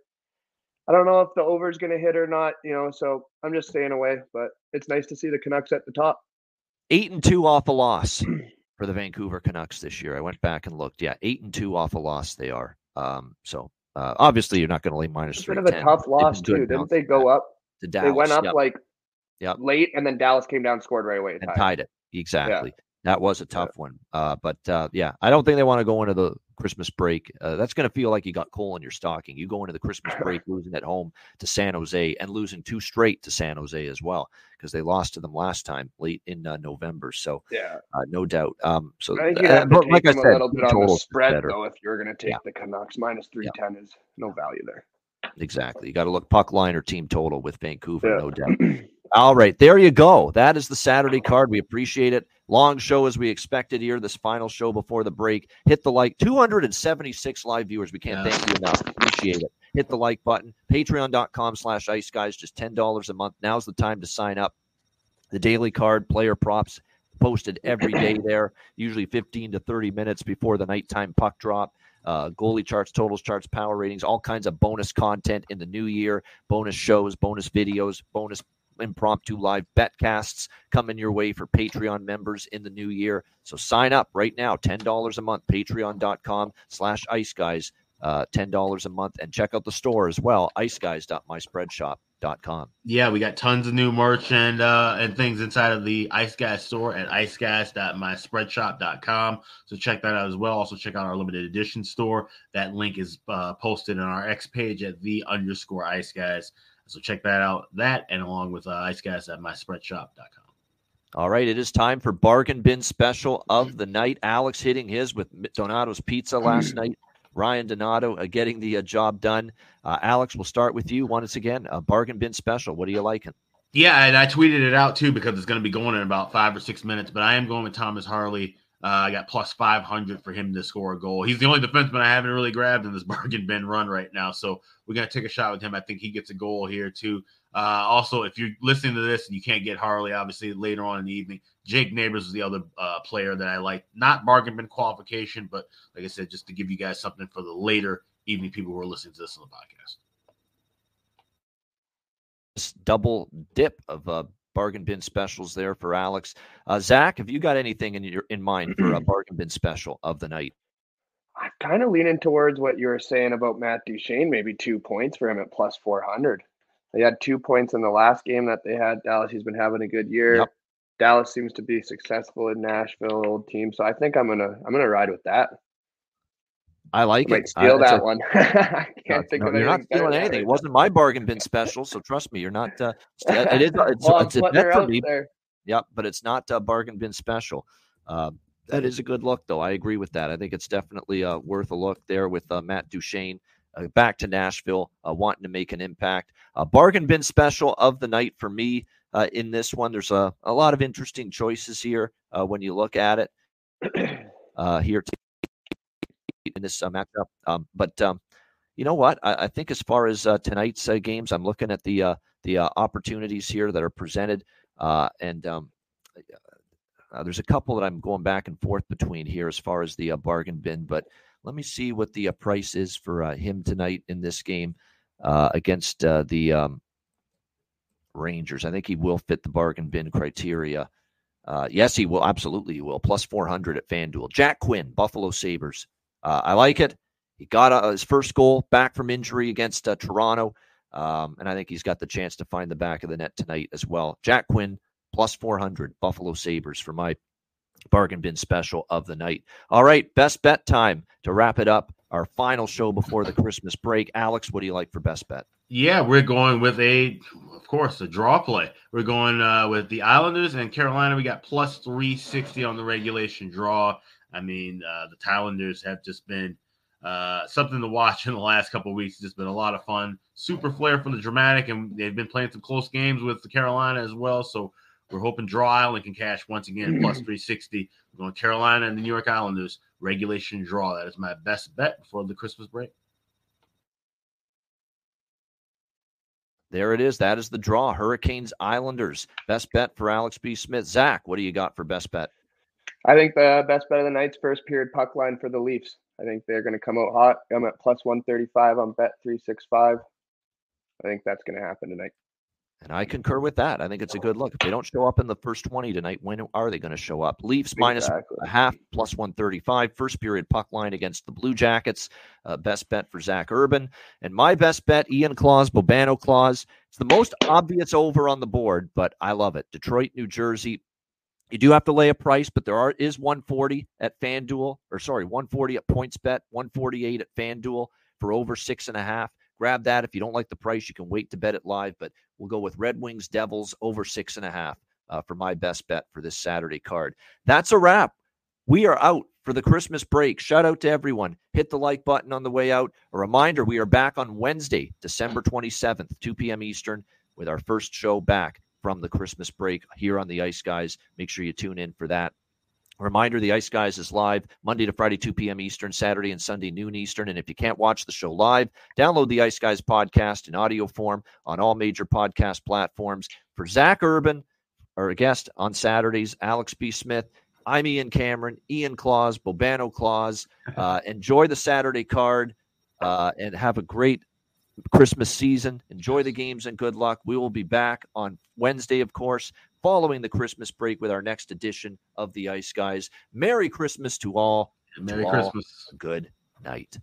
C: I don't know if the over is going to hit or not, you know, so I'm just staying away. But it's nice to see the Canucks at the top.
A: Eight and two off a loss [clears throat] for the Vancouver Canucks this year. I went back and looked. Yeah, eight and two off a loss they are. Um, so uh, obviously you're not going to lay minus three.
C: Bit of a tough loss too, didn't they? Go up.
A: To Dallas.
C: They went up
A: yep.
C: like yep. late, and then Dallas came down, scored right away,
A: and tied, tied it exactly. Yeah. That was a tough yeah. one. Uh, but uh, yeah, I don't think they want to go into the Christmas break. Uh, that's going to feel like you got coal in your stocking. You go into the Christmas [laughs] break losing at home to San Jose and losing two straight to San Jose as well because they lost to them last time late in uh, November. So
C: yeah,
A: uh, no doubt. Um, so
C: I think you have to like I said, a little bit on the spread though. If you're going to take yeah. the Canucks minus three ten yeah. is no value there.
A: Exactly. You got to look puck line or team total with Vancouver, yeah. no doubt. [clears throat] All right, there you go. That is the Saturday card. We appreciate it. Long show as we expected here. This final show before the break. Hit the like. 276 live viewers. We can't yeah. thank you enough. Appreciate it. Hit the like button. Patreon.com slash ice guys. Just $10 a month. Now's the time to sign up. The daily card, player props posted every day [clears throat] there, usually 15 to 30 minutes before the nighttime puck drop. Uh, goalie charts, totals charts, power ratings, all kinds of bonus content in the new year, bonus shows, bonus videos, bonus impromptu live betcasts coming your way for Patreon members in the new year. So sign up right now, $10 a month, patreon.com slash ice guys, uh, $10 a month. And check out the store as well, iceguys.myspreadshop.com.
B: Yeah, we got tons of new merch and uh, and things inside of the Ice Guys store at iceguys.myspreadshop.com. So check that out as well. Also check out our limited edition store. That link is uh, posted on our X page at the underscore Ice Guys. So check that out, that and along with uh, Ice Guys at myspreadshop.com.
A: All right, it is time for bargain bin special of the night. Alex hitting his with Donato's Pizza last night. Ryan Donato uh, getting the uh, job done. Uh, Alex, we'll start with you once again. A bargain bin special. What are you liking?
B: Yeah, and I tweeted it out too because it's going to be going in about five or six minutes. But I am going with Thomas Harley uh, I got plus 500 for him to score a goal. He's the only defenseman I haven't really grabbed in this [laughs] bargain bin run right now. So we're going to take a shot with him. I think he gets a goal here, too. Uh, also, if you're listening to this and you can't get Harley, obviously later on in the evening, Jake Neighbours is the other uh, player that I like. Not bargain bin qualification, but like I said, just to give you guys something for the later evening people who are listening to this on the podcast.
A: Double dip of uh, bargain bin specials there for Alex. Uh, Zach, have you got anything in your in mind for a [clears throat] bargain bin special of the night?
C: I'm kind of leaning towards what you were saying about Matt Duchene, maybe two points for him at plus 400. They had two points in the last game that they had. Dallas, he's been having a good year. Yep. Dallas seems to be successful in Nashville, old team. So I think I'm gonna I'm gonna ride with that.
A: I like
C: I
A: it.
C: Steal uh, that a, one. [laughs] I
A: can't think no, of You're not stealing anything. It wasn't my bargain bin special, so trust me, you're not. Uh, [laughs] it is. It's, well, it's a bet for me. There. Yep, but it's not a bargain bin special. Uh, that is a good look, though. I agree with that. I think it's definitely uh, worth a look there with uh, Matt Duchene uh, back to Nashville, uh, wanting to make an impact. A bargain bin special of the night for me uh, in this one. There's a, a lot of interesting choices here uh, when you look at it [clears throat] uh, here in this uh, matchup. Um, but um, you know what? I, I, think as far as uh, tonight's uh, games, I'm looking at the uh, the uh, opportunities here that are presented, uh, and um, there's a couple that I'm going back and forth between here as far as the bargain bin. But let me see what the price is for him tonight in this game against the um, Rangers. I think he will fit the bargain bin criteria. Yes, he will. Absolutely, he will. Plus 400 at FanDuel. Jack Quinn, Buffalo Sabres. Uh, I like it. He got uh, his first goal back from injury against uh, Toronto, um, and I think he's got the chance to find the back of the net tonight as well. Jack Quinn plus 400 Buffalo Sabres for my bargain bin special of the night. All right, best bet time to wrap it up. Our final show before the Christmas break. Alex, what do you like for best bet?
B: Yeah, we're going with a, of course, a draw play. We're going uh, with the Islanders and Carolina. We got plus 360 on the regulation draw. I mean, uh, the Islanders have just been uh, something to watch [laughs] in the last couple weeks. It's just been a lot of fun. Super flair for the dramatic, and they've been playing some close games with the Carolina as well. So we're hoping Draw Island can cash once again plus [clears throat] 360. We're going Carolina and the New York Islanders regulation draw. That is my best bet before the Christmas break.
A: There it is. That is the draw. Hurricanes Islanders. Best bet for Alex B. Smith. Zach, what do you got for best bet?
C: I think the best bet of the night's first period puck line for the Leafs. I think they're going to come out hot. I'm at plus 135 on bet 365. I think that's going to happen tonight.
A: And I concur with that. I think it's a good look. If they don't show up in the first 20 tonight, when are they going to show up? Leafs exactly. minus a half, plus 135. First period puck line against the Blue Jackets. Uh, best bet for Zach Urban. And my best bet, Ian Claus, Bobano Claus. It's the most obvious over on the board, but I love it. Detroit, New Jersey, You do have to lay a price, but there are is 140 at FanDuel, or sorry, 140 at PointsBet, 148 at FanDuel for over six and a half. Grab that. If you don't like the price, you can wait to bet it live, but we'll go with Red Wings Devils over six and a half uh, for my best bet for this Saturday card. That's a wrap. We are out for the Christmas break. Shout out to everyone. Hit the like button on the way out. A reminder we are back on Wednesday, December 27th, 2 p.m. Eastern, with our first show back from the Christmas break here on the Ice Guys. Make sure you tune in for that. Reminder the Ice Guys is live Monday to Friday, 2 p.m. Eastern, Saturday and Sunday, noon Eastern. And if you can't watch the show live, download the Ice Guys podcast in audio form on all major podcast platforms. For Zach Urban, our guest on Saturdays, Alex B. Smith, I'm Ian Cameron, Ian Claus, Bobano Claus. [laughs] Uh, enjoy the Saturday card uh, and have a great Christmas season. Enjoy the games and good luck. We will be back on Wednesday, of course, following the Christmas break with our next edition of the Ice Guys. Merry Christmas to all.
B: Merry to Christmas.
A: All, good night.